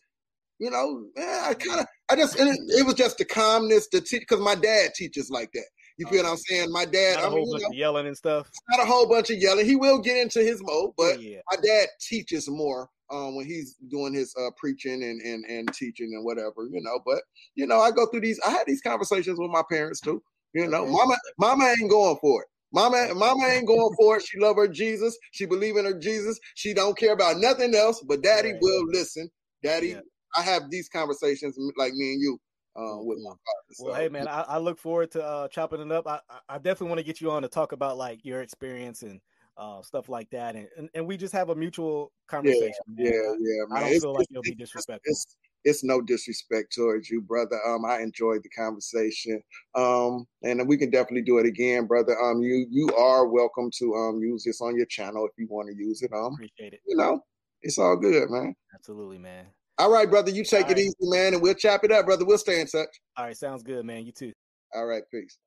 you know, yeah, I kind of, I just, it, it was just the calmness, the because my dad teaches like that. You feel what I'm saying? My dad, not a I mean, whole you bunch know, of yelling and stuff. not a whole bunch of yelling. He will get into his mode, but yeah, my dad teaches more um, when he's doing his uh, preaching and, and and teaching and whatever, you know. But you know, I go through these. I had these conversations with my parents too. You know, Okay. mama, mama ain't going for it. Mama, mama ain't going for it. She love her Jesus. She believe in her Jesus. She don't care about nothing else. But daddy Right. will listen. Daddy, Yeah. I have these conversations like me and you uh, with my cool. father. Well, hey man, I, I look forward to uh, chopping it up. I, I- definitely want to get you on to talk about like your experience and uh, stuff like that, and, and and we just have a mutual conversation. man. yeah, I- yeah, I don't It's- feel like you'll be disrespectful. It's, it's no disrespect towards you, brother. Um, I enjoyed the conversation. Um, and we can definitely do it again, brother. Um, you you are welcome to um use this on your channel if you want to use it. Um, Appreciate it. you know, it's all good, man. Absolutely, man. All right, brother. You take All it right. easy, man, and we'll chop it up, brother. We'll stay in touch. All right, sounds good, man. You too. All right, peace.